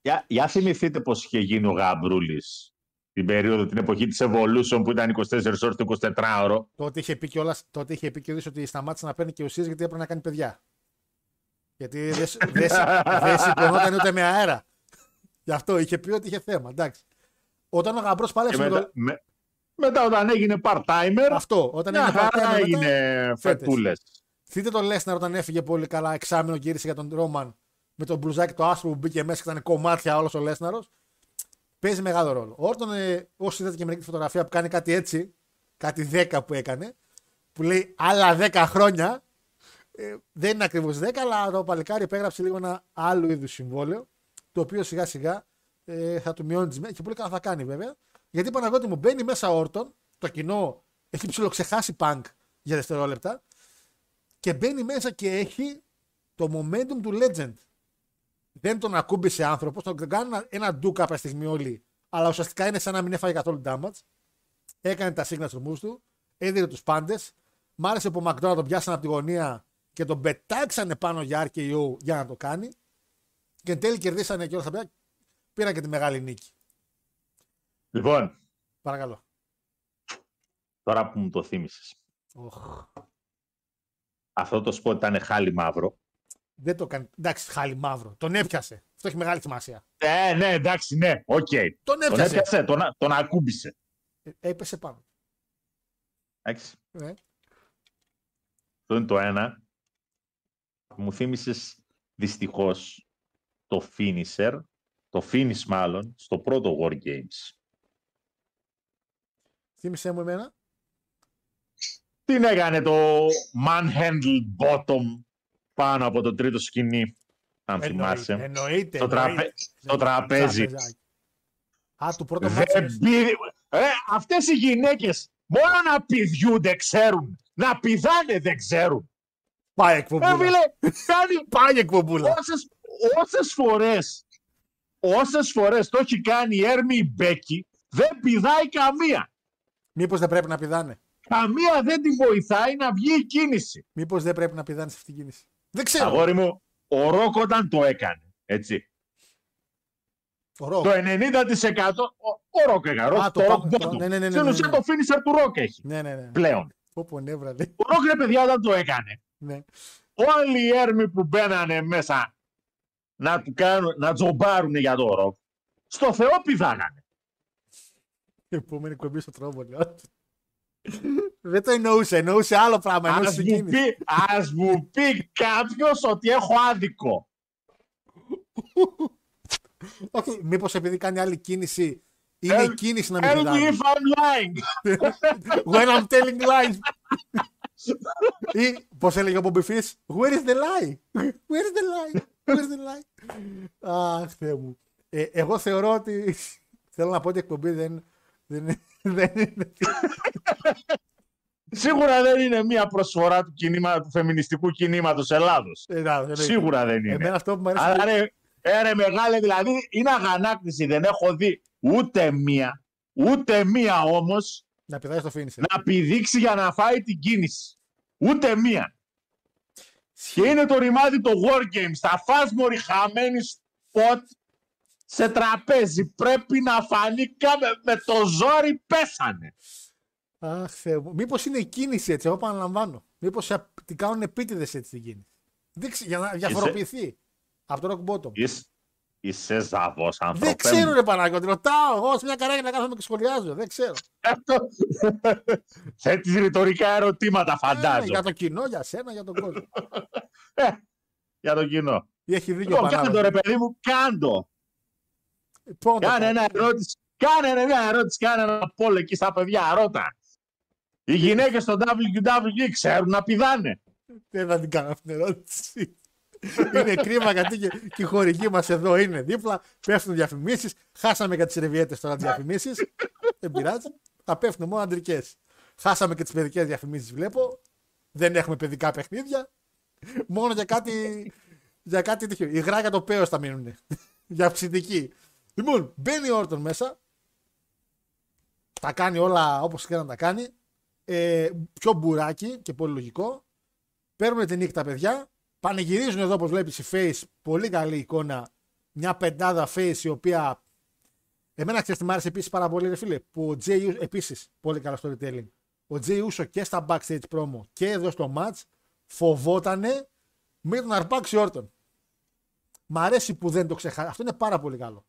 Για, για θυμηθείτε πώς είχε γίνει ο Γαμπρούλης την περίοδο, την εποχή της Evolution που ήταν 24 ώρες το 24ωρο. Τότε είχε πει κιόλας, τότε είχε πει και ο ίδιος ότι σταμάτησε να παίρνει και ουσίες γιατί έπρεπε να κάνει παιδιά. Γιατί δεν σ- δεν σ- δεν σηκωνόταν ούτε με αέρα. Γι' αυτό είχε πει ότι είχε θέμα. Εντάξει. Όταν ο γαμπρός Και πάλεψε με μετά, το. με- μετά όταν έγινε part-timer, Αυτό. Όταν μια έγινε χαρά part-time μετά, έγινε φέτες. φετούλες. Δείτε τον Λέσναρ όταν έφυγε πολύ καλά, εξάμεινο γύρισε για τον Ρόμαν με τον μπλουζάκι το άσπρο που μπήκε μέσα και ήταν κομμάτια όλος ο Λέσναρος. Παίζει μεγάλο ρόλο. Ο Όρτον, ε, όσοι είδατε και μερική φωτογραφία που κάνει κάτι έτσι, κάτι 10 που έκανε, που λέει άλλα 10 χρόνια. Ε, δεν είναι ακριβώς 10, αλλά το παλικάρι υπέγραψε λίγο ένα άλλο είδους συμβόλαιο, το οποίο σιγά σιγά ε, θα του μειώνει τις μέρες και πολύ καλά θα κάνει βέβαια. Γιατί Παναγιώτη μου μπαίνει μέσα ο Όρτον, το κοινό έχει ψιλοξεχάσει πανκ για δευτερόλεπτα και μπαίνει μέσα και έχει το momentum του legend. Δεν τον ακούμπησε άνθρωπος, τον κάνουν ένα, ένα ντου κάποια στιγμή όλοι, αλλά ουσιαστικά είναι σαν να μην έφαγε καθόλου damage. Έκανε τα signature moves του, έδινε τους πάντες. Μ' άρεσε που ο McDonald τον πιάσανε από τη γωνία και τον πετάξανε πάνω για RKO για να το κάνει. Και εν τέλει κερδίσανε και όλα αυτά. Πήραν και τη μεγάλη νίκη. Λοιπόν, Παρακαλώ. τώρα που μου το θύμισες. Οχ. Αυτό το σποτ ήταν χάλι μαύρο. Δεν το κάνει. Εντάξει, χάλι μαύρο. Τον έπιασε. Αυτό έχει μεγάλη σημασία. Ε, ναι, εντάξει, ναι, οκ. Τον Τον έπιασε. έπιασε, τον, τον ακούμπησε. Ε, Έπεσε πάνω. Εντάξει. Ε. Αυτό είναι το ένα. Μου θύμισες δυστυχώς το finisher, το finish μάλλον, στο πρώτο War Games. Θύμησέ μου εμένα. Τι έκανε το manhandled bottom πάνω από το τρίτο σκηνή, αν θυμάσαι. Εννοείται. Στο, τραπε... εννοείται. στο τραπέζι. Τραπεζάκι. Α, του πρώτο Δεν μάτσο. πήρε- Ε, αυτές οι γυναίκες μόνο να πηδιούνται ξέρουν. Να πηδάνε δεν ξέρουν. Πάει Ε, εκπομπούλα. φίλε, κάνει Πάει εκπομπούλα. όσες, όσες φορές όσες φορές το έχει κάνει η Έρμη Μπέκη δεν πηδάει καμία. Μήπως δεν πρέπει να πηδάνε; Καμία δεν τη βοηθάει να βγει η κίνηση. Μήπως δεν πρέπει να πηδάνε σε αυτήν την κίνηση; Δεν ξέρω. Αγόρι μου, ο Ρόκ όταν το έκανε, έτσι, Ο Ροκ. το 90% ο, ο Ρόκ έκανε, Α, το, το Ρόκ πάμε, το- bottom. ναι, ναι, ναι, Στην ναι, ουσία ναι. το finisher του Ρόκ έχει Ναι, ναι, ναι. πλέον. Πω πω νεύρα λέει. Ο Ρόκ, ρε παιδιά, όταν το έκανε, Ναι. όλοι οι έρμοι που μπαίνανε μέσα να, του κάνουν, να τζομπάρουν για το Ρόκ, στο Θεό πηδάγανε. Επόμενη κομπή στο τρόπο λέω. Δεν το εννοούσε. Εννοούσε άλλο πράγμα. Εννοούσε Ας την μου, κίνηση. πει, ας μου πει κάποιος ότι έχω άδικο. Όχι, μήπως επειδή κάνει άλλη κίνηση είναι Tell- η κίνηση να μην Tell me πηδάνε. if I'm lying. When I'm telling lies. Ή πώς έλεγε ο Bobby Fish, Where is the lie? Where is the lie? Where is the lie? Αχ, Θεέ μου. Ε, εγώ θεωρώ ότι θέλω να πω ότι η εκπομπή δεν, δεν, δεν είναι. Σίγουρα δεν είναι μια προσφορά του, κινήμα, του φεμινιστικού κινήματος Ελλάδος. Ε, να, δεν είναι. Σίγουρα δεν είναι. Εμένα αυτό που μου αρέσει. Αλλά ρε, ε, ρε μεγάλε, δηλαδή είναι αγανάκτηση. Δεν έχω δει ούτε μία, ούτε μία όμως Να πηδάει στο finisher. να πηδήξει για να φάει την κίνηση. Ούτε μία. Και είναι το ρημάδι το Wargames. Θα φας μωρή χαμένη σποτ σε τραπέζι. Πρέπει να φανεί κάμε με το ζόρι πέσανε. Αχ, Θεέ μου. Μήπως είναι η κίνηση έτσι, εγώ επαναλαμβάνω. Μήπως α- την κάνουν επίτηδες έτσι την κίνηση. Δείξει, για να διαφοροποιηθεί από το rock bottom. Είσαι, είσαι ζαβός άνθρωπε Δεν ξέρω μου. ρε Παναγιώτη, ρωτάω εγώ σε μια καράγια να κάθομαι και σχολιάζω. Δεν ξέρω. Αυτό- Θέτεις ρητορικά ερωτήματα Ε, φαντάζομαι. για το κοινό, για σένα, για τον κόσμο. Ε, για το κοινό. Έχει δίκιο Λοιπόν, κάντο Παναγιώτη. ρε παιδί μου, κάντο. Πού να το Κάνε κάνω. ένα ερώτηση. Κάνε ρε, μια ερώτηση, κάνε ένα πόλο εκεί στα παιδιά, ρώτα. Οι γυναίκες στο WWE ξέρουν να πηδάνε. Δεν θα την κάνω αυτή την ερώτηση. είναι κρίμα γιατί και, και οι χορηγοί μας εδώ είναι δίπλα. Πέφτουν διαφημίσεις. Χάσαμε και τις ρεβιέτες τώρα διαφημίσεις. Δεν πειράζει. Θα πέφτουν μόνο αντρικές. Χάσαμε και τις παιδικές διαφημίσεις, βλέπω. Δεν έχουμε παιδικά παιχνίδια. Μόνο για κάτι. Για κάτι τέτοιο. Υγρά για το πέος θα μείνουν. για ψητική. Λοιπόν, μπαίνει ο Όρτον μέσα. Τα κάνει όλα όπως και να τα κάνει. Ε, πιο μπουράκι και πολύ λογικό. Παίρνουν την νύχτα, παιδιά. Πανηγυρίζουν εδώ όπως βλέπεις η Face. Πολύ καλή εικόνα. Μια πεντάδα face η οποία. Εμένα ξέρεις τι μ' άρεσε επίσης πάρα πολύ, ρε φίλε. Που ο Jay επίσης πολύ καλό storytelling. Ο Jay Uso και στα backstage promo και εδώ στο match φοβότανε μην τον αρπάξει ο Όρτον. Μ' αρέσει που δεν το ξεχάσανε. Αυτό είναι πάρα πολύ καλό.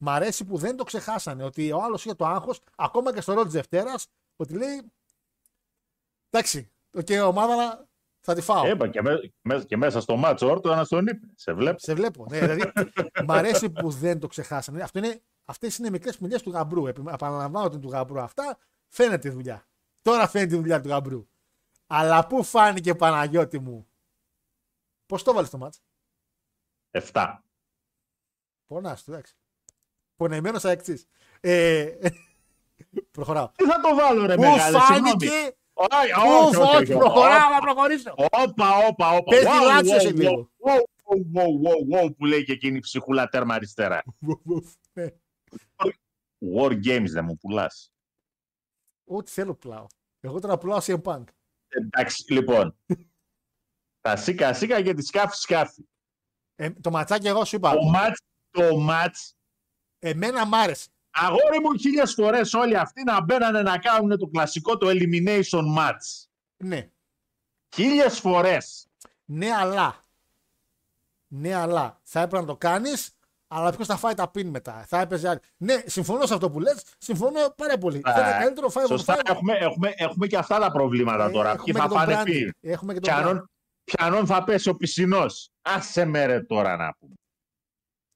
Μ' αρέσει που δεν το ξεχάσανε. Ότι ο άλλος είχε το άγχος, ακόμα και στο Raw της Δευτέρας, ότι λέει. Εντάξει, οκ, ομάδα θα τη φάω. Είπα και, με- με- και μέσα στο μάτσο όρτο ένα τον είπε. Σε βλέπω. Σε βλέπω. Ναι, δηλαδή, μ' αρέσει που δεν το ξεχάσανε. Αυτό είναι, αυτές είναι μικρές δουλειές του γαμπρού. Επι- Επαναλαμβάνω ότι είναι του γαμπρού αυτά. Φαίνεται η δουλειά. Τώρα φαίνεται η δουλειά του γαμπρού. Αλλά πού φάνηκε Παναγιώτη μου; Πώς το βάλεις το μάτς. 7. Πονάς του, εντάξει. Πονεμένος αεξής. Ε, προχωράω. Τι θα το βάλω ρε Πού μεγάλε, συγγνώμη. φάνηκε. Όχι, Πού όχι, όχι, φάνηκε. όχι. Προχωράω να προχωρήσω. Όπα, όπα, όπα. Πες τη Wow, Λάτσιο wow, σε wow, λίγο. wow, wow, wow, wow, που λέει και εκείνη η ψυχούλα τέρμα αριστερά. Ναι. War Games δεν μου πουλάς. Ό,τι θέλω πουλάω. Εγώ τώρα πουλάω CM Punk. Εντάξει, λοιπόν. Τα σίκα σίκα και τη σκάφη σκάφη. Ε, το ματσάκι εγώ σου είπα. Το μάτς, το μάτς, Εμένα μ' άρεσε. αγόρι μου χίλιες φορές όλοι αυτοί να μπαίνανε να κάνουν το κλασικό το elimination match. Ναι. Χίλιες φορές. Ναι, αλλά. Ναι, αλλά. Θα έπρεπε να το κάνεις, αλλά ποιος θα φάει τα πιν μετά; Θα έπαιζε άλλη. Ναι, συμφωνώ σε αυτό που λες. Συμφωνώ πάρα πολύ. Α, Θα είναι καλύτερο 5 on Σωστά, 5. έχουμε, έχουμε, έχουμε και αυτά τα προβλήματα Ε, τώρα. έχουμε Ποιοι θα και τον πάνε branding. πιν. Έχουμε και τον branding. Πιανόν, πιανόν θα πέσει ο πισινός. Άσε με ρε τώρα να πούμε.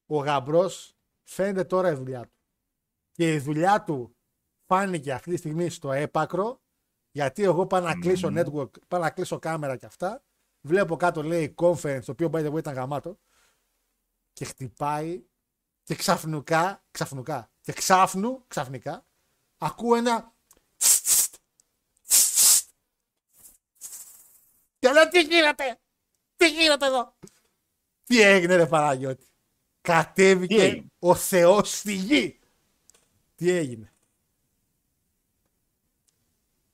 Ο γαμπρός φαίνεται τώρα η δουλειά του. Και η δουλειά του φάνηκε αυτή τη στιγμή στο έπακρο. Γιατί εγώ πάω να κλείσω network, πάω να κλείσω κάμερα και αυτά. Βλέπω κάτω λέει conference, το οποίο by the way ήταν γαμάτο. Και χτυπάει και ξαφνικά, ξαφνικά, και ξάφνου, ξαφνικά, ακούω ένα και λέω τι γίνεται, τι γίνεται εδώ; Τι έγινε ρε Παναγιώτη; Τι Κατέβηκε έγινε; ο Θεός στη γη. Τι έγινε;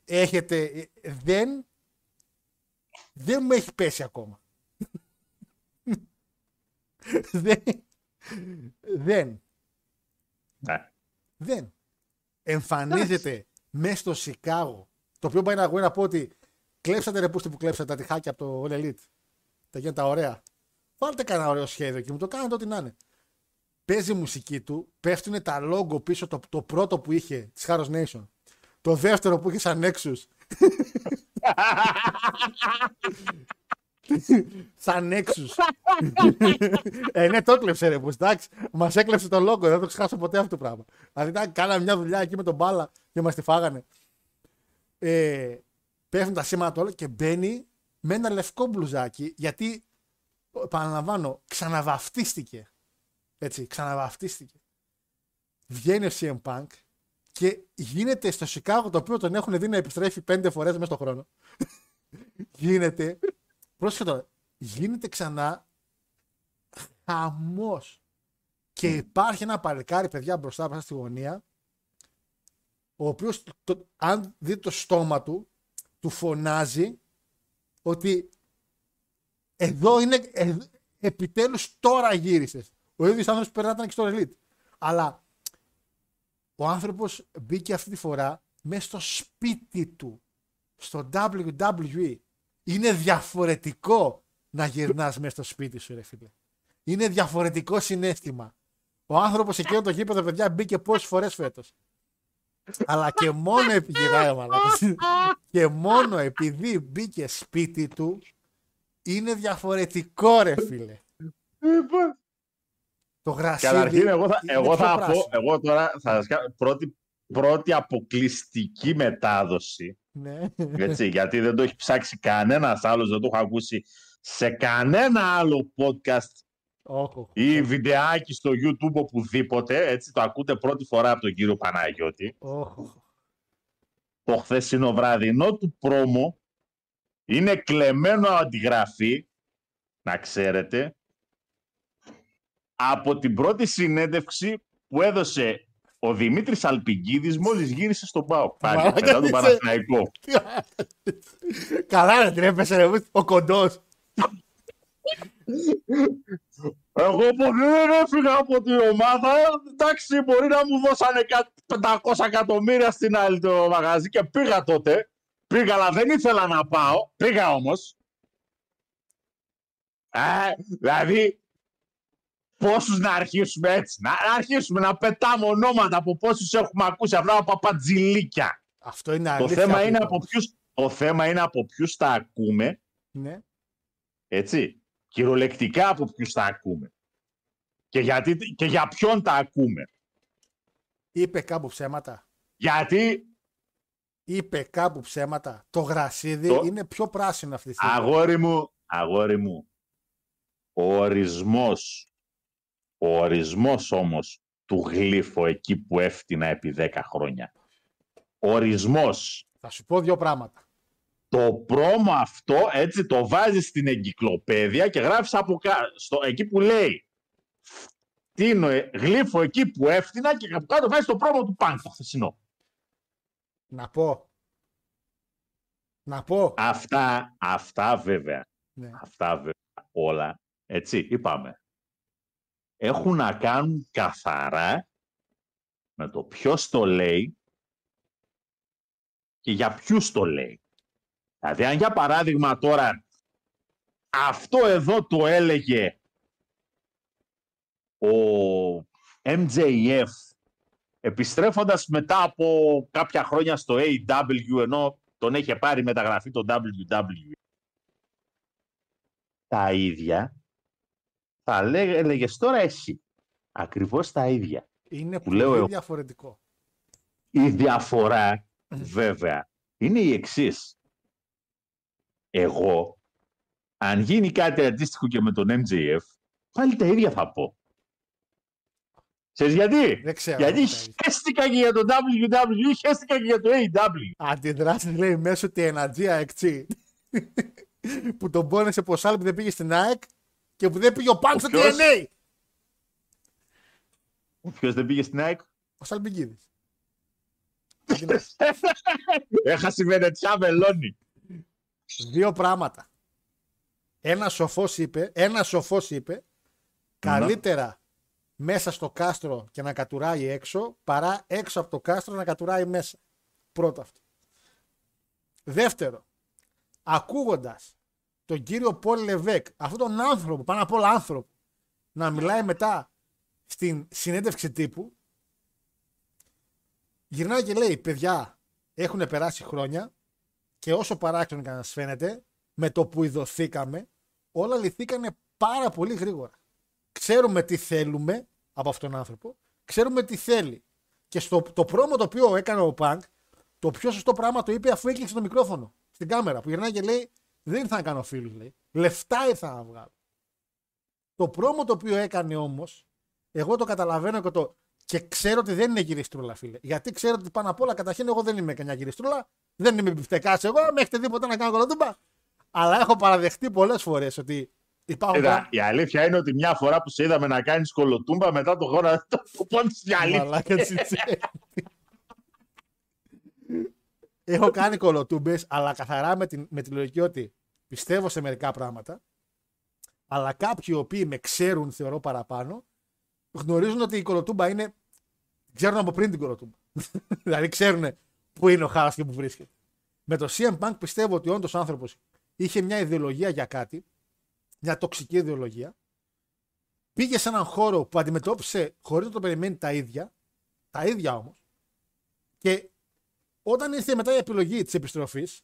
Έχετε, ε, δεν, δεν μου έχει πέσει ακόμα. δεν, δεν, Ναι. δεν. Εμφανίζεται μέσα στο Σικάγο, το οποίο πάει να εγώ να πω ότι κλέψατε ρε πούστη που κλέψατε τα τυχάκια από το All Elite. Τα γίνονται τα ωραία. Βάλτε κανένα ωραίο σχέδιο και μου το κάνετε ό,τι να είναι. Παίζει η μουσική του, πέφτουν τα λόγο πίσω, το, το πρώτο που είχε της Harrow Nation. Το δεύτερο που είχε σαν Nexus. σαν Nexus. ε, ναι, το έκλεψε ρε, που εντάξει. Μας έκλεψε το λόγο, δεν το ξεχάσω ποτέ αυτό το πράγμα. Δηλαδή, ήταν, κάναμε μια δουλειά εκεί με τον μπάλα και μας τη φάγανε. Ε, πέφτουν τα σήματα όλα και μπαίνει με ένα λευκό μπλουζάκι γιατί, επαναλαμβάνω, ξαναβαφτίστηκε. Έτσι, ξαναβαφτίστηκε. Βγαίνει ο CM Punk και γίνεται στο Σικάγο το οποίο τον έχουν δει να επιστρέφει πέντε φορές μέσα στον χρόνο. γίνεται, πρόσεχε τώρα, γίνεται ξανά χαμός. Και υπάρχει ένα παλικάρι παιδιά μπροστά μέσα στη γωνία ο οποίος, αν δει το στόμα του, του φωνάζει ότι εδώ είναι, ε, επιτέλους τώρα γύρισες. Ο ίδιος άνθρωπος περνάταν και στο Elite. Αλλά ο άνθρωπος μπήκε αυτή τη φορά μέσα στο σπίτι του, στο WWE. Είναι διαφορετικό να γυρνάς μέσα στο σπίτι σου, ρε φίλε. Είναι διαφορετικό συνέστημα. Ο άνθρωπος εκείνο το γήπεδο, παιδιά, μπήκε πόσες φορές φέτος. Αλλά και μόνο επειδή γυράει ο μαλάκας. και μόνο επειδή μπήκε σπίτι του, είναι διαφορετικό, ρε φίλε. Το γρασίδι. Καταρχήν, εγώ θα, είναι εγώ πιο θα πω, πράσινο. εγώ τώρα θα σας κάνω πρώτη, πρώτη αποκλειστική μετάδοση. Ναι. Έτσι, γιατί δεν το έχει ψάξει κανένας άλλος, δεν το έχω ακούσει σε κανένα άλλο podcast Όχι, όχι. ή βιντεάκι στο YouTube οπουδήποτε. Έτσι, το ακούτε πρώτη φορά από τον κύριο Παναγιώτη. όχι, όχι. Το χθεσινό βραδινό του πρόμο είναι κλεμμένο αντιγραφή, να ξέρετε, από την πρώτη συνέντευξη που έδωσε ο Δημήτρης Αλπιγκίδης μόλις γύρισε στον ΠΑΟΚ. Πάλι, Μαλάκα, μετά τον είσαι- Παναθηναϊκό. Καλά, ρε, την έπεσε ρε, ο κοντός. Εγώ ποτέ δεν έφυγα από την ομάδα. Εντάξει, μπορεί να μου δώσανε κα- 500 εκατομμύρια στην άλλη το μαγαζί και πήγα τότε. Πήγα, αλλά δεν ήθελα να πάω. Πήγα όμως. Ε, δηλαδή, πόσους να αρχίσουμε έτσι. Να, να αρχίσουμε να πετάμε ονόματα από πόσους έχουμε ακούσει αυτά τα παπατζηλίκια. Αυτό είναι Το αλήθεια. θέμα, είναι αυτό. από ποιους, το θέμα είναι από ποιους τα ακούμε Ναι. έτσι. Κυριολεκτικά από ποιους τα ακούμε. Και, γιατί, και για ποιον τα ακούμε. Είπε κάπου ψέματα. Γιατί, Είπε κάπου ψέματα. Το γρασίδι Το- είναι πιο πράσινο αυτή τη στιγμή. αγόρι μου, αγόρι μου, ο ορισμός, ο ορισμός όμως του γλύφου εκεί που έφτινα επί 10 χρόνια. Ο ορισμός. Θα σου πω δύο πράγματα. Το πρόμο αυτό, έτσι, το βάζεις στην εγκυκλοπαίδεια και γράφεις από κάτω, στο, εκεί που λέει φτύνω ε, γλύφο εκεί που έφτινα και από κάτω βάζεις το πρόμο του Πανκ, το χθεσινό. Να πω. Να πω. Αυτά, αυτά βέβαια, Ναι. αυτά βέβαια όλα, έτσι, είπαμε, έχουν να κάνουν καθαρά με το ποιος το λέει και για ποιους το λέει. Δηλαδή, αν για παράδειγμα τώρα αυτό εδώ το έλεγε ο MJF επιστρέφοντας μετά από κάποια χρόνια στο AW ενώ τον είχε πάρει μεταγραφή το WWE. Τα ίδια θα λέγε, έλεγες τώρα εσύ. Ακριβώς τα ίδια. Είναι Που λέω πολύ εγώ. διαφορετικό. Η διαφορά βέβαια είναι η εξής. Εγώ, αν γίνει κάτι αντίστοιχο και με τον MJF, πάλι τα ίδια θα πω. Ξέρεις γιατί; Δεν ξέρω. Γιατί αν τα ίδια. χαίστηκα και για το WWE, χαίστηκα και για το AW. Αντιδράσεις λέει μέσω τη εναντζία εκτσί. που τον πόνεσε πως άλλο που δεν πήγε στην ΑΕΚ και που δεν πήγε ο Πανκ στο ποιος; TNA. Ποιος δεν πήγε στην ΑΕΚ; Ο Σαλμπιγκίδης. Έχασε η Βενετσιά Βελόνι. Δύο πράγματα. Ένα σοφός είπε, ένα σοφός είπε, καλύτερα μέσα στο κάστρο και να κατουράει έξω, παρά έξω από το κάστρο να κατουράει μέσα. Πρώτο αυτό. Δεύτερο, ακούγοντας τον κύριο Πολ Λεβέκ, αυτόν τον άνθρωπο, πάνω απ' όλα άνθρωπο, να μιλάει μετά στην συνέντευξη τύπου, γυρνάει και λέει, παιδιά, έχουν περάσει χρόνια και όσο παράξενο και να σας φαίνεται, με το που ειδωθήκαμε, όλα λυθήκανε πάρα πολύ γρήγορα. Ξέρουμε τι θέλουμε από αυτόν τον άνθρωπο, ξέρουμε τι θέλει. Και στο το πρόμο το οποίο έκανε ο Πανκ, το πιο σωστό πράγμα το είπε αφού έκλεισε το μικρόφωνο στην κάμερα. Που γυρνάει και λέει: Δεν ήρθα να κάνω φίλους, λέει. Λεφτά ήρθα να βγάλω. Το πρόμο το οποίο έκανε όμως, εγώ το καταλαβαίνω και το. Και ξέρω ότι δεν είναι γυριστρούλα, φίλε. Γιατί ξέρω ότι πάνω απ' όλα, καταρχήν, εγώ δεν είμαι κανένα γυριστρούλα. Δεν είμαι μπιφτεκά εγώ. Με έχετε δει ποτέ να κάνω κολοτούμπα. Αλλά έχω παραδεχτεί πολλές φορές ότι υπάρχουν. Κοίτα, πράγματα- η αλήθεια είναι ότι μια φορά που σε είδαμε να κάνεις κολοτούμπα μετά το χώρο το πόντι στη αλήθεια. Μαλάκα τσιτσέ. έχω κάνει κολοτούμπες, αλλά καθαρά με, την, με τη λογική ότι πιστεύω σε μερικά πράγματα. Αλλά κάποιοι οι οποίοι με ξέρουν, θεωρώ παραπάνω, γνωρίζουν ότι η κολοτούμπα είναι. Ξέρουν από πριν την κολοτούμπα. δηλαδή ξέρουν πού είναι ο χάο και πού βρίσκεται. Με το CM Punk πιστεύω ότι όντως ο άνθρωπος είχε μια ιδεολογία για κάτι, μια τοξική ιδεολογία. Πήγε σε έναν χώρο που αντιμετώπισε χωρίς να το περιμένει τα ίδια, τα ίδια όμως. Και όταν ήρθε μετά η επιλογή της επιστροφής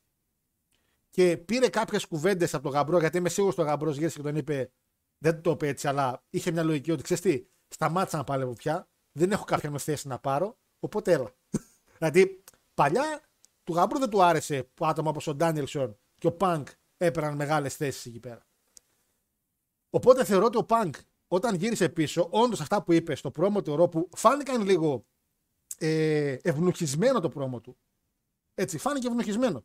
και πήρε κάποιες κουβέντες από τον γαμπρό, γιατί είμαι σίγουρος ότι ο γαμπρός γύρισε και τον είπε, δεν το είπε έτσι, αλλά είχε μια λογική ότι ξέρεις τι, σταμάτησα να παλεύω πια, δεν έχω κάποια με θέση να πάρω, οπότε έλα. δηλαδή, παλιά του γαμπρού δεν του άρεσε που άτομα όπως ο Ντάνιελσον και ο Πανκ έπαιρναν μεγάλες θέσεις εκεί πέρα. Οπότε θεωρώ ότι ο Πανκ όταν γύρισε πίσω, όντως αυτά που είπες στο πρόμο του ορό που φάνηκαν λίγο ε, ευνουχισμένο το πρόμο του. Έτσι, φάνηκε ευνουχισμένο.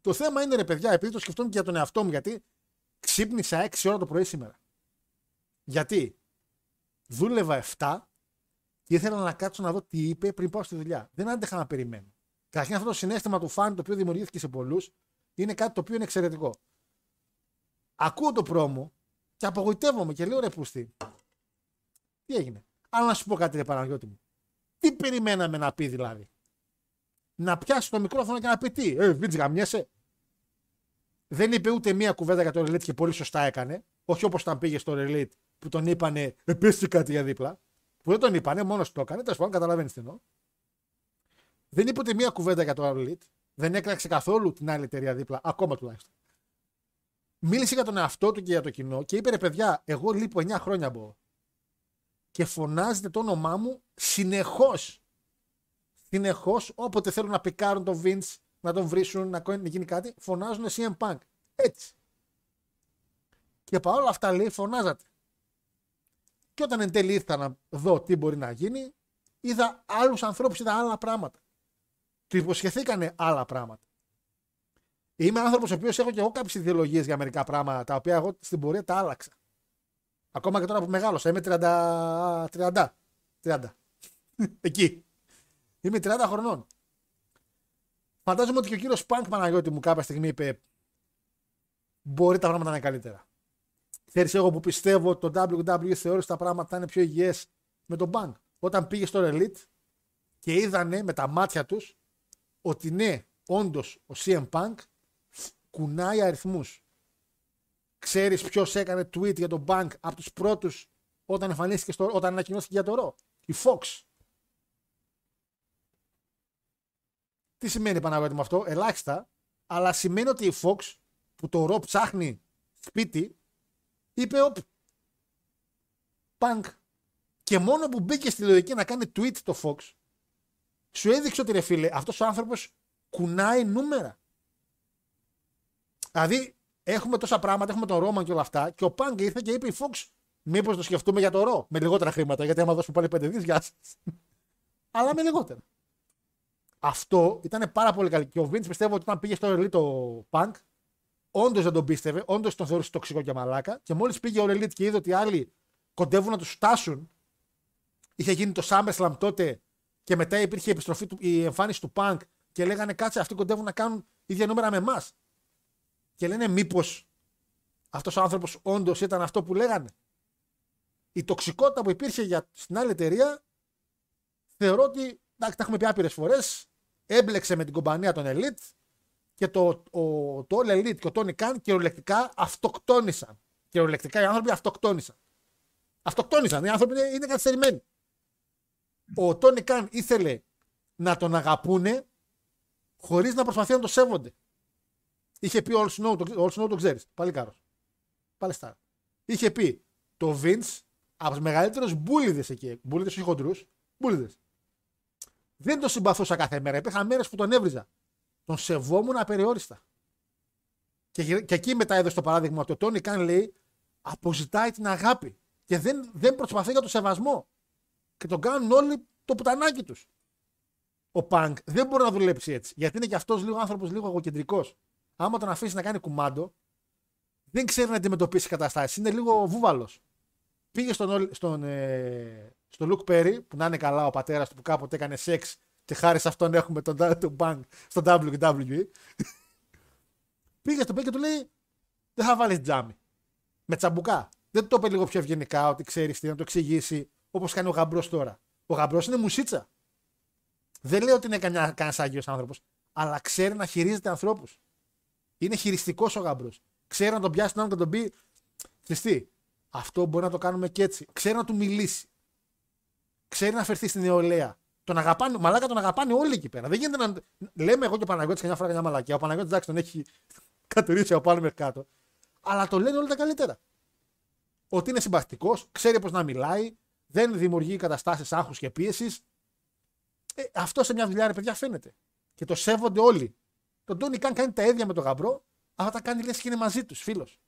Το θέμα είναι ρε παιδιά, επειδή το σκεφτόμουν και για τον εαυτό μου, γιατί ξύπνησα 6 ώρα το πρωί σήμερα. Γιατί δούλευα 7 και ήθελα να κάτσω να δω τι είπε πριν πάω στη δουλειά. Δεν άντεχα να περιμένω. Καταρχήν αυτό το συνέστημα του φαν το οποίο δημιουργήθηκε σε πολλούς είναι κάτι το οποίο είναι εξαιρετικό. Ακούω το πρόμο και απογοητεύομαι και λέω ρε πούστη. Τι έγινε; Αλλά να σου πω κάτι ρε Παναγιώτη μου. Τι περιμέναμε να πει δηλαδή; Να πιάσει το μικρόφωνο και να πει τι. Ε, βίτζ γαμιέσαι. Δεν είπε ούτε μία κουβέντα για το Relate και πολύ σωστά έκανε. Όχι όπως όταν πήγε στο Relate που τον είπανε επίση κάτι για δίπλα. Που δεν τον είπανε, μόνος το έκανε. Τέλος πάντων, καταλαβαίνεις τι εννοώ. Δεν είπε ούτε μία κουβέντα για το Relate. Δεν έκραξε καθόλου την άλλη εταιρεία δίπλα, ακόμα τουλάχιστον. Μίλησε για τον εαυτό του και για το κοινό και είπε ρε παιδιά, εγώ λείπω 9 χρόνια από και φωνάζετε το όνομά μου συνεχώς. Συνεχώς, όποτε θέλουν να πικάρουν τον Vince, να τον βρίσουν, να γίνει κάτι, φωνάζουν CM Punk. Έτσι. Και παρόλα αυτά λέει φωνάζατε. Και όταν εν τέλει ήρθα να δω τι μπορεί να γίνει, είδα άλλους ανθρώπους, είδα άλλα πράγματα. Του υποσχεθήκανε άλλα πράγματα. Είμαι άνθρωπος ο οποίος έχω και εγώ κάποιες ιδεολογίες για μερικά πράγματα, τα οποία εγώ στην πορεία τα άλλαξα. Ακόμα και τώρα που μεγάλωσα. Είμαι 30. 30. 30. Εκεί. Είμαι 30 χρονών. Φαντάζομαι ότι και ο κύριος Πανκ Παναγιώτη μου κάποια στιγμή είπε μπορεί τα πράγματα να είναι καλύτερα. Ξέρεις εγώ που πιστεύω ότι το WWE θεώρησε τα πράγματα θα είναι πιο υγιές με τον Πανκ. Όταν πήγε στο Elite και είδανε με τα μάτια τους ότι ναι, όντως ο CM Punk κουνάει αριθμούς ξέρεις ποιος έκανε tweet για τον Bank από τους πρώτους όταν εμφανίστηκε στο, όταν ανακοινώθηκε για το ρο; Η Fox. Τι σημαίνει Παναγιώτη με αυτό, ελάχιστα, αλλά σημαίνει ότι η Fox που το ρο ψάχνει σπίτι, είπε οπ, Punk. Και μόνο που μπήκε στη λογική να κάνει tweet το Fox, σου έδειξε ότι ρε φίλε, αυτός ο άνθρωπος κουνάει νούμερα. Δηλαδή, Έχουμε τόσα πράγματα, έχουμε τον Ρόμαν και όλα αυτά. Και ο Πάγκ ήρθε και είπε η Fox, μήπως το σκεφτούμε για το Ρο με λιγότερα χρήματα. Γιατί άμα δώσουμε πάλι πέντε δις, γεια σας. Αλλά με λιγότερα. Αυτό ήταν πάρα πολύ καλό. Και ο Βίντ πιστεύω ότι όταν πήγε στο Elite το Punk, όντως δεν τον πίστευε, όντως τον θεωρούσε τοξικό και μαλάκα. Και μόλις πήγε ο Elite και είδε ότι οι άλλοι κοντεύουν να τους φτάσουν, είχε γίνει το SummerSlam τότε και μετά υπήρχε η, επιστροφή του, η εμφάνιση του Punk και λέγανε κάτσε αυτοί κοντεύουν να κάνουν ίδια νούμερα με εμάς και λένε μήπως αυτός ο άνθρωπος όντως ήταν αυτό που λέγανε. Η τοξικότητα που υπήρχε για, στην άλλη εταιρεία θεωρώ ότι εντάξει, τα έχουμε πει άπειρες φορές. Έμπλεξε με την κομπανία των Elite και το, ο, το All Elite και ο Tony Khan κυριολεκτικά αυτοκτόνησαν. Κυριολεκτικά οι άνθρωποι αυτοκτόνησαν. Αυτοκτόνησαν. Οι άνθρωποι είναι, είναι καθυστερημένοι. Ο Tony Khan ήθελε να τον αγαπούνε χωρίς να προσπαθεί να το σέβονται. Είχε πει All Snow, το, All Snow το ξέρεις. Πάλι κάρος. Πάλι στάρα. Είχε πει το Vince από του μεγαλύτερου μπούλιδες εκεί. Μπούλιδες, όχι χοντρούς. Μπούλιδες. Δεν τον συμπαθούσα κάθε μέρα. Υπήρχαν μέρες που τον έβριζα. Τον σεβόμουν απεριόριστα. Και, και εκεί μετά έδωσε το παράδειγμα ότι ο Τόνι Καν λέει αποζητάει την αγάπη. Και δεν, δεν προσπαθεί για το σεβασμό. Και τον κάνουν όλοι το πουτανάκι τους. Ο Πανκ δεν μπορεί να δουλέψει έτσι. Γιατί είναι και αυτός λίγο άνθρωπος λίγο εγωκεντρικός άμα τον αφήσεις να κάνει κουμάντο, δεν ξέρει να αντιμετωπίσει καταστάσει. Είναι λίγο βούβαλος. Πήγε στον, στον, ε, στο Λουκ Πέρι, που να είναι καλά ο πατέρας του που κάποτε έκανε σεξ Και χάρη σε αυτόν έχουμε τον, τον Bang στο WWE. Πήγε στο παίκτη και του λέει: Δεν θα βάλεις τζάμι. Με τσαμπουκά. Δεν το είπε λίγο πιο ευγενικά ότι ξέρεις τι να το εξηγήσει όπως κάνει ο γαμπρός τώρα. Ο γαμπρός είναι μουσίτσα. Δεν λέω ότι είναι κανένας άγιος άνθρωπος, αλλά ξέρει να χειρίζεται ανθρώπους. Είναι χειριστικός ο γαμπρό. Ξέρει να τον πιάσει τον και να τον πει: Χριστί, αυτό μπορεί να το κάνουμε και έτσι. Ξέρει να του μιλήσει. Ξέρει να φερθεί στην νεολαία. Τον αγαπάνε, μαλάκα τον αγαπάνε όλοι εκεί πέρα. Δεν γίνεται να. Λέμε εγώ και ο Παναγιώτης καμιά φορά μια μαλακία. Ο Παναγιώτης εντάξει τον έχει κατουρίσει από πάνω μέχρι κάτω. Αλλά το λένε όλα τα καλύτερα. Ότι είναι συμπαθητικός, ξέρει πώς να μιλάει, δεν δημιουργεί καταστάσεις άγχους και πίεσης. Ε, αυτό σε μια δουλειά, ρε παιδιά, φαίνεται. Και το σέβονται όλοι. Το Τόνι Καν κάνει τα ίδια με τον γαμπρό, αλλά τα κάνει λες και είναι μαζί τους, φίλος.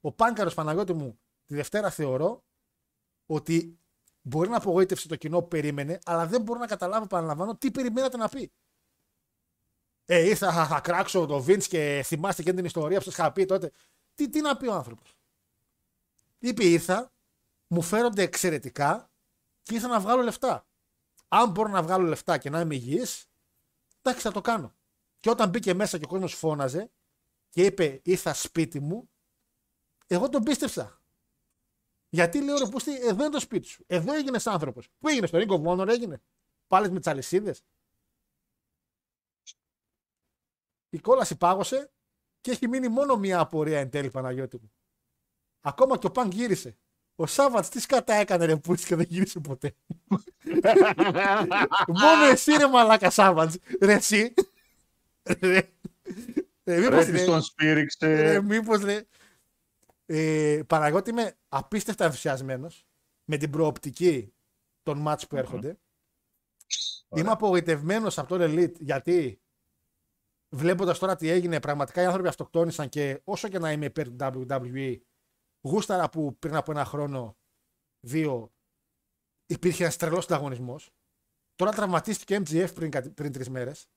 Ο Πάνκαρο Παναγιώτη μου τη Δευτέρα θεωρώ ότι μπορεί να απογοήτευσε το κοινό που περίμενε, αλλά δεν μπορώ να καταλάβω, παραλαμβάνω, τι περιμένατε να πει. Ε, ήρθα, θα, θα κράξω το Βίντ και θυμάστε και την ιστορία που σας είχα πει τότε. Τι, τι να πει ο άνθρωπος. Είπε, ήρθα, μου φέρονται εξαιρετικά και ήρθα να βγάλω λεφτά. Αν μπορώ να βγάλω λεφτά και να είμαι υγιής, εντάξει, θα το κάνω. Και όταν μπήκε μέσα και ο κόσμος φώναζε και είπε, ήρθα σπίτι μου, εγώ τον πίστεψα. Γιατί λέω ρε Πούστη, εδώ είναι το σπίτι σου. Εδώ έγινες άνθρωπος. Πού έγινες, στο Ring of Honor έγινε. Πάλι με τις αλυσίδες. Η κόλαση πάγωσε και έχει μείνει μόνο μία απορία εν τέλει Παναγιώτη μου. Ακόμα και ο Πανκ γύρισε. Ο Σάββατς τι σκατά έκανε ρε Πούστη και δεν γύρισε ποτέ. μόνο εσύ ρε μαλάκα Σάββατς. Ρε εσύ. Ρε, ρε, μήπως, Ρε, τον σπήριξε. ρε, μήπως, ρε, ε, Παναγιώτη είμαι απίστευτα ενθουσιασμένος με την προοπτική των μάτς που έρχονται. Είμαι απογοητευμένος από τον Elite γιατί βλέποντας τώρα τι έγινε, πραγματικά οι άνθρωποι αυτοκτόνησαν και όσο και να είμαι υπέρ του WWE, γούσταρα που πριν από ένα χρόνο, δύο, υπήρχε ένας τρελός ανταγωνισμός. Τώρα τραυματίστηκε MGF πριν, κάτι- πριν τρεις μέρες.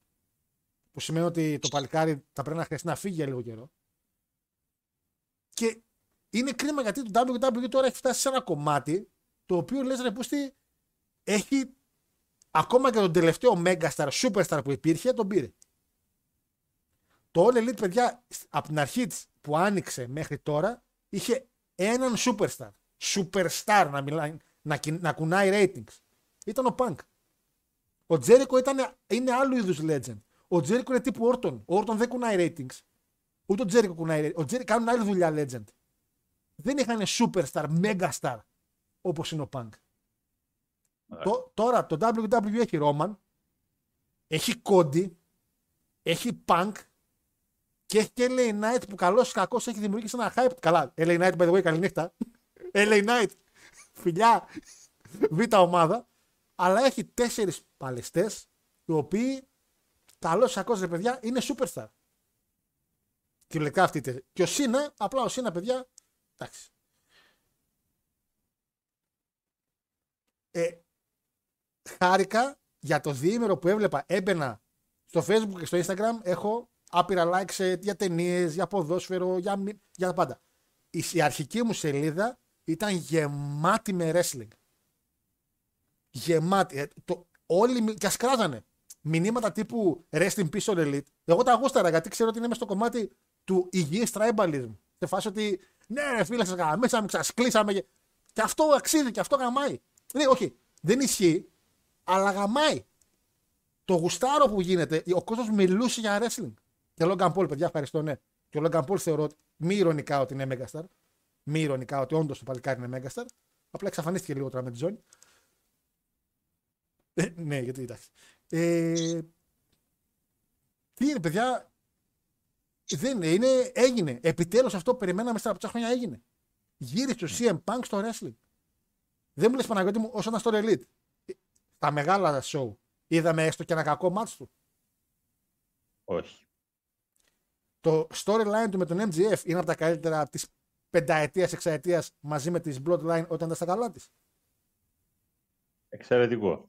Που σημαίνει ότι το παλικάρι θα πρέπει να χρειαστεί να φύγει για λίγο καιρό. Και είναι κρίμα γιατί το WWE τώρα έχει φτάσει σε ένα κομμάτι το οποίο λες ρε πούστη έχει ακόμα και τον τελευταίο Megastar, Superstar που υπήρχε τον πήρε. Το All Elite παιδιά από την αρχή της που άνοιξε μέχρι τώρα είχε έναν Superstar. Superstar να, μιλάει, να, κοι- να κουνάει ratings. Ήταν ο Punk. Ο Τζέρικο ήταν, είναι άλλου είδους legend. Ο Τζέρικο είναι τύπου Orton. Ο Orton δεν κουνάει ratings. Ούτε ο Τζέρικο κουνάει ratings. Ο Τζέρικο κάνουν άλλη δουλειά legend δεν είχαν superstar, megastar όπως είναι ο Punk. Το- τώρα το WWE έχει Roman, έχει Cody, έχει Punk και έχει και LA Knight που καλός ή κακός έχει δημιουργήσει ένα hype. Καλά, LA Knight by the way, καληνύχτα. LA Knight, φιλιά, β' ομάδα. Αλλά έχει τέσσερις παλαιστές οι οποίοι καλός ή κακό ρε παιδιά είναι superstar. Κυριολεκτικά αυτή. η τε- Και ο Σίνα, απλά ο Σίνα, παιδιά, εντάξει. Ε, χάρηκα για το διήμερο που έβλεπα. Έμπαινα στο facebook και στο instagram. Έχω άπειρα likes ε, για ταινίες, για ποδόσφαιρο, για, μη- για τα πάντα. Η, η αρχική μου σελίδα ήταν γεμάτη με wrestling. Γεμάτη. Ε, το, όλοι μι- και ας κράζανε. Μηνύματα τύπου Rest in Peace All Elite. Εγώ τα γούσταρα γιατί ξέρω ότι είναι μέσα στο κομμάτι του υγιής tribalism. Σε φάση ότι ναι, ρε φίλε, σας γαμίσαμε, ξασκλείσαμε. Και... και αυτό αξίζει, και αυτό γαμάει. Ναι, όχι, δεν ισχύει, αλλά γαμάει. Το γουστάρο που γίνεται, ο κόσμος μιλούσε για wrestling. Και ο Logan Paul, παιδιά, ευχαριστώ, ναι. Και ο Logan Paul θεωρώ ότι- μη ηρωνικά ότι είναι Megastar. Μη ηρωνικά ότι όντως το παλικάρι είναι Megastar. Απλά εξαφανίστηκε λίγο τώρα με τη ζώνη. Ε, ναι, γιατί εντάξει. Ε, τι είναι, παιδιά; Δεν είναι, είναι, έγινε. Επιτέλους αυτό που περιμέναμε στα από χρόνια έγινε. Γύρισε ο CM Punk στο wrestling. Δεν μου λες Παναγιώτη μου, όσο ήταν στο Elite. Ε, Τα μεγάλα show. Είδαμε έστω και ένα κακό μάτς του. Όχι. Το storyline του με τον MGF είναι από τα καλύτερα της πενταετίας, εξαετίας μαζί με τη Bloodline όταν ήταν στα καλά της. Εξαιρετικό.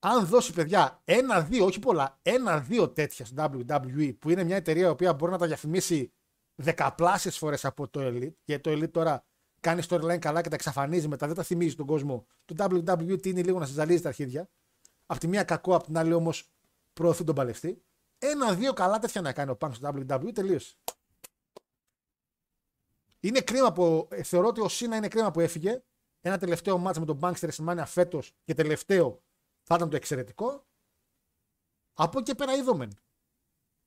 Αν δώσει παιδιά ένα-δύο, όχι πολλά, ένα-δύο τέτοια στο WWE που είναι μια εταιρεία η οποία μπορεί να τα διαφημίσει δεκαπλάσιες φορές από το Elite, γιατί το Elite τώρα κάνει storyline καλά και τα εξαφανίζει μετά, δεν τα θυμίζει τον κόσμο. Το WWE τίνει λίγο να συζαλίζει τα αρχίδια. Απ' τη μία κακό, απ' την άλλη όμως προωθεί τον παλαιστή. Ένα-δύο καλά τέτοια να κάνει ο Punk στο WWE τελείωσε. Είναι κρίμα που ε, θεωρώ ότι ο Σίνα είναι κρίμα που έφυγε. Ένα τελευταίο μάτς με τον Punk στη WrestleMania φέτος και τελευταίο θα ήταν το εξαιρετικό. Από εκεί και πέρα είδαμε.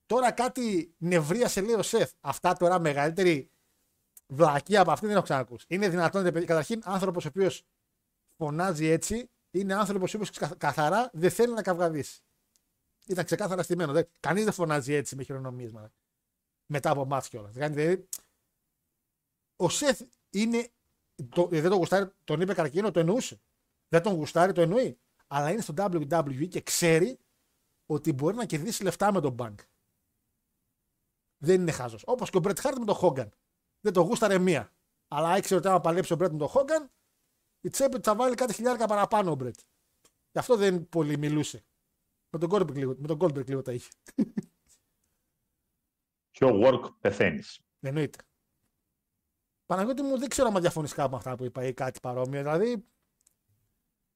Τώρα κάτι νευρία σε λέει ο Σεφ. Αυτά τώρα μεγαλύτερη βλακία από αυτή δεν έχω ξανακούσει. Είναι δυνατόν, ρε παιδί. Καταρχήν, άνθρωπος ο οποίος φωνάζει έτσι είναι άνθρωπος ο οποίος καθαρά δεν θέλει να καυγαδίσει. Ήταν ξεκάθαρα στημένο. Κανείς δεν φωνάζει έτσι με χειρονομίσματα. Μετά από μάτς κιόλας. Δηλαδή, ο Σεφ είναι. Το, δεν τον γουστάρει, τον είπε καρκίνο, το εννοούσε. Δεν τον γουστάρει, το εννοεί. Αλλά είναι στο WWE και ξέρει ότι μπορεί να κερδίσει λεφτά με τον bank. Δεν είναι χάζος. Όπως και ο Μπρετ Χάρτ με τον Χόγκαν. Δεν το γούσταρε μία. Αλλά ήξερε ότι άμα παλέψει ο Μπρετ με τον Χόγκαν, η τσέπη θα βάλει κάτι χιλιάρικα παραπάνω ο Μπρετ. Γι' αυτό δεν πολύ μιλούσε. Με τον Goldberg λίγο, με τον Goldberg λίγο τα είχε. Πιο work πεθαίνεις. Εννοείται. Παναγιώτη μου δεν ξέρω αν διαφωνείς κάπου με αυτά που είπα ή κάτι παρόμοιο. Δηλαδή,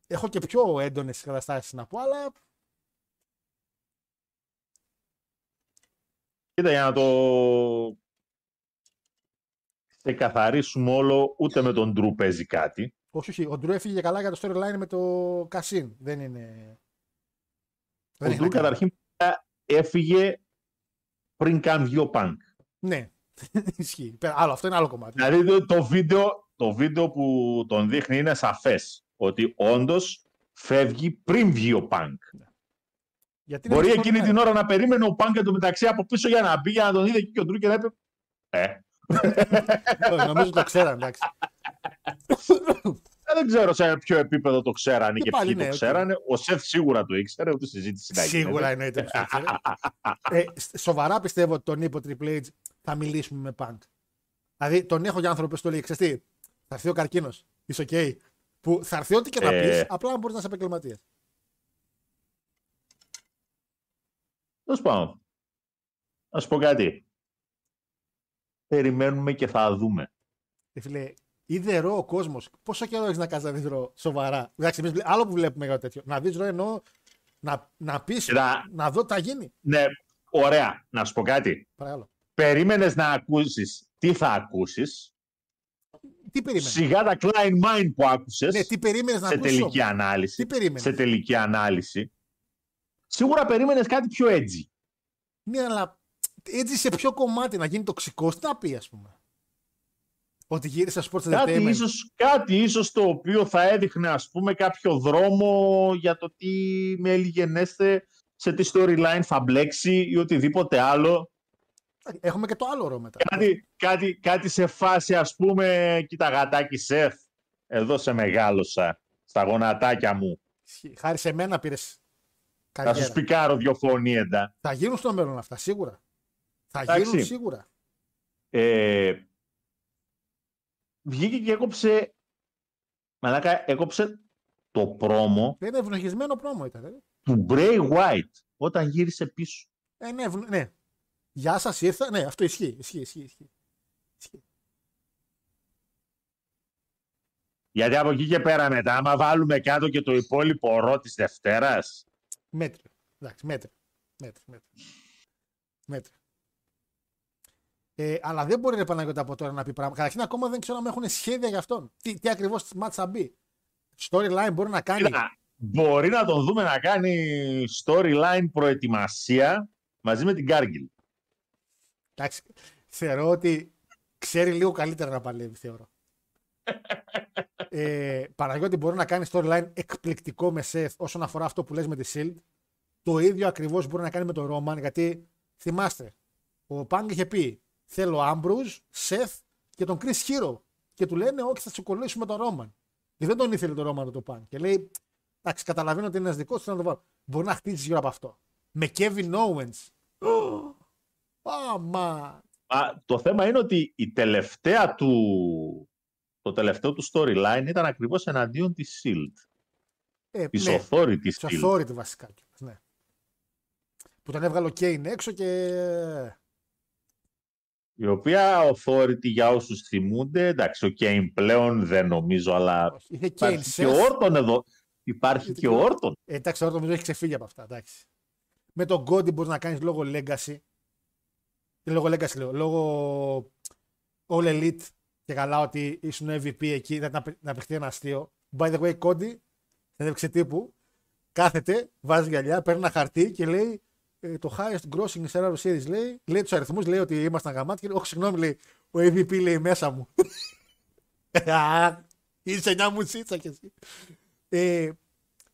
έχω και πιο έντονες καταστάσεις να πω, αλλά. Κοίτα, για να το σε καθαρίσουμε όλο, ούτε με τον Ντρου παίζει κάτι. Όχι, όχι. Ο Ντρου έφυγε καλά για το storyline με το Κασίν. Δεν είναι. Ο Ντρου καταρχήν έφυγε πριν καν βγει ο Πανκ. Ναι, ισχύει. Άλλο, αυτό είναι άλλο κομμάτι. Δηλαδή το, το, βίντεο, το βίντεο που τον δείχνει είναι σαφές ότι όντως φεύγει πριν βγει ο Πανκ. Γιατί Μπορεί είναι εκείνη storyline. την ώρα να περίμενε ο Πανκ εντωμεταξύ από πίσω για να μπει, για να τον είδε και ο Drew και να είπε Ε, Όχι, Νομίζω το ξέραν, εντάξει. Ε, δεν ξέρω σε ποιο επίπεδο το ξέρανε Και και, πάλι ποιοι ναι, το οκ. ξέρανε. Ο Seth σίγουρα το ήξερε, ούτε συζήτηση να γίνεται. Σίγουρα εννοείται πως το ήξερε. ε, σ- σοβαρά πιστεύω ότι τον είπε ο Triple H θα μιλήσουμε με Punk. Δηλαδή τον έχω για άνθρωπο που το λέει, ξέρεις τι, θα έρθει ο καρκίνος. Είσαι οκ. Που θα έρθει ό,τι και να Ε. πεις, απλά να μπορείς να είσαι επαγγελματίας. Τέλος πάντων. Να σου πω κάτι. Περιμένουμε και θα δούμε. Ε, φίλε, είδε ρο ο κόσμος. Πόσο καιρό έχεις να κάνεις να δεις ρο σοβαρά. Εντάξει, εμείς, βλέ- άλλο που βλέπουμε για τέτοιο. Να δεις ρο εννοώ να, να πεις, Κοίτα. να δω τι θα γίνει. Ναι, ωραία. Να σου πω κάτι. Παρακαλώ. Περίμενες να ακούσεις τι θα ακούσεις; Τι περίμενες; Σιγά τα Klein Mind που άκουσες Ναι, τι περίμενες να σε ακούσει. τελική ανάλυση. Τι περίμενες; Σε τελική ανάλυση. Σίγουρα περίμενες κάτι πιο edgy. Ναι, αλλά έτσι σε ποιο κομμάτι να γίνει τοξικό, τι να πει, ας πούμε; Ότι γύρισε στο Sports Κάτι Entertainment. ίσως, κάτι ίσως το οποίο θα έδειχνε ας πούμε κάποιο δρόμο για το τι με ελιγενέστε σε τι storyline θα μπλέξει ή οτιδήποτε άλλο. Έχουμε και το άλλο ρο μετά. Κάτι, κάτι, κάτι σε φάση ας πούμε, κοίτα γατάκι Σεφ, εδώ σε μεγάλωσα, στα γονατάκια μου. Ισχύει. Χάρη σε μένα πήρες Θα σου καριέρα. σπικάρω δυο φωνήεντα. Θα γίνουν στο μέλλον αυτά, σίγουρα. Θα Εντάξει. γίνουν σίγουρα. Ε, βγήκε και έκοψε, μαλάκα, έκοψε το πρόμο Δεν είναι ευνοχισμένο πρόμο ήταν. ε. του Bray White όταν γύρισε πίσω. Ε, ναι, ευνο- ναι. Γεια σας, ήρθα. Ναι, αυτό ισχύει. Ισχύει, ισχύει. ισχύει. ισχύει. Γιατί από εκεί και πέρα μετά, άμα βάλουμε κάτω και το υπόλοιπο ρο της Δευτέρας, Μέτριο. Εντάξει, μέτριο. Μέτριο, μέτριο. μέτριο. Ε, αλλά δεν μπορεί ρε Παναγιώτα από τώρα να πει πράγματα. Καταρχήν ακόμα δεν ξέρω αν έχουν σχέδια για αυτόν. Τι, τι ακριβώς μάτς θα μπει. Storyline μπορεί να κάνει. κοίτα, μπορεί να τον δούμε να κάνει storyline προετοιμασία μαζί με την Κάργιλ. Εντάξει, θεωρώ ότι ξέρει λίγο καλύτερα να παλεύει, θεωρώ. ε, Παναγιώτη μπορεί να κάνει storyline εκπληκτικό με Seth όσον αφορά αυτό που λες με τη Shield. Το ίδιο ακριβώς μπορεί να κάνει με τον Roman, γιατί θυμάστε, ο Punk είχε πει θέλω Ambrose, Seth και τον Chris Hero. Και του λένε όχι θα σε κολλήσουμε τον Roman. Και δεν τον ήθελε τον Roman το Punk. Και λέει εντάξει καταλαβαίνω ότι είναι ένας δικός του, θέλω να το βάλω. Μπορεί να χτίσει γύρω από αυτό. Με Kevin Owens. Άμα. Α, το θέμα είναι ότι η τελευταία του, το τελευταίο του storyline ήταν ακριβώς εναντίον της Shield. Ε, Της ναι, authority της Shield. authority βασικά. κιόλας, Ναι. Που τον έβγαλε ο Kane έξω και. Η οποία authority για όσους θυμούνται, εντάξει, ο Kane πλέον δεν νομίζω, αλλά Όχι, Είχε Kane, υπάρχει και Seth. ο Orton εδώ. Υπάρχει και ο Όρτον. Ε, εντάξει, τώρα νομίζω έχει ξεφύγει από αυτά. Εντάξει. Με τον Κόντι μπορείς να κάνεις λόγω legacy. Ε, Λόγω legacy λέω. Λόγω all elite και καλά ότι ήσουν MVP εκεί, δεν να, να παιχτεί ένα αστείο. By the way, Κόντι, συνέντευξη τύπου, κάθεται, βάζει γυαλιά, παίρνει ένα χαρτί και λέει ε, το highest grossing in Survivor Series. Λέει, λέει τους αριθμούς, λέει ότι ήμασταν γαμάτοι και λέει, Όχι, συγγνώμη, λέει, ο MVP λέει μέσα μου. Α, Είσαι μια μουτσίτσα κι εσύ. Ε,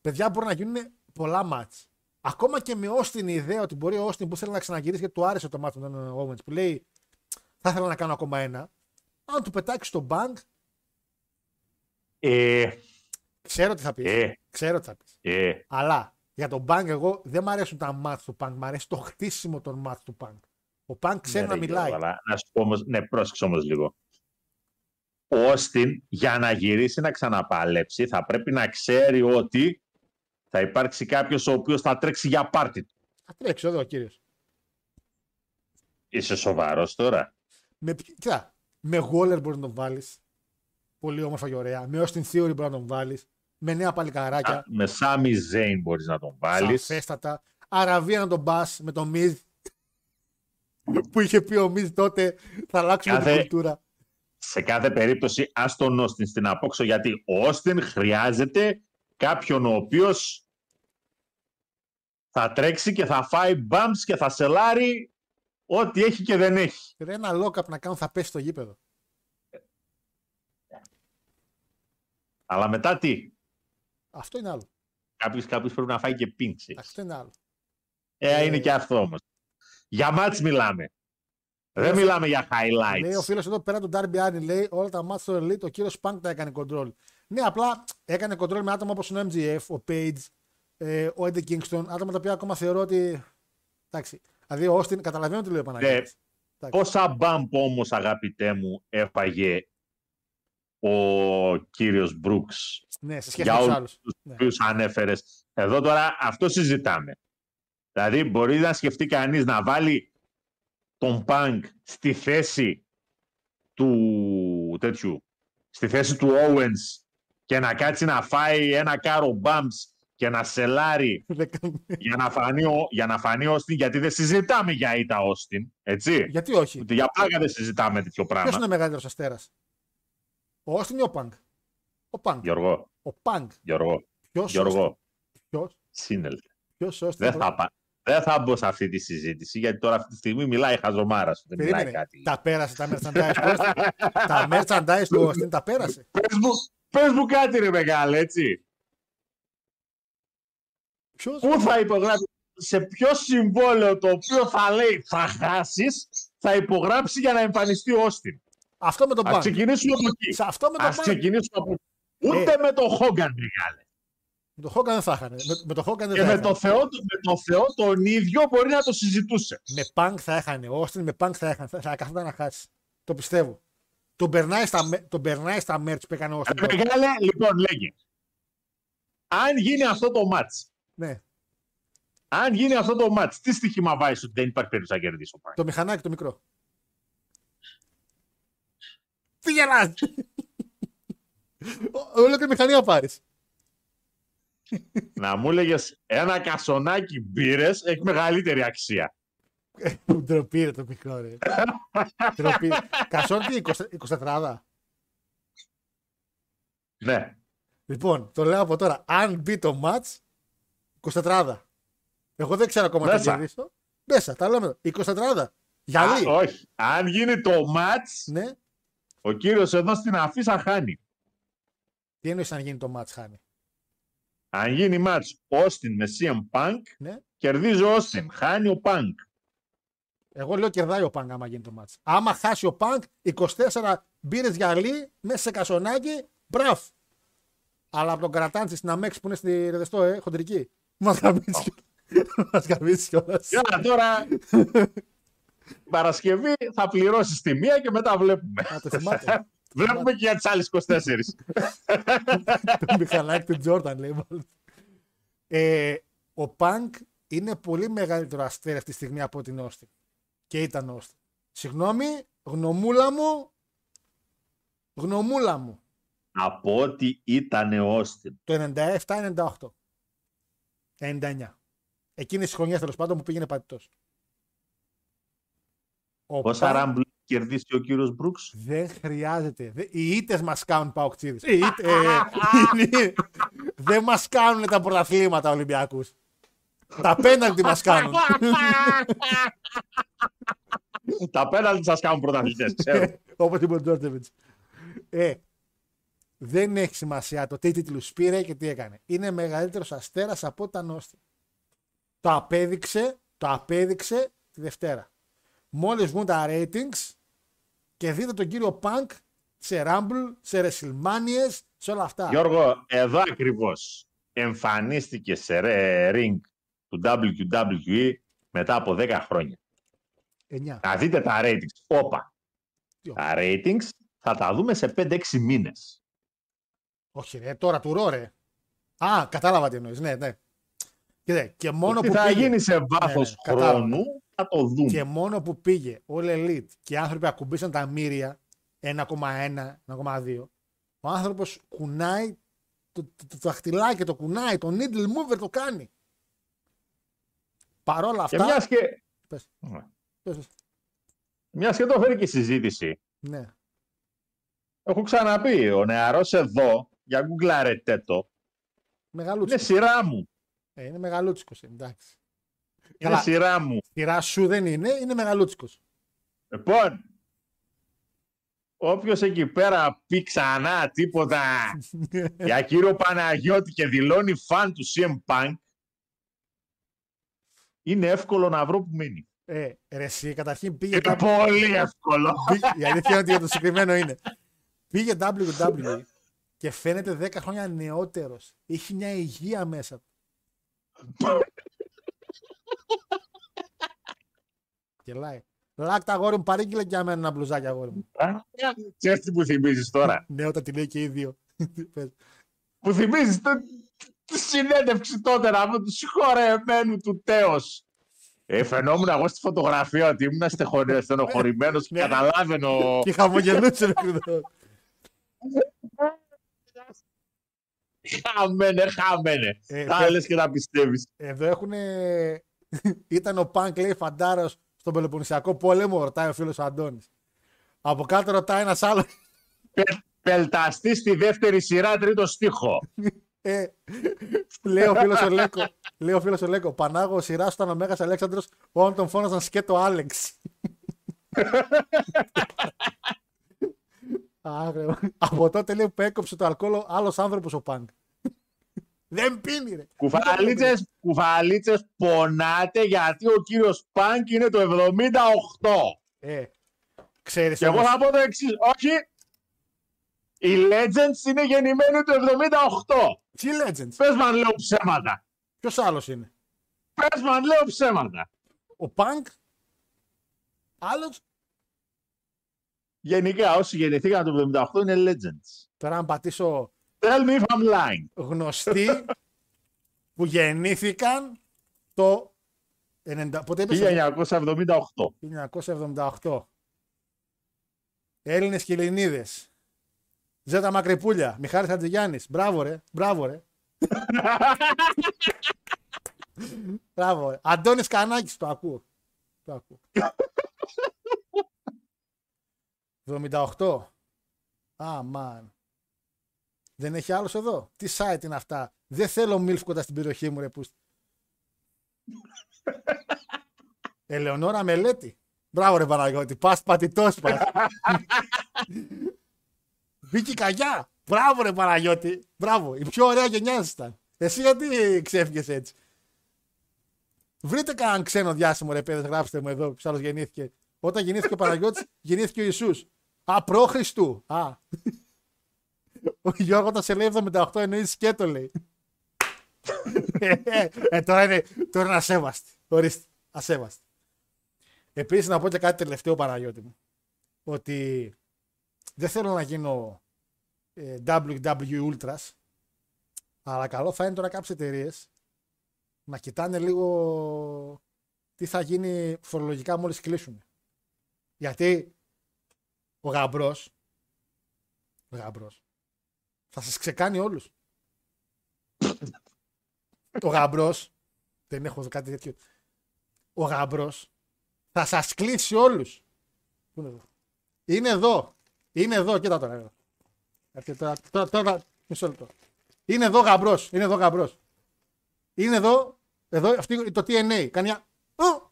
παιδιά, μπορεί να γίνουν πολλά μάτς. Ακόμα και με Όστιν η ιδέα ότι μπορεί ο Όστιν που θέλει να ξαναγυρίσει γιατί του άρεσε το μάτι του Owens που λέει θα ήθελα να κάνω ακόμα ένα. Αν του πετάξει στο bank, Ε, ξέρω τι θα πεις. ε, Ξέρω τι θα πεις. ε. Αλλά για τον bank, εγώ δεν μ' αρέσουν τα μάτς του bank. Μ' αρέσει το χτίσιμο των μάτς του bank. Ο bank ξέρει Ναι, να ρε, μιλάει. Γιώργο, αλλά να σου πω όμως, ναι, πρόσεξε όμως λίγο. Ο Όστιν για να γυρίσει να ξαναπαλέψει θα πρέπει να ξέρει ότι θα υπάρξει κάποιος ο οποίος θα τρέξει για πάρτι του. Θα τρέξει εδώ ο κύριος. Είσαι σοβαρός τώρα. Με, ποι- κοίτα, με Waller μπορείς να τον βάλεις. Πολύ όμορφα και ωραία. Με Austin Theory μπορείς να τον βάλεις. Με νέα παλικαράκια. Α, Με Σάμι Ζέιν μπορείς να τον βάλεις. Σαφέστατα. Αραβία να τον πας με τον Μιζ. που είχε πει ο Μιζ τότε θα αλλάξουμε Κάθε- την κουλτούρα. Σε κάθε περίπτωση ας τον Όστιν στην απόξω γιατί ο Όστιν χρειάζεται κάποιον ο οποίος θα τρέξει και θα φάει bumps και θα σελάρει ό,τι έχει και δεν έχει. Ρε, ένα lock-up να κάνουν θα πέσει στο γήπεδο. Αλλά μετά τι; Αυτό είναι άλλο. Κάποιος, κάποιος πρέπει να φάει και πίνξη. Αυτό είναι άλλο. Ε, Ε, είναι και αυτό όμως. Για μάτς μιλάμε. Δεν μιλάμε για highlights. Λέει ο φίλος εδώ πέρα του Darby Allin, λέει όλα τα μάτια στο Elite, ο κύριος Punk τα έκανε control. Ναι, απλά έκανε control με άτομα όπως ο MGF, ο Page, ε, ο Eddie Kingston, άτομα τα οποία ακόμα θεωρώ ότι. Εντάξει. Δηλαδή ο Austin, καταλαβαίνω τι λέει ο Παναγιώτης. Εντάξει. Πόσα μπαμπ όμως αγαπητέ μου έφαγε ο κύριος Μπρούξ Ναι, σε σχέση για με τους όλους άλλους. τους Ναι. οποίους ανέφερες. Εδώ τώρα αυτό συζητάμε. Δηλαδή μπορεί να σκεφτεί κανείς να βάλει τον Πανκ στη θέση του τέτοιου, στη θέση του Owens και να κάτσει να φάει ένα κάρο bumps και να σελάρει για να φανεί ο, για να φανεί ο Austin, γιατί δεν συζητάμε για ήττα Austin, έτσι. Γιατί όχι; Ούτε για πλάκα δεν συζητάμε τέτοιο Ποιος πράγμα. είναι ο μεγαλύτερος αστέρας, Ο Austin ή ο Punk. Ο Punk. Γιώργο, Ο Punk. Γιώργο, Ποιος Γιώργο, Ποιος; Σύνελθε. Austin. Δεν θα, πα- δεν θα μπω σε αυτή τη συζήτηση, γιατί τώρα αυτή τη στιγμή μιλάει χαζομάρας σου. Δεν μιλάει Περίμενε. κάτι. Τα πέρασε τα merchandise του Austin. τα merchandise του Austin τα πέρασε. Πες μου, πες μου κάτι ρε μεγάλε, έτσι. Ποιος. Πού θα υπογράψει, σε ποιο συμβόλαιο το οποίο θα λέει θα χάσεις, θα υπογράψει για να εμφανιστεί ο Όστιν. Αυτό με τον Ας Punk. ξεκινήσουμε από εκεί. Σε αυτό με τον Ας Punk. ξεκινήσουμε από εκεί. Ούτε Ε. με τον Χόγκαν, μεγάλε. Με τον Hogan δεν θα είχαν. Με, με τον Hogan δεν Και θα με είχαν. το, Θεό, του- με το Θεό τον ίδιο μπορεί να το συζητούσε. Με Punk θα είχαν. Ο Austin με Punk θα είχαν. Θα, θα καθόταν να χάσει. Το πιστεύω. Τον περνάει στα, με- τον περνάει στα merch που έκανε ο Austin. Ε, Μεγάλε, λοιπόν, λέγε. Αν γίνει αυτό το μάτς, ναι. αν γίνει αυτό το μάτς, τι στοίχημα βάζεις ότι δεν υπάρχει περίπτωση να κερδίσει ο Πάκ. Το μηχανάκι το μικρό. Τι γελάς! Ο- Όλο και μηχανή να πάρεις. να μου έλεγε ένα κασονάκι μπύρες έχει μεγαλύτερη αξία. Ντροπή ρε το μικρό ρε. Ντροπή. Κασόν τι, 20 24 Ναι. Λοιπόν, το λέω από τώρα. Αν μπει το match, 24 Εγώ δεν ξέρω ακόμα τι θα Μέσα. κερδίσω. Μέσα, τα λέμε. 24 Γυαλί. Α, όχι. Αν γίνει το μάτς, Ναι. ο κύριος εδώ στην αφίσα χάνει. Τι εννοείς αν γίνει το match, χάνει; Αν γίνει μάτς Austin με CM Punk, Ναι. κερδίζει ο Austin. Χάνει ο Punk. Εγώ λέω κερδάει ο Πανκ άμα γίνει το match. Άμα χάσει ο Πανκ, 24 μπύρες γυαλί μέσα σε κασονάκι, μπραφ. Αλλά από τον Κρατάντσι στην Αμέξη που είναι στη Ρεδεστό, ε, χοντρική. Μας γαμίσει. Μας γαμίσει κιόλας. Για τώρα, Παρασκευή θα πληρώσεις τη μία και μετά βλέπουμε. Α, το θυμάται. Βλέπουμε και για τις άλλες 24. το μηχανάκι του Τζόρταν λέει μάλλον. Ε, ο Πανκ είναι πολύ μεγαλύτερο αστέρι αυτή τη στιγμή από την Όστιν. Και ήταν Όστιν. Συγγνώμη, γνωμούλα μου, γνωμούλα μου. από ό,τι ήταν ο Όστιν. Το 97-98. 99. Εκείνη τη χρονιά τέλος πάντων που πήγαινε πατητό. Πόσα ράμπλ έχει κερδίσει ο κύριος Μπρούξ; Δεν χρειάζεται. Δε- Οι ήττες μας κάνουν παοξίδε. δεν μας κάνουν τα πρωταθλήματα Ολυμπιακούς. Τα πέναλτι μας κάνουν. Τα πέναλτι σας κάνουν πρωταθλητές, ξέρω. Όπως είπε ο Τζόρτεβιτ. Ε, δεν έχει σημασία το τι τίτλους πήρε και τι έκανε. Είναι μεγαλύτερος αστέρας από όταν Όστιν. Το απέδειξε, το απέδειξε τη Δευτέρα. Μόλις βγουν τα ratings και δείτε τον κύριο Πανκ σε Rumble, σε WrestleMania, σε όλα αυτά. Γιώργο, εδώ ακριβώς εμφανίστηκε σε ρε- ring του WWE μετά από 10 χρόνια. 9. Να δείτε τα ratings. Όπα. Τι Τα ratings θα τα δούμε σε 5-6 μήνες. Όχι, ρε, τώρα του ρο, ρε. Α, κατάλαβα τι εννοείς. Ναι, ναι. Κοίτα, και μόνο Τι που θα πήγε, γίνει σε βάθος ναι, κατάλαβα. χρόνου θα το δούμε. και μόνο που πήγε All Elite και οι άνθρωποι ακουμπήσαν τα μύρια 1,1, 1,2, ο άνθρωπος κουνάει το, το, το δαχτυλάκι, το κουνάει, το needle mover το κάνει. Παρόλα Και αυτά. μιας και, Πες, Ναι. πες, πες. μιας και το φέρει και η συζήτηση, Ναι. έχω ξαναπεί, ο νεαρός εδώ, για γκουγκλάρετε το, είναι Μεγαλούτσικος. σειρά μου. Ε, είναι μεγαλούτσικος, εντάξει. Είναι Καλά. σειρά μου. Σειρά σου δεν είναι, είναι μεγαλούτσικος. Λοιπόν, όποιος εκεί πέρα πει ξανά τίποτα για κύριο Παναγιώτη και δηλώνει φαν του CM Punk, είναι εύκολο να βρω που μείνει. Ε, ρε, εσύ, καταρχήν πήγε. Είναι τα- πολύ εύκολο. Πήγε- Η αλήθεια είναι ότι για το συγκεκριμένο είναι. Πήγε WWE και φαίνεται 10 χρόνια νεότερος. Έχει μια υγεία μέσα του. Γελάει. Λάκτα αγόρι μου, παρήγγειλε και για μένα ένα μπλουζάκι αγόρι μου. Ξέρεις τι που θυμίζεις τώρα. Ναι, όταν τη λέει και οι δύο. Πες. Που θυμίζεις το- τη συνέντευξη τότε να με του συγχωρεμένου του τέος. Ε, φαινόμουν εγώ στη φωτογραφία ότι ήμουν στεχο- στενοχωρημένος και Ναι. καταλάβαινε Και χαμογελούσε. ρε, κρυδό. Χαμένε, χαμένε. Ε, Τα πες- λες και να πιστεύεις. Εδώ έχουν. Ήταν ο Πανκ, λέει, φαντάρος στον Πελοποννησιακό πόλεμο, ρωτάει ο φίλος ο Αντώνης. Από κάτω ρωτάει ένας άλλος. Πε- Πελταστή στη δεύτερη σειρά, τρίτο στίχο. Ε, λέει ο φίλος ο Λέκο. Λέει ο φίλος ο Λέκο. Πανάγο σειρά ήταν ο Μέγας Αλέξανδρος, όταν τον φώναζαν σκέτο Άλεξ. Άγρε, Από τότε λέει που έκοψε το αλκοόλ άλλος άνθρωπος ο Πανκ. Δεν πίνει, ρε. Κουφαλίτσες, κουφαλίτσες πονάτε γιατί ο κύριος Πανκ είναι το 78. Ε, ξέρεις Και εγώ όμως, θα πω το εξής. Όχι. Οι Legends είναι γεννημένοι το 78. τι legends, Πες μου αν λέω ψέματα. ποιος άλλος είναι; Πες μου αν λέω ψέματα. Ο Πανκ, άλλος, Γενικά όσοι γεννηθήκαν το 78 είναι Legends. τώρα αν πατήσω Tell me if I'm lying. γνωστοί που γεννήθηκαν το 90, πότε είπες, 1978. 1978. Έλληνες και Ελληνίδες. Ζέτα Μακρυπούλια, Μιχάλης Χατζηγιάννης. Μπράβο ρε, μπράβο ρε. μπράβο ρε. Αντώνης Κανάκης, το ακούω. Το ακούω. 78. Α, μαν. Δεν έχει άλλος εδώ; Τι site είναι αυτά; Δεν θέλω μιλφ κοντά στην περιοχή μου ρε πούστη. Ελεονόρα Μελέτη. Μπράβο ρε Παναγιώτη. Πας πατητός πας. Βίκυ Καγιά. Μπράβο ρε Παναγιώτη. Μπράβο. Η πιο ωραία γενιά σας ήταν. Εσύ γιατί ξέφυγες έτσι; Βρείτε κανέναν ξένο διάσημο ρε παιδες, γράψτε μου εδώ, ποιος άλλος γεννήθηκε. Όταν γεννήθηκε ο Παναγιώτης, γεννήθηκε ο Ιησούς. Α, προ Χριστού. Α. Ο Γιώργος όταν σε λέει 78 εννοείς σκέτο λέει. ε, ε, ε, τώρα είναι, τώρα είναι ασέβαστη. Ορίστε, ασέβαστη. Επίσης να πω και κάτι τελευταίο Παναγιώτη μου. Ότι δεν θέλω να γίνω ε, WW Ultras, αλλά καλό θα είναι τώρα κάποιες εταιρείες να κοιτάνε λίγο τι θα γίνει φορολογικά μόλις κλείσουν. Γιατί ο γαμπρός, ο γαμπρός, Θα σας ξεκάνει όλους. Ο γαμπρός. Δεν έχω κάτι τέτοιο. Ο γαμπρός θα σας κλείσει όλους. Πού είναι εδώ; Είναι εδώ. Είναι εδώ. Κοίτα τώρα. εδώ. Έρχεται τώρα, τώρα, τώρα, μισό λεπτό. Είναι εδώ γαμπρός. Είναι εδώ γαμπρός. Είναι εδώ. Εδώ αυτή, το TNA. Κάνει μια. Ου!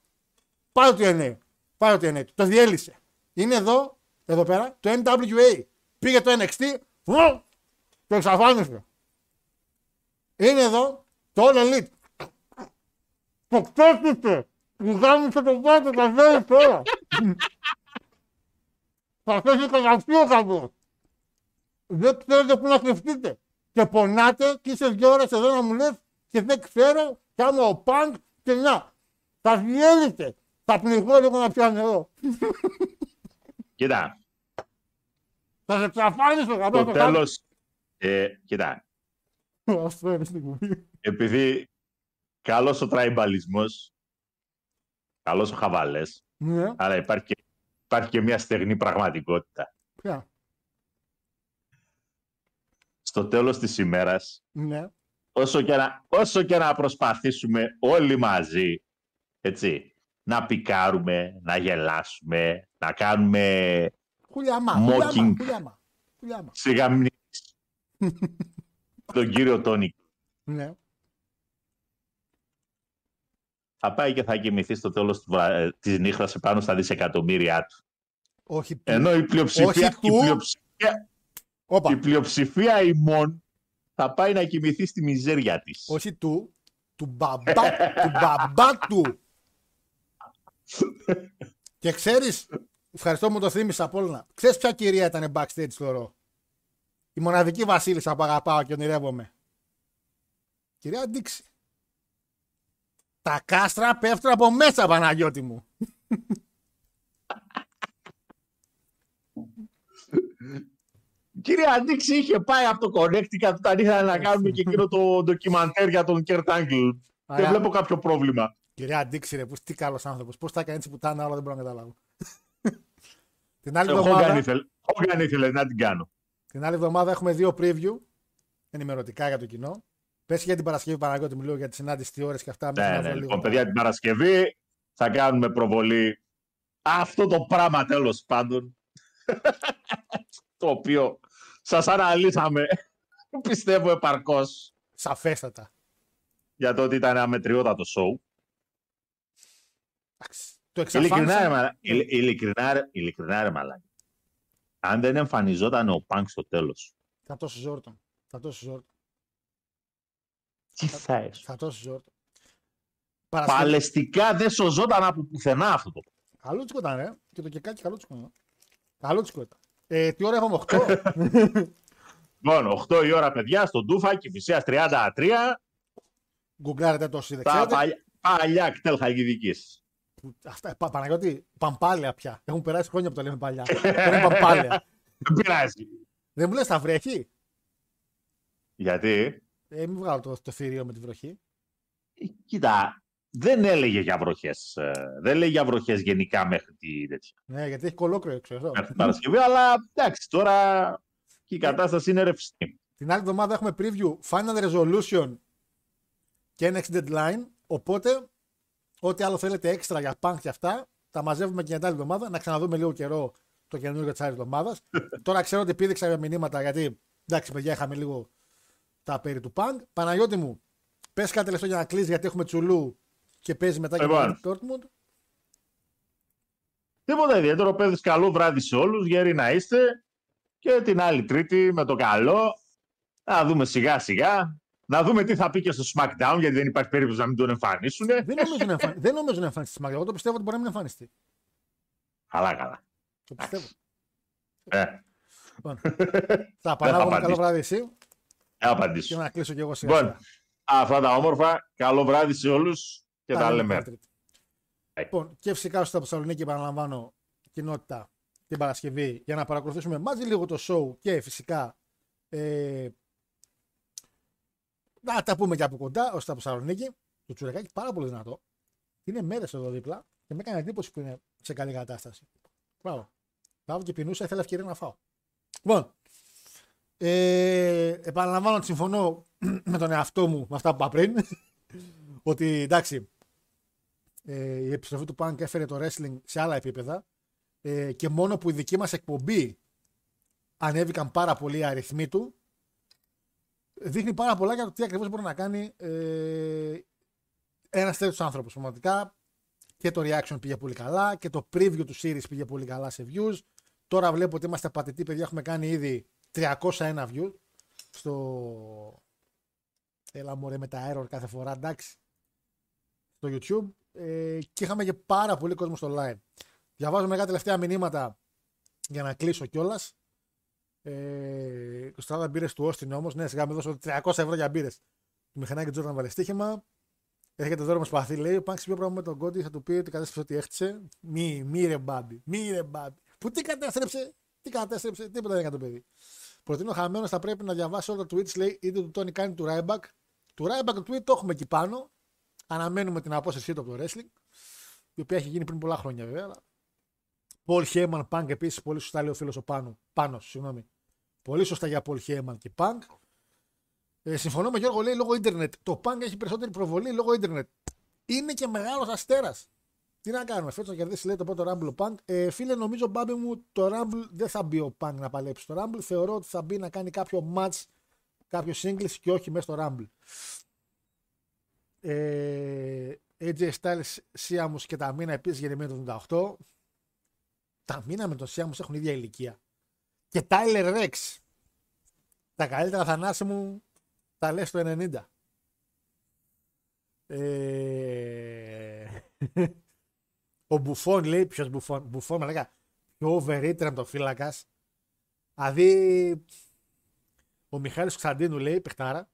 Πάει το TNA. Πάει το TNA. Το διέλυσε. Είναι εδώ. Εδώ πέρα. Το NWA. Πήγε το NXT. Ου! Το εξαφάνισε. Είναι εδώ. Το All Elite. Το κτέφτησε. Μου γάμισε το πάτο τα φέρει τώρα. Θα θέσει καταστεί ο καμπός. Δεν ξέρετε πού να κρυφτείτε. Και πονάτε και είσαι δύο ώρες εδώ να μου λες και δεν ξέρω κι άμα ο Πανκ και να. Θα διέλυτε. Θα πνιγώ λίγο να πιάνω νερό. Κοίτα, Θα σε εξαφάνισε καμπός. το τέλος, ε, κοίτα, Αυτό είναι στην κουμπί. επειδή καλός ο τραιμπαλισμός, καλός ο χαβαλές, Ναι. άρα υπάρχει και, υπάρχει και μια στεγνή πραγματικότητα. Ποια; Στο τέλος της ημέρας, Ναι. όσο και να, όσο και να προσπαθήσουμε όλοι μαζί, έτσι, να πικάρουμε, να γελάσουμε, να κάνουμε Χουλιαμά. Mocking. Χουλιαμά. Χουλιαμά. Χουλιαμά. σιγαμνήσεις τον κύριο Τόνι. Ναι. Θα πάει και θα κοιμηθεί στο τέλος του βρα- ε, της νύχτας επάνω στα δισεκατομμύρια του. Όχι του. Ενώ η πλειοψηφία, Όχι η του. πλειοψηφία, Όπα. η πλειοψηφία ημών θα πάει να κοιμηθεί στη μιζέρια της. Όχι του. Του μπαμπά, του μπαμπά του. Και ξέρεις, ευχαριστώ που μου το θύμισα από όλα. Ξέρεις ποια κυρία ήταν backstage στο ρο; Η μοναδική βασίλισσα που αγαπάω και ονειρεύομαι. Κυρία Ντίξη. Τα κάστρα πέφτουν από μέσα, Παναγιώτη μου. Κύριε Αντίξη είχε πάει από το Connecticut όταν ήθελα να κάνουμε και εκείνο το ντοκιμαντέρ για τον Kurt Angle. Δεν Άρα- βλέπω κάποιο πρόβλημα. Κυρία Ντίξη, ρε, πώς- τι καλός άνθρωπος. Πώς τα έκανε έτσι που τα άλλο δεν μπορώ να καταλάβω. την, άλλη Ο Hogan εβδομάδα, ήθελε, Hogan ήθελε να την κάνω. την άλλη εβδομάδα έχουμε δύο preview ενημερωτικά για το κοινό. Πες για την Παρασκευή Παναγιώτη μου λέω για τη συνάντηση, τι ώρες και αυτά. μέχρι Ναι, να ναι, βρω λοιπόν, λίγο. παιδιά, την Παρασκευή θα κάνουμε προβολή αυτό το πράγμα τέλος πάντων το οποίο σας αναλύσαμε πιστεύω επαρκώς Σαφέστατα. για το ότι ήταν αμετριότατο σοου. Εντάξει, Το Ειλικρινά, ρε, εξαφάνισα. μαλα- ειλ- ειλικρινά, ρε- ειλικρινά, ρε μαλάκα. Αν δεν εμφανιζόταν ο Πανκ στο τέλος, Θα τόσος ζόρτον. Θα τόσος ζόρτον. τι θα έσαι. Θα τόσος ζόρτον. Παρασκευή. Παλαιστικά δεν σωζόταν από πουθενά αυτό το Καλούτσικο ήταν, ρε. Και το κεκάκι καλούτσικο ήταν. Καλούτσικο ήταν. Ε, τι ώρα έχουμε, 8. Λοιπόν, 8 η ώρα, παιδιά, στο Ντούφα, Κηφισίας 33, Γκουγκλάρετε το όσοι δεν τα ξέρετε. παλιά, παλιά κτέλ Χαλκιδικής. Που- Αυτά, πα, Παναγιώτη, παμπάλαια πια. Έχουν περάσει χρόνια που το λέμε παλιά. Τώρα είναι παμπάλαια. Δεν πειράζει. Δεν μου λες θα βρέχει; Γιατί, Ε, μην βγάλω το, το θηρίο με τη βροχή. ε, κοίτα, δεν έλεγε για βροχές. ε, Δεν έλεγε για βροχές γενικά μέχρι τη τέτοια. Ναι, γιατί έχει κολόκρο έξω εδώ. Μέχρι την Παρασκευή, αλλά εντάξει, τώρα και η κατάσταση είναι ρευστή. Την άλλη εβδομάδα έχουμε preview Final Resolution και Next Deadline. Οπότε, ό,τι άλλο θέλετε έξτρα για punk και αυτά, τα μαζεύουμε και για την άλλη εβδομάδα. Να ξαναδούμε λίγο καιρό το καινούργιο της άλλη εβδομάδας. Τώρα ξέρω ότι πήδηξα για μηνύματα γιατί εντάξει, παιδιά, είχαμε λίγο τα περί του punk. Παναγιώτη μου, πες κάτι λεπτό για να κλείσει γιατί έχουμε τσουλού και παίζει μετά και Λοιπόν. το Dortmund. Τίποτα ιδιαίτερο, παιδες, καλό βράδυ σε όλους, γέροι να είστε. Και την άλλη Τρίτη με το καλό, να δούμε σιγά σιγά, να δούμε τι θα πει και στο SmackDown, γιατί δεν υπάρχει περίπτωση να μην τον εμφανίσουν. δεν, νομίζω να εμφανι... δεν νομίζω να εμφανιστεί στη Εγώ το πιστεύω ότι μπορεί να μην εμφανιστεί. Καλά, καλά. Το πιστεύω. Ε, Λοιπόν, θα επανάγουμε καλό απαντήσω. βράδυ εσύ θα και απαντήσω. να κλείσω κι εγώ σιγά Λοιπόν, αυτά τα όμορφα, καλό βράδυ σε όλους και τα λέμε. Τρίτη. Λοιπόν, και φυσικά στο Θεσσαλονίκη επαναλαμβάνω κοινότητα την Παρασκευή για να παρακολουθήσουμε μαζί λίγο το show και φυσικά ε, να τα πούμε και από κοντά ως τα Θεσσαλονίκη. Το τσουρεκάκι πάρα πολύ δυνατό. Είναι μέρες εδώ δίπλα και με έκανε εντύπωση που είναι σε καλή κατάσταση. Μπράβο. Μπράβο και πεινούσα, ήθελα ευκαιρία να φάω. Λοιπόν, Ε, επαναλαμβάνω ότι συμφωνώ με τον εαυτό μου με αυτά που είπα πριν. ότι εντάξει, ε, η επιστροφή του Punk έφερε το wrestling σε άλλα επίπεδα ε, και μόνο που η δική μας εκπομπή ανέβηκαν πάρα πολύ οι αριθμοί του δείχνει πάρα πολλά για το τι ακριβώς μπορεί να κάνει ε, ένας τέτοιος άνθρωπος. Πραγματικά και το reaction πήγε πολύ καλά και το preview του series πήγε πολύ καλά σε views. Τώρα βλέπω ότι είμαστε πατητοί παιδιά, έχουμε κάνει ήδη 301 views στο... Έλα μωρέ με τα error κάθε φορά, εντάξει. Στο YouTube. Ε, και είχαμε και πάρα πολύ κόσμο στο live. Διαβάζω μερικά τελευταία μηνύματα για να κλείσω κιόλας. Ε, 40 μπύρε του Όστιν όμως. Ναι, σιγά με δώσω 300 ευρώ για μπύρε. Το μηχανάκι Τζόρνταν βάλε στοίχημα. Έρχεται δώρο με σπαθί, λέει. Ο Πάνξ πιο πράγμα με τον Κόντι θα του πει ότι κατέστρεψε ό,τι έχτισε. Μη, μη ρε μπάμπι. Μη ρε μπάμπι. Που τι κατέστρεψε, τι κατέστρεψε, τίποτα δεν έκανε το παιδί. Προτείνω χαμένος θα πρέπει να διαβάσει όλα τα tweets, λέει, είτε του Tony Khan ή του Ryback. Του Ryback το tweet το έχουμε εκεί πάνω. Αναμένουμε την απόστασή του από το wrestling. Η οποία έχει γίνει πριν πολλά χρόνια βέβαια. Αλλά... Paul Heyman Punk επίσης, πολύ σωστά λέει ο φίλος ο Πάνο. Πάνος, συγγνώμη. Πολύ σωστά για Paul Heyman και Punk. Ε, συμφωνώ με Γιώργο, λέει λόγω ίντερνετ. Το Punk έχει περισσότερη προβολή λόγω ίντερνετ. Είναι και μεγάλος αστέρας. Τι να κάνουμε, φέτος να κερδίσει λέει το πρώτο Rumble Punk. Ε, φίλε, νομίζω Μπάμπη μου το Rumble δεν θα μπει ο Punk να παλέψει το Rumble. Θεωρώ ότι θα μπει να κάνει κάποιο match, κάποιο singles και όχι μέσα στο Rumble. Ε, AJ Styles, Siamus και τα μήνα επίσης γεννημένοι το 88. Τα μήνα με τον Siamus έχουν ίδια ηλικία. Και Tyler Rex. Τα καλύτερα θανάσι μου τα λες το 90. Ε... ο Μπουφόν λέει, ποιος Μπουφόν, Μπουφόν με λέγα, πιο overrated από το φύλακας. Δηλαδή, ο Μιχάλης Κωνσταντίνου λέει, παιχτάρα,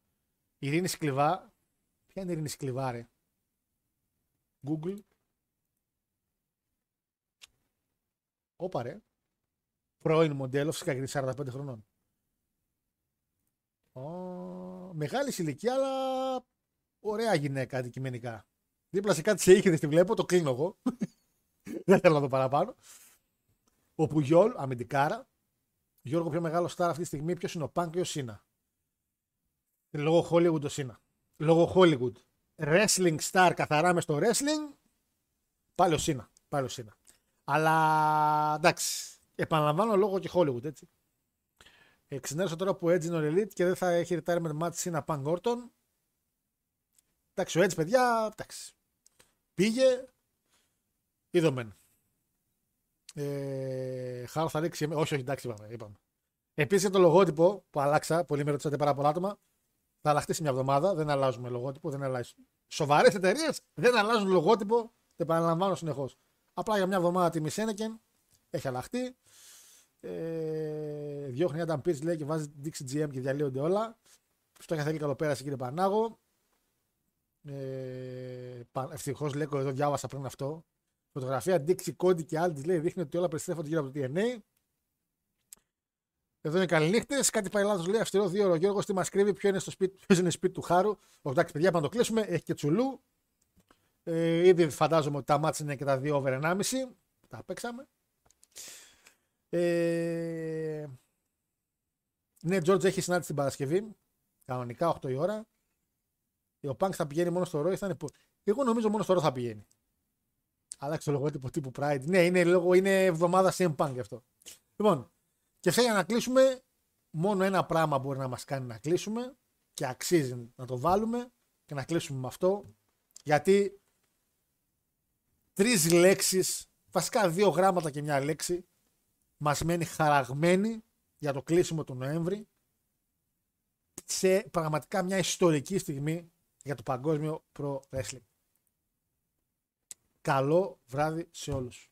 Ειρήνη Σκλιβά, ποια είναι η Ειρήνη Σκλιβά ρε; Google. Όπα ρε. Πρώην μοντέλο, φυσικά γιατί 45 χρονών. Oh, μεγάλη ηλικία, αλλά ωραία γυναίκα αντικειμενικά. Δίπλα σε κάτι σε είχε, δεν τη βλέπω, το κλείνω εγώ. δεν θέλω να δω παραπάνω. Ο Πουγιόλ, αμυντικάρα. Γιώργο, πιο μεγάλο στάρ αυτή τη στιγμή, ποιος είναι ο Πάνκ και ο Σίνα; Λόγω Hollywood ο Σίνα. Λόγω Hollywood. Wrestling star καθαρά μες στο wrestling. Πάλι ο Σίνα. Πάλι ο Σίνα. Αλλά εντάξει. Επαναλαμβάνω λόγω και Hollywood έτσι. Εξυνέρωσα τώρα που Edge είναι ο Elite και δεν θα έχει retirement match Σίνα Punk Orton. Εντάξει, ο Edge παιδιά, εντάξει. Πήγε, είδομεν. Ε, Χάρο θα ρίξει. Όχι, όχι, εντάξει, είπαμε. είπαμε. Επίσης το λογότυπο που αλλάξα, πολύ με ρωτήσατε πάρα πολλά άτομα, θα αλλάχτεί σε μια εβδομάδα. Δεν αλλάζουμε λογότυπο, δεν αλλάζει. Σοβαρές εταιρείες δεν αλλάζουν λογότυπο, το επαναλαμβάνω συνεχώς. Απλά για μια εβδομάδα τη Μισένεκεν έχει αλλάχτεί. Ε, διώχνει Adam Pearce λέει και βάζει Dixie GM και διαλύονται όλα. Στο είχα θέλει καλοπέραση κύριε Πανάγο. Ε, Ευτυχώς λέγω εδώ διάβασα πριν αυτό. Φωτογραφία Dixie Cody και άλλοι λέει δείχνει ότι όλα περιστρέφονται γύρω από το DNA. Εδώ είναι καληνύχτες. Κάτι πάει λάθος λέει αυστηρό δύο ώρο. Γιώργος, τι μας κρύβει, ποιο είναι στο σπίτι, ποιος είναι σπίτι του Χάρου. Ο εντάξει, παιδιά, πάμε να το κλείσουμε. Έχει και τσουλού. Ε, ήδη φαντάζομαι ότι τα μάτια είναι και τα δύο over 1,5. Τα παίξαμε. Ε... Ναι, George έχει συνάντηση την Παρασκευή. Κανονικά 8 η ώρα. Ο Πανκ θα πηγαίνει μόνο στο Ρόι. Θα είναι... Εγώ νομίζω μόνο στο Ρόι θα πηγαίνει. Άλλαξε το λογότυπο τύπου Pride. Ναι, είναι, λόγω, είναι εβδομάδα CM Punk γι' αυτό. Λοιπόν, και αυτά για να κλείσουμε, μόνο ένα πράγμα μπορεί να μας κάνει να κλείσουμε και αξίζει να το βάλουμε και να κλείσουμε με αυτό. Γιατί τρεις λέξεις, βασικά δύο γράμματα και μια λέξη, μας μένει χαραγμένη για το κλείσιμο του Νοέμβρη σε πραγματικά μια ιστορική στιγμή για το παγκόσμιο Pro Wrestling. Καλό βράδυ σε όλους.